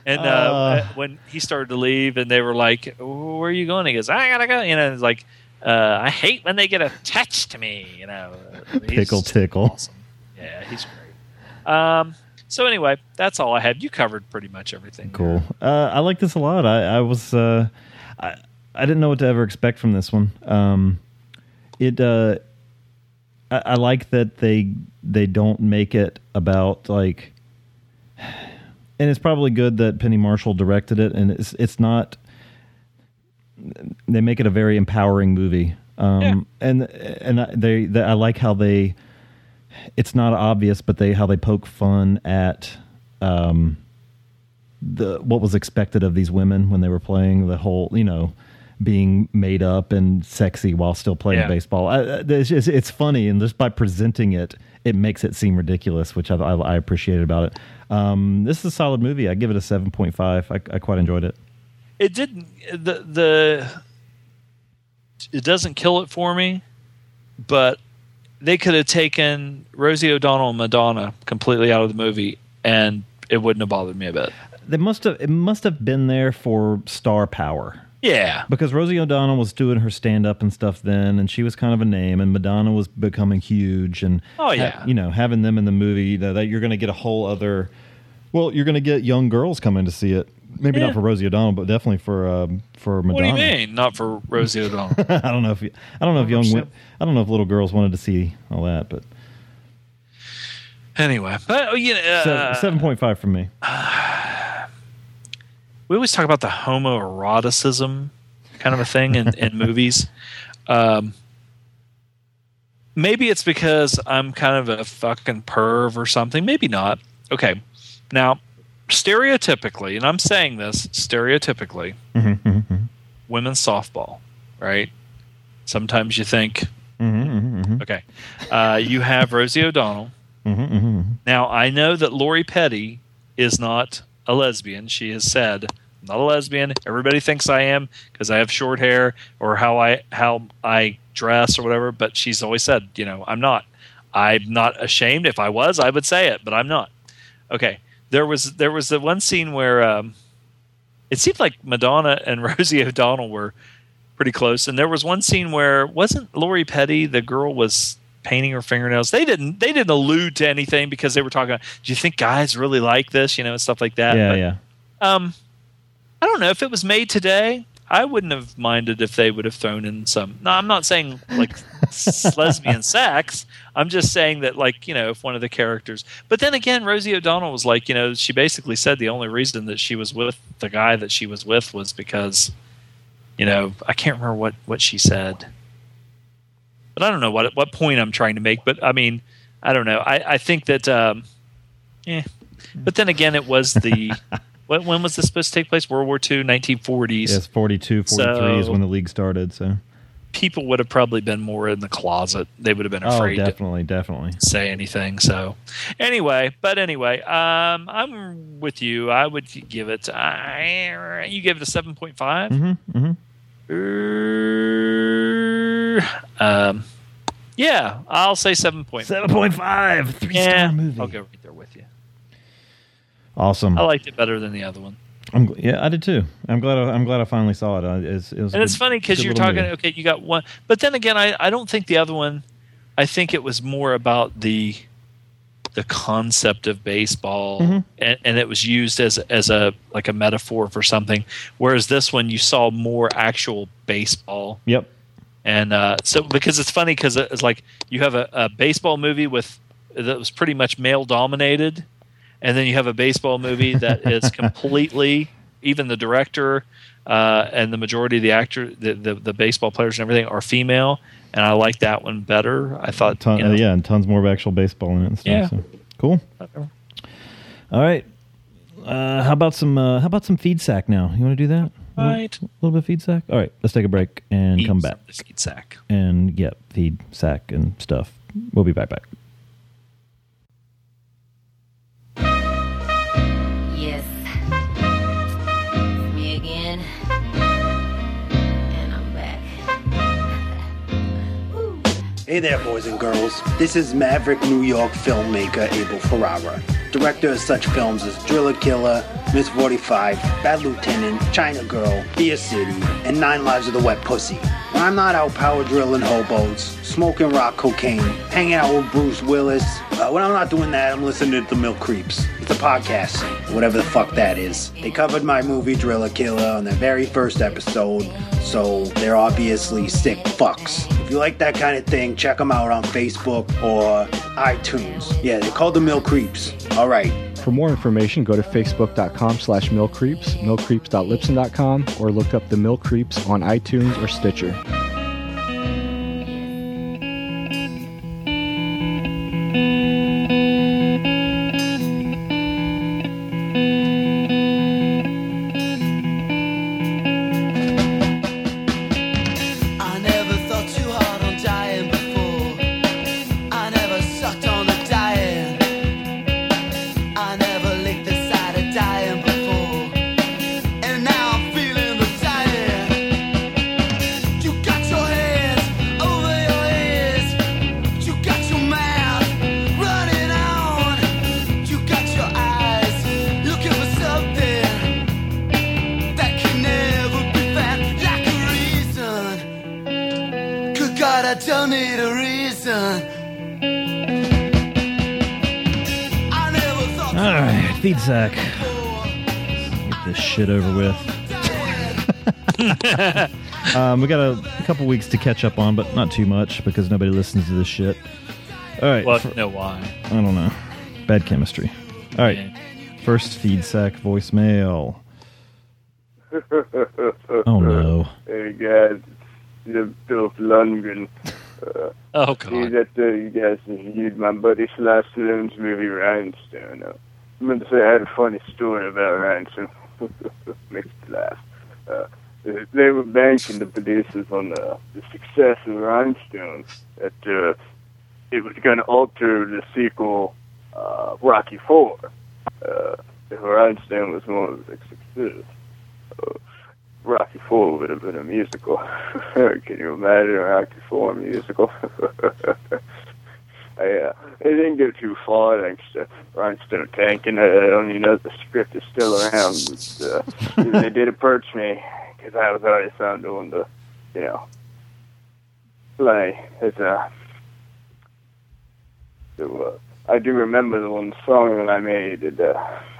and uh, Uh. when he started to leave, and they were like, "Where are you going?" He goes, "I gotta go." You know, it's like, uh, "I hate when they get attached to me." You know, He's Pickle tickle. Awesome. Yeah, he's great. Um, so anyway, that's all I had. You covered pretty much everything. cool. Uh, I like this a lot. I, I was uh, I I didn't know what to ever expect from this one. Um, it uh, I, I like that they they don't make it about like, and it's probably good that Penny Marshall directed it, and it's it's not. They make it a very empowering movie, um, Yeah. and and they, they I like how they. It's not obvious, but they how they poke fun at. Um, the what was expected of these women when they were playing the whole you know being made up and sexy while still playing Yeah. baseball I, it's, just, it's funny and just by presenting it it makes it seem ridiculous which i, I, I appreciated about it um, this is a solid movie i give it a 7.5 I, I quite enjoyed it it didn't the the it doesn't kill it for me but they could have taken rosie o'donnell and madonna completely out of the movie and it wouldn't have bothered me a bit they must have it must have been there for star power yeah because Rosie O'Donnell was doing her stand up and stuff then, and she was kind of a name, and Madonna was becoming huge, and Oh, ha- yeah. you know, having them in the movie, you know, that you're going to get a whole other. Well, you're going to get young girls coming to see it. Maybe Yeah. not for Rosie O'Donnell, but definitely for um, for Madonna. what do you mean not for rosie o'donnell I don't know if you, I don't know if young I don't know if little girls wanted to see all that, but anyway but oh, you know, uh, seven point five from me. we always talk about the homoeroticism kind of a thing in, in movies. Um, maybe it's because I'm kind of a fucking perv or something. Maybe not. Okay. Now, stereotypically, and I'm saying this stereotypically, mm-hmm, mm-hmm, mm-hmm. women's softball, right? Sometimes you think, okay, uh, you have Rosie O'Donnell. Now, I know that Lori Petty is not a lesbian. She has said I'm not a lesbian. Everybody thinks I am because I have short hair or how I how I dress or whatever. But she's always said, you know, I'm not. I'm not ashamed. If I was, I would say it, but I'm not. Okay. There was there was the one scene where um, it seemed like Madonna and Rosie O'Donnell were pretty close, and there was one scene where wasn't Lori Petty the girl was painting her fingernails. They didn't they didn't allude to anything because they were talking. about, Do you think guys really like this? You know, and stuff like that. yeah, But, yeah. Um, I don't know if it was made today. I wouldn't have minded if they would have thrown in some. No, I'm not saying like lesbian sex. I'm just saying that like you know if one of the characters. But then again, Rosie O'Donnell was like you know she basically said the only reason that she was with the guy that she was with was because you know I can't remember what what she said. But I don't know what what point I'm trying to make. But I mean, I don't know. I I think that. Um, yeah. But then again, it was the. When, when was this supposed to take place? World War II, 1940s. Yes, 42, 43 is when the league started. So, People would have probably been more in the closet. They would have been oh, afraid to definitely, definitely. say anything. So, anyway, but anyway, um, I'm with you. I would give it. I, you give it a seven point five. Mm-hmm, mm-hmm. Um, yeah, I'll say seven point Seven point five, three Yeah, star movie. I'll go right there with you. Awesome. I liked it better than the other one. I'm, yeah, I did too. I'm glad. I, I'm glad I finally saw it. Uh, it's, it was and it's good- funny because you're talking movie. okay you got one but then again I, I don't think the other one i think it was more about the the concept of baseball Mm-hmm. and, and it was used as as a like a metaphor for something whereas this one you saw more actual baseball Yep. and uh, so because it's funny because it's like you have a, a baseball movie with that was pretty much male dominated and then you have a baseball movie that is completely even the director uh, and the majority of the actor the, the the baseball players and everything are female and I like that one better I thought Ton, you know, yeah, and tons more of actual baseball in it. And stuff, Yeah. so. Cool. All right. Uh, how about some? Uh, how about some feed sack now? You want to do that? A little- Right. A little bit of feed sack. All right. Let's take a break and Eat come back feed sack and yeah, feed sack and stuff. We'll be right back. Hey there, boys and girls. This is Maverick New York filmmaker Abel Ferrara, director of such films as Driller Killer, Miss 45, Bad Lieutenant, China Girl, Fear City, and Nine Lives of the Wet Pussy. I'm not out power drilling hobos, smoking rock cocaine, hanging out with Bruce Willis, uh, when I'm not doing that, I'm listening to The Milk Creeps. It's a podcast, whatever the fuck that is. They covered my movie Driller Killer on their very first episode, so they're obviously sick fucks. If you like that kind of thing, check them out on Facebook or iTunes. Yeah, they're called The Milk Creeps. All right. For more information, go to facebook.com slash millcreeps, millcreeps.libsyn.com, or look up the Mill Creeps on iTunes or Stitcher. um, we got a, a couple weeks to catch up on, but not too much because nobody listens to this shit. All right. well fir- no why I don't know. Bad chemistry. All right. First feed sack voicemail. Oh no. Hey guys, it's Dolph Lundgren. Uh, oh see that uh, you guys reviewed my buddy Sly Stallone's movie Rhinestone. Uh, I meant to say I had a funny story about Rhinestone. Makes me laugh. Uh, they were banking the producers on the, the success of Rhinestone that uh, it was going to alter the sequel, uh, Rocky Four. Uh, if Rhinestone was one of the success. Rocky Four would have been a musical. Can you imagine a Rocky Four musical? I, uh, it didn't go too far thanks to Rhinestone tanking. I, I don't even know if the script is still around. But, uh, they did approach me because I was already found doing the, you know, play. It's uh, so, uh, I do remember the one song that I made. And, uh,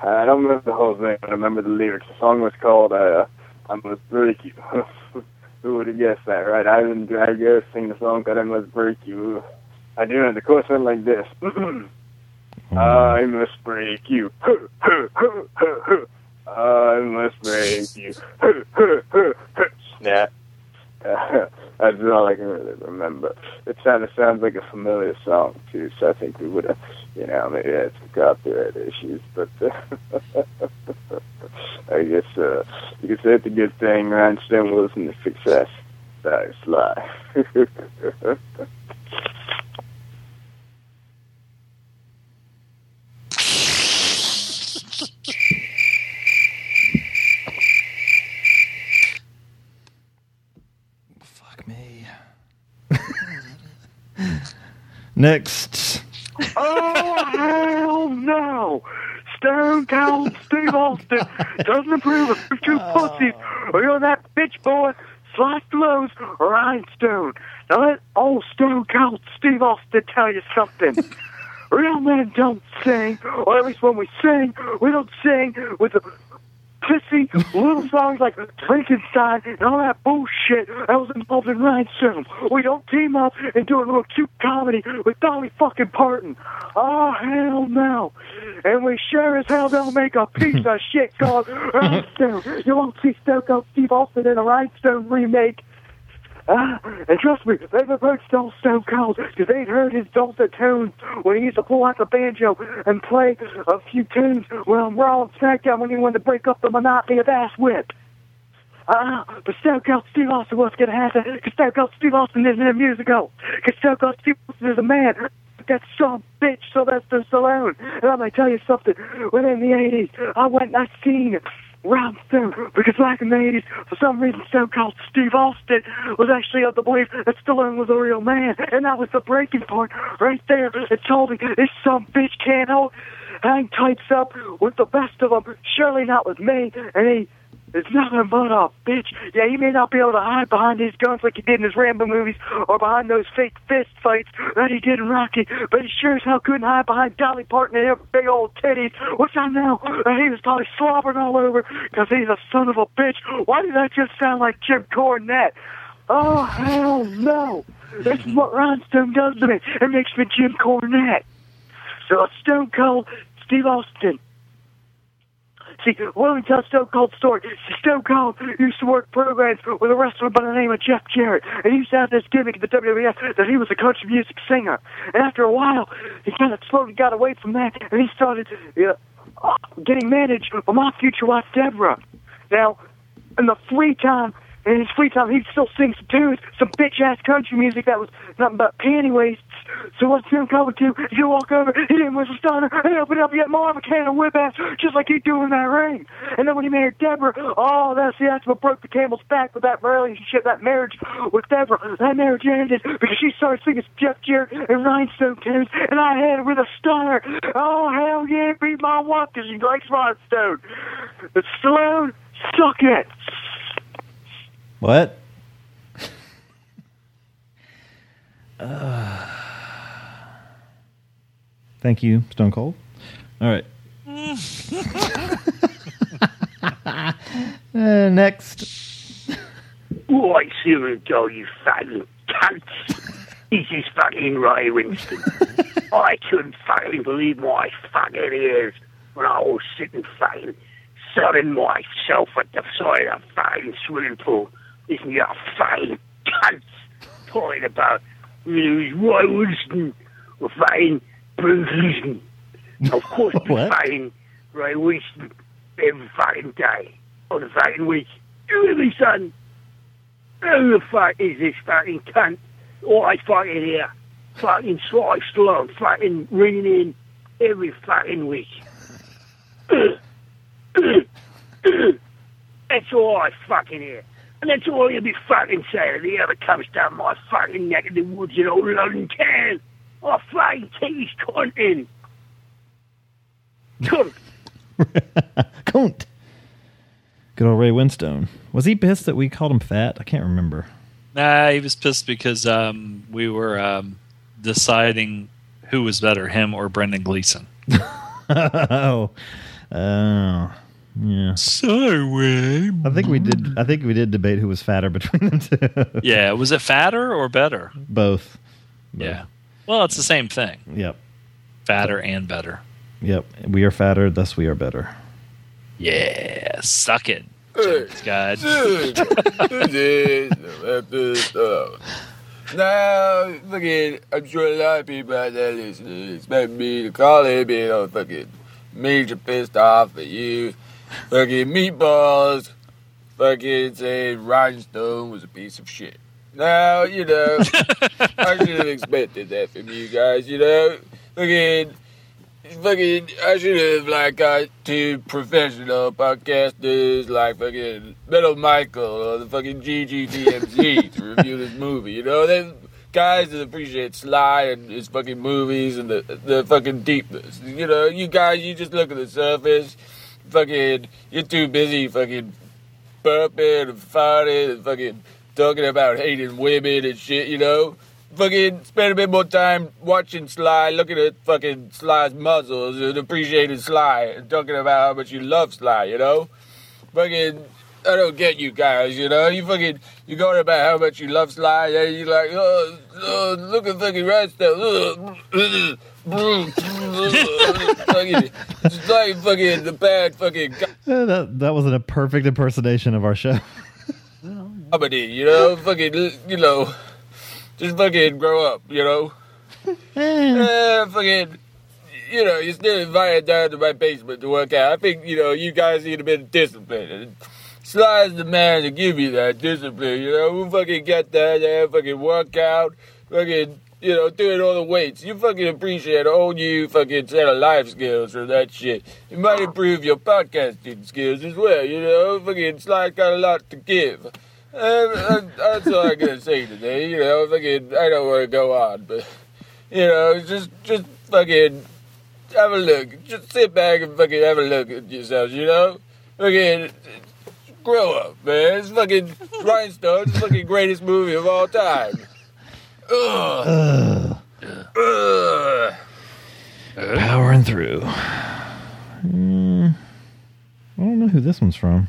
I don't remember the whole thing, but I remember the lyrics. The song was called uh, "I Must Break You." Who would have guessed that, right? I didn't. I guess sing the song "Cause I Must Break You." I do it. The chorus went like this. I must break you. I must break you. Snap. Uh, that's all I can really remember. It kind of sounds like a familiar song too, so I think we would have, you know, maybe had some copyright issues. But uh, I guess uh, you could say it's a good thing. Rhinestone wasn't a success. That's a lie. Next. Oh, hell no! Stone Cold Steve Austin doesn't approve of two oh. pussies oh, or you're that bitch boy, Sly Flows Rhinestone. Now let old Stone Cold Steve Austin tell you something. Real men don't sing, or at least when we sing, we don't sing with the pissy little songs like Frankenstein and all that bullshit that was involved in Rhinestone. We don't team up and do a little cute comedy with Dolly fucking Parton. Oh, hell no. And we sure as hell don't make a piece of shit called Rhinestone. You won't see Cold Steve Austin in a Rhinestone remake. Ah, and trust me, they've approached old Stone Cold because they'd heard his dulcet tones when he used to pull out the banjo and play a few tunes when Raw and SmackDown when he wanted to break up the monotony of ass whip. Ah, but Stone Cold Steve Austin was going to happen because Stone Cold Steve Austin isn't a musical. Because Stone Cold Steve Austin is a man. That some bitch Sylvester Stallone. And I'm going to tell you something. Within the 80s, I went and I seen Rhinestone because back in the 80s, for some reason, Stone Cold Steve Austin was actually of the belief that Stallone was a real man. And that was the breaking point right there. It told me this some bitch can't hold hang tights up with the best of them. Surely not with me. And he is nothing but a bitch. Yeah, he may not be able to hide behind his guns like he did in his Rambo movies or behind those fake fist fights that he did in Rocky, but he sure as hell couldn't hide behind Dolly Parton and her big old titties, which I know that he was probably slobbering all over because he's a son of a bitch. Why did that just sound like Jim Cornette? Oh, hell no. That's what Rhinestone does to me. It makes me Jim Cornette. So it's Stone Cold Steve Austin. See, let me tell a Stone Cold story. Stone Cold used to work programs with a wrestler by the name of Jeff Jarrett, and he used to have this gimmick in the WWF that he was a country music singer. And after a while, he kind of slowly got away from that, and he started uh, getting managed by my future wife, Deborah. Now, in the free time, in his free time, he'd still sing some tunes, some bitch ass country music that was nothing but panty wastes. So what's Tim Cover do? You walk over, he didn't whistle stunner, and open up yet more of a can of whip ass, just like he do in that ring. And then when he married Deborah, oh, that's see, that's what broke the camel's back with that relationship, that marriage with Deborah. That marriage ended because she started singing Jeff Jarrett and Rhinestone tunes, and I had her with a stunner. Oh hell yeah, be my wife because she likes Rhinestone. But Stallone, suck it. What? uh, thank you, Stone Cold. All right. uh, next. Right, Cyril Doe, you fucking cunts. This is fucking Ray Winstone. I couldn't fucking believe my fucking ears when I was sitting fucking sunning myself at the side of a fucking swimming pool. Listen to you fucking cunts talking about you know, Roy Winstone or fucking Bruce. Of course, fucking Ray Winstone every fucking day of the fucking week. You hear me, son? Who the fuck is this fucking cunt? All I fucking hear. Fucking Sly Stallone fucking ringing in every fucking week. That's all I fucking hear. And that's all you'll be fucking saying if he ever comes down my fucking neck of the woods in old London town. I'll fucking take his cunt in. Cunt. Cunt. Good old Ray Winstone. Was he pissed that we called him fat? I can't remember. Nah, he was pissed because um, we were um, deciding who was better, him or Brendan Gleeson. oh, oh, yeah. Sorry. Eh, I think we did. Mm. I think we did debate who was fatter between the two. Yeah, was it fatter or better? Both. Yeah. Well, it's the same thing. Yep. Fatter and better. Yep. We are fatter, thus we are better. Yeah, suck it. James God. now, fucking, I'm sure a lot of people out there listening expect me to call in being all fucking major pissed off at you. Fucking meatballs. Fucking saying Rhinestone was a piece of shit. Now, you know, I should have expected that from you guys, you know? Fucking, fucking, I should have, like, got two professional podcasters like fucking Metal Michael or the fucking GGDMZ to review this movie, you know? They guys that appreciate Sly and his fucking movies and the, the fucking deepness. You know, you guys, you just look at the surface, fucking, you're too busy fucking burping and farting and fucking talking about hating women and shit, you know? Fucking spend a bit more time watching Sly, looking at fucking Sly's muzzles and appreciating Sly and talking about how much you love Sly, you know? Fucking, I don't get you guys, you know? You fucking, you going about how much you love Sly, and you like, oh, oh look at fucking Fucking, it's like fucking the bad fucking Uh, that that wasn't a perfect impersonation of our show. comedy, you know? Fucking, you know, just fucking grow up, you know? Eh, fucking, you know, you're still invited down to my basement to work out. I think, you know, you guys need a bit of discipline. Sly's the man to give you that discipline, you know? Who fucking get that there, fucking work out, fucking, you know, doing all the weights. You fucking appreciate all you fucking set of life skills or that shit. It might improve your podcasting skills as well, you know? Fucking Sly's got a lot to give. Uh, that's all I'm gonna say today. You know, fucking, I don't want to go on, but you know, just, just fucking have a look. Just sit back and fucking have a look at yourselves. You know, fucking grow up, man. It's fucking Rhinestone. It's the fucking greatest movie of all time. Ugh. Ugh. Powering through. Mm, I don't know who this one's from.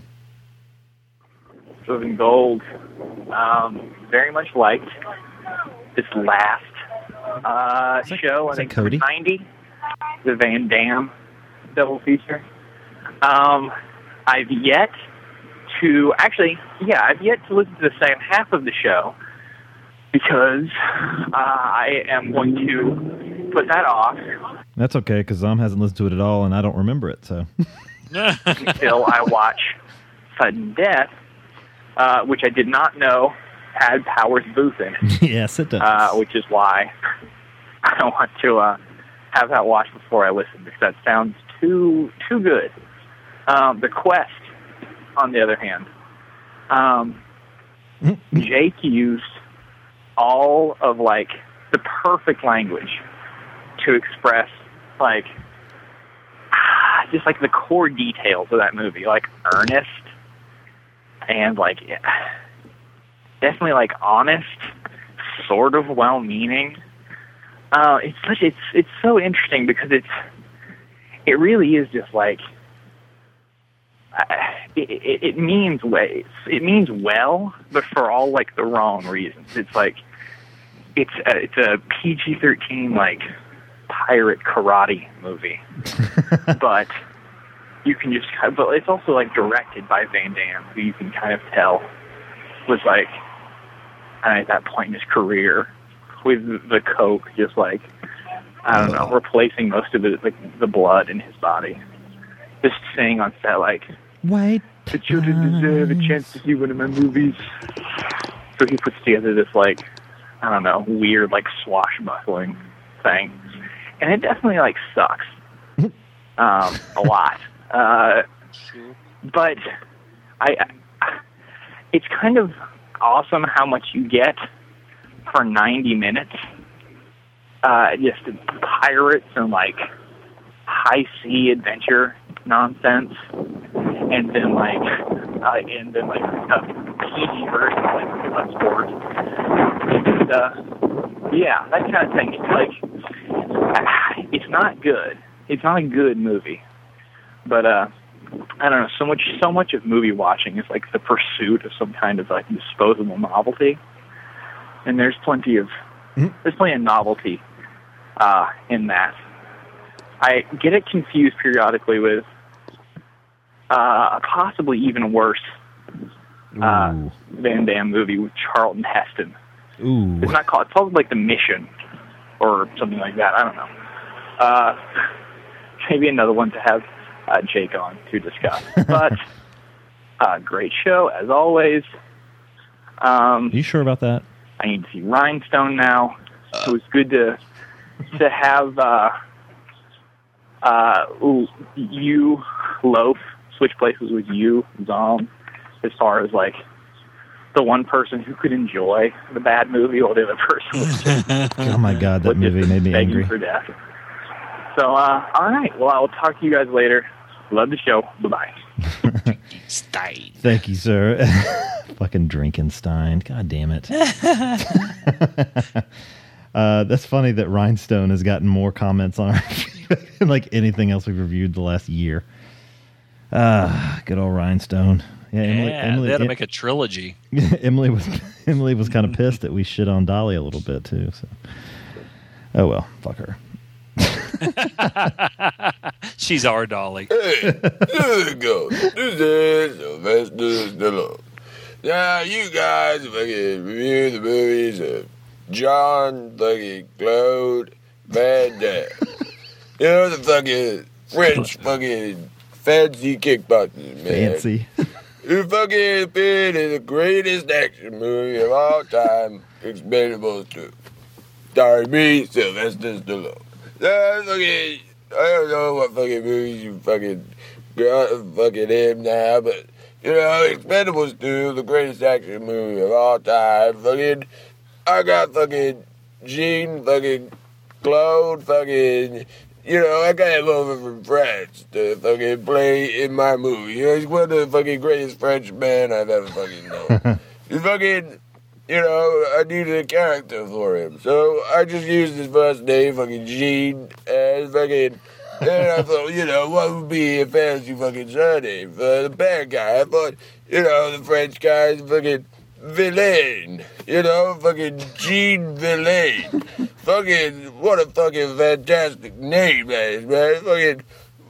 Living Gold. Um, very much liked this last uh, show. I is that think Cody? 90, the Van Damme double feature. Um, I've yet to actually, yeah, I've yet to listen to the second half of the show because uh, I am going to put that off That's okay because Zom hasn't listened to it at all, and I don't remember it. So until I watch Sudden Death, uh, which I did not know had Powers Boothe in it. yes, it does. uh, which is why I don't want to uh, have that watched before I listen because that sounds too too good. Um, the Quest, on the other hand, um, Jake used all of like the perfect language to express like ah, just like the core details of that movie, like earnest and like definitely like honest, sort of well-meaning. Uh, it's such it's it's so interesting because it's it really is just like it, it, it means ways it means well, but for all like the wrong reasons. It's like it's a, it's a PG thirteen like pirate karate movie, but you can just but it's also like directed by Van Damme, who you can kind of tell was like at that point in his career with the coke just like I don't know, replacing most of the like the blood in his body. Just saying on set like White. the children deserve a chance to see one of my movies. So he puts together this like I don't know, weird like swashbuckling thing. And it definitely like sucks. um, a lot. Uh but I, I it's kind of awesome how much you get for 90 minutes. Uh, just pirates and like high sea adventure nonsense, and then like, uh, and then like a PG version of like Bloodsport. And, uh, yeah, that kind of thing. It's like, it's not good. It's not a good movie, but uh, I don't know. So much, so much of movie watching is like the pursuit of some kind of like disposable novelty, and there's plenty of there's plenty of novelty uh, in that. I get it confused periodically with uh, possibly even worse uh, Van Damme movie with Charlton Heston. Ooh. It's not called. It's called like The Mission or something like that. I don't know. Uh, maybe another one to have uh, Jake on to discuss. But uh, great show as always. Um, Are you sure about that? I need to see Rhinestone now. It was good to to have uh, uh, ooh, you loaf switch places with you Zom as far as like the one person who could enjoy the bad movie while the other person was just Oh my god, that movie made me angry. for death. So uh, all right, well I will talk to you guys later. Love the show. Bye bye. stein Thank you, sir. Fucking Drinkenstein. God damn it. uh, that's funny that Rhinestone has gotten more comments on our than like anything else we've reviewed the last year. Ah, good old Rhinestone. Yeah, Emily. yeah, Emily, they had to make a trilogy. Emily was Emily was kind of pissed that we shit on Dolly a little bit too. So, oh well, fuck her. She's our dolly. Hey, here we go. This is Sylvester Stallone. Now, you guys fucking review the movies of John fucking Claude Van Damme. You know, the fucking French fucking fancy kickboxers, man. Fancy. Who fucking appeared in the greatest action movie of all time, Expendables 2. Starring me, Sylvester Stallone. Now, fucking, I don't know what fucking movies you fucking got fucking him now, but, you know, Expendables 2, the greatest action movie of all time, fucking, I got fucking Jean fucking Claude fucking, you know, I got him over from France to fucking play in my movie. You know, he's one of the fucking greatest French men I've ever fucking known. he's fucking, you know, I needed a character for him. So I just used his first name, fucking Jean, and fucking, then I thought, you know, what would be a fancy fucking surname for the bad guy? I thought, you know, the French guy's fucking Villain. You know, fucking Jean Villain. fucking, what a fucking fantastic name that is, man. Fucking,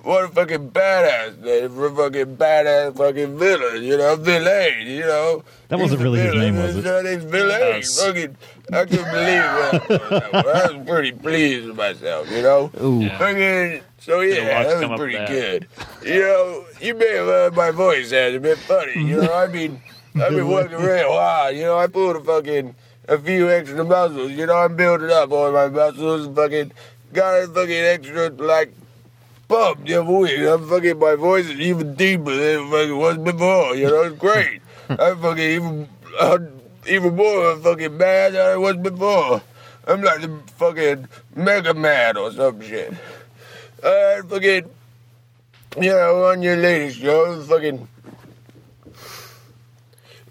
what a fucking badass name for a fucking badass fucking villain, you know, Villain, you know. That wasn't He's a really his name, was his it? name's Villain. Yes. Fucking, I couldn't believe that. I was pretty pleased with myself, you know. Ooh. Yeah. Fucking, so yeah, that was pretty good. You know, you may have heard my voice has a bit funny. You know, I mean, I've been working real hard. You know, I pulled a fucking a few extra muscles. You know, I'm building up all my muscles. Fucking got a fucking extra like pump the other week. I'm fucking my voice is even deeper than it fucking was before. You know, it's great. I'm fucking even uh, even more fucking mad than I was before. I'm like the fucking Mega Man or some shit. I fucking, you know, on your latest show, fucking,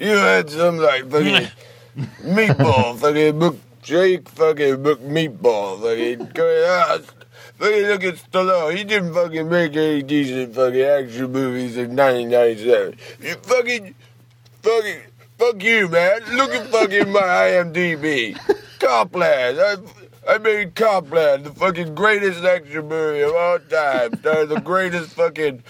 you had some like fucking meatball, fucking milkshake, fucking milk meatball, fucking going out. Fucking look at Stallone. He didn't fucking make any decent fucking action movies in 1997. You fucking, fucking, fuck you, man. Look at fucking my IMDb. Cop Land. I, I made Cop Land, the fucking greatest action movie of all time. The greatest fucking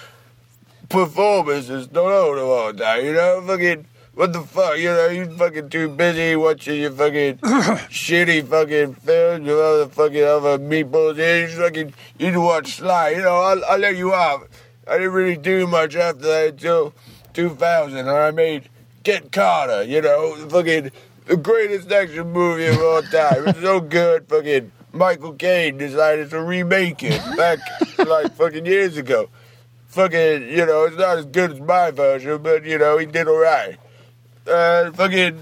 performances Stallone of all time. You know, fucking. What the fuck? You know, you fucking too busy watching your fucking shitty fucking films with other fucking other meatballs. You fucking you watch Sly. You know, I'll, I'll let you off. I didn't really do much after that until 2000, and I made Get Carter. You know, fucking the greatest action movie of all time. It's so good. Fucking Michael Caine decided to remake it back like fucking years ago. fucking, you know, it's not as good as my version, but you know, he did alright. Uh, fucking.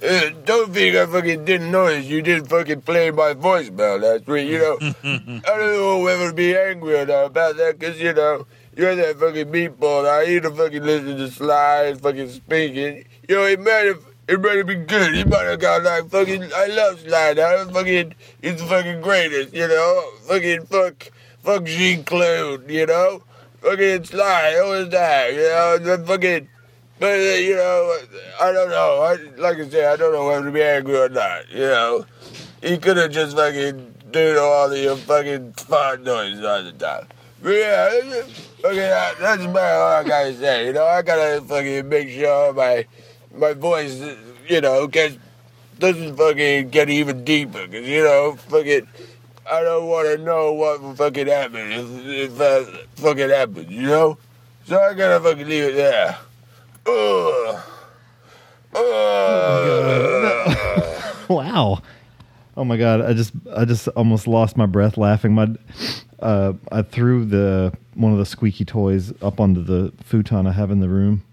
Uh, don't think I fucking didn't notice you didn't fucking play my voicemail last week, you know. I don't know whether to be angry or not about that, because, you know, you're that fucking meatball. I either fucking listen to Sly and fucking speaking. You know, it might have, it might have been good. He might have got like fucking, I love Sly now. Fucking, he's the fucking greatest, you know. Fucking fuck, fuck Jean Claude, you know. Fucking Sly, who is that? You know, the fucking, but, uh, you know, I don't know. I, like I said, I don't know whether to be angry or not, you know. He could have just fucking do all the fucking fart noises all the time. But yeah, okay, that- that's about all I gotta say. You know, I gotta fucking make sure my my voice, you know, gets doesn't fucking get even deeper. Cause you know, fucking, I don't want to know what fucking happen if if that fucking happens. You know, so I gotta fucking leave it there. Ugh. wow. Oh my god, I just I just almost lost my breath laughing. My uh I threw the one of the squeaky toys up onto the futon I have in the room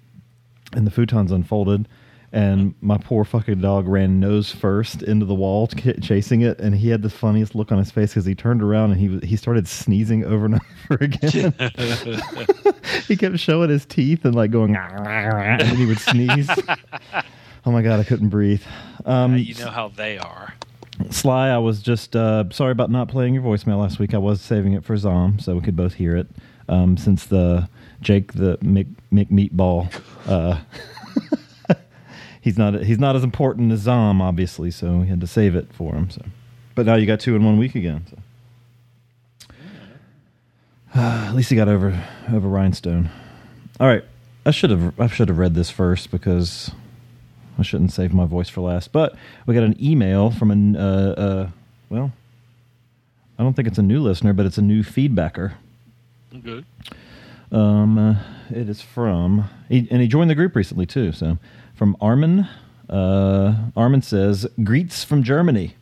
and the futon's unfolded and my poor fucking dog ran nose first into the wall ch- chasing it and he had the funniest look on his face cuz he turned around and he he started sneezing over and over again. he kept showing his teeth and like going and he would sneeze. Oh my god, I couldn't breathe. Um, you know how they are. Sly, I was just uh, sorry about not playing your voicemail last week. I was saving it for Zom so we could both hear it. Um, since the Jake the Mick, Mick Meatball, uh, he's not he's not as important as Zom, obviously. So we had to save it for him. So, but now you got two in one week again. So. at least he got over over Rhinestone. All right, I should have I should have read this first because I shouldn't save my voice for last. But we got an email from an uh, uh, well, I don't think it's a new listener, but it's a new feedbacker. Good. Um, uh, it is from, he, and he joined the group recently too. So, from Armin. Uh, Armin says, "Greets from Germany."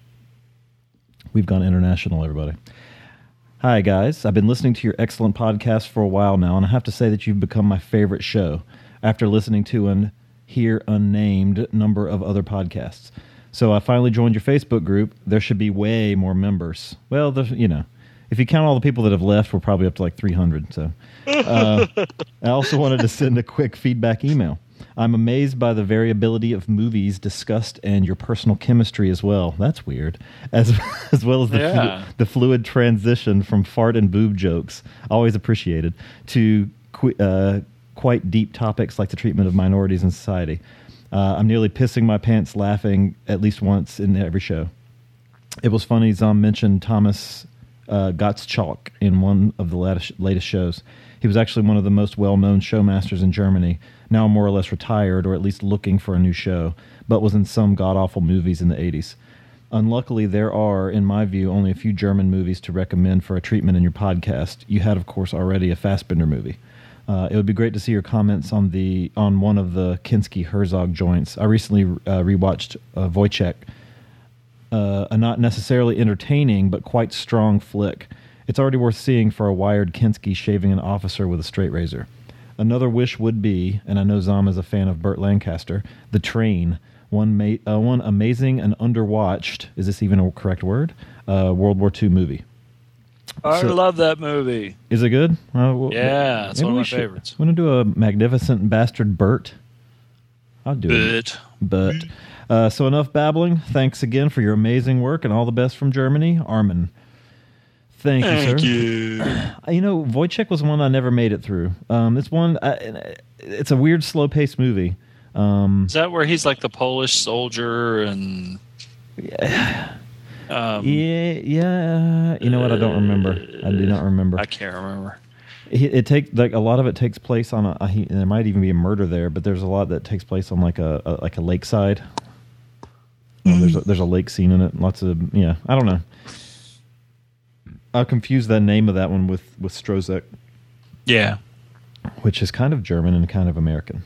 We've gone international, everybody. Hi guys, I've been listening to your excellent podcast for a while now, and I have to say that you've become my favorite show after listening to an here unnamed number of other podcasts. So I finally joined your Facebook group. There should be way more members. Well, the, you know, if you count all the people that have left, we're probably up to like 300. So uh, I also wanted to send a quick feedback email. I'm amazed by the variability of movies discussed and your personal chemistry as well. That's weird. As as well as the, flu- the fluid transition from fart and boob jokes, always appreciated, to qu- uh, quite deep topics like the treatment of minorities in society. Uh, I'm nearly pissing my pants laughing at least once in every show. It was funny. Zom mentioned Thomas uh, Gottschalk in one of the latest, latest shows. He was actually one of the most well-known showmasters in Germany. Now more or less retired, or at least looking for a new show, but was in some god-awful movies in the '80s. Unluckily, there are, in my view, only a few German movies to recommend for a treatment in your podcast. You had, of course, already a Fassbinder movie. Uh, it would be great to see your comments on the on one of the Kinski Herzog joints. I recently uh, rewatched uh, Woyzeck, uh, a not necessarily entertaining but quite strong flick. It's already worth seeing for a wired Kinski shaving an officer with a straight razor. Another wish would be, and I know Zom is a fan of Burt Lancaster, The Train, one ma- uh, one amazing and underwatched. Is this even a correct word? Uh, World War II movie. I So- love that movie. Is it good? Uh, well, Yeah, it's one of my should- favorites. Want to do a magnificent bastard Burt? I'll do it. But uh, so enough babbling. Thanks again for your amazing work and all the best from Germany, Armin. Thank, Thank you, sir. You know, Woyzeck was one I never made it through. Um, it's one. I, it's a weird, slow-paced movie. Um, Is that where he's like the Polish soldier and? Yeah. Um, yeah, yeah. You know what? I don't remember. I do not remember. I can't remember. It, it take like a lot of it takes place on a. a he, there might even be a murder there, but there's a lot that takes place on like a, a like a lakeside. Well, there's a, there's a lake scene in it. Lots of yeah. I don't know. I confused the name of that one with with Stroszek, Yeah, which is kind of German and kind of American.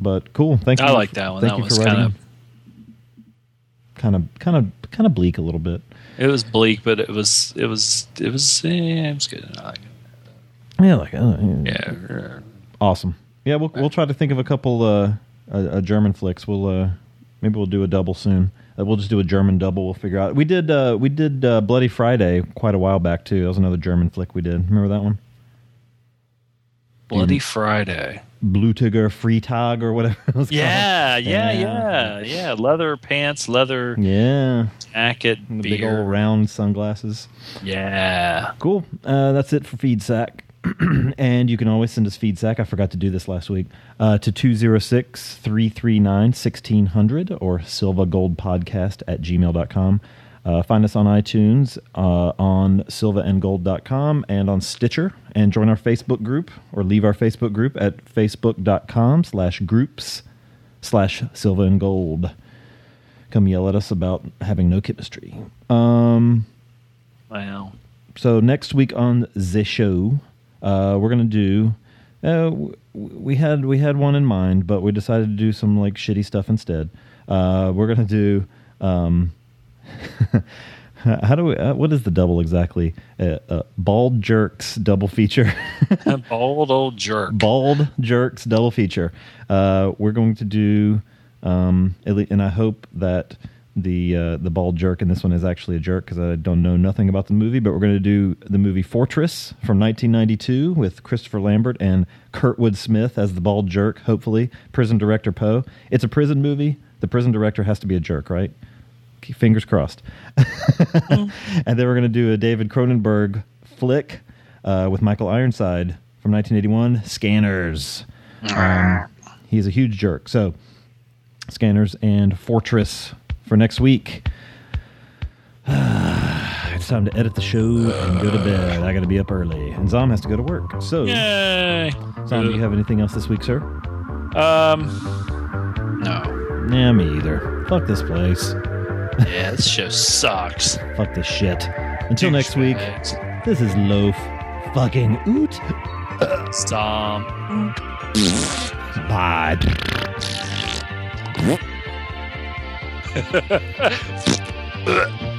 But cool. Thank you. I like that one. Thank That you was for kind writing. of kind of kind of kind of bleak a little bit. it was bleak, but it was it was it was eh, it was good. I like it. Yeah, like uh, Yeah. awesome. Yeah, we'll we'll try to think of a couple uh, uh, German flicks. We'll uh, maybe we'll do a double soon. Uh, we'll just do a German double. We'll figure out. We did uh, we did uh, Bloody Friday quite a while back too. That was another German flick we did. Remember that one? Bloody Mm. Friday. Blutiger Freitag or whatever. It was Yeah, called. yeah, yeah, yeah. Leather pants, leather yeah. jacket, big old round sunglasses. Yeah. Cool. Uh, that's it for FeedSack. and you can always send us feedback. I forgot to do this last week. Uh, to 206 339 1600 or silvagoldpodcast at gmail.com. Uh, find us on iTunes, uh, on silvaandgold.com, and on Stitcher. And join our Facebook group or leave our Facebook group at facebook.com slash groups slash silva and gold. Come yell at us about having no chemistry. Um, Wow. so next week on the show, uh, we're gonna do. Uh, we had we had one in mind, but we decided to do some like shitty stuff instead. Uh, we're gonna do. Um, how do we? Uh, what is the double exactly? Uh, uh, Bald Jerks double feature. Bald old jerk. Bald Jerks double feature. Uh, we're going to do, um, and I hope that the uh, the bald jerk and this one is actually a jerk because I don't know nothing about the movie. But we're going to do the movie Fortress from 1992 with Christopher Lambert and Kurtwood Smith as the bald jerk. Hopefully, prison director Poe. It's a prison movie. The prison director has to be a jerk, right? Fingers crossed. and then we're going to do a David Cronenberg flick uh, with Michael Ironside from 1981, Scanners. Um, he's a huge jerk. So, Scanners and Fortress for next week. it's time to edit the show and go to bed. I got to be up early, and Zom has to go to work. So, Yay. Zom, do you have anything else this week, sir? Um, no. Nah, me either. Fuck this place. Yeah, this show sucks. Fuck this shit. Until next week, this is Loaf fucking Oot. Stop. Bye. Ugh.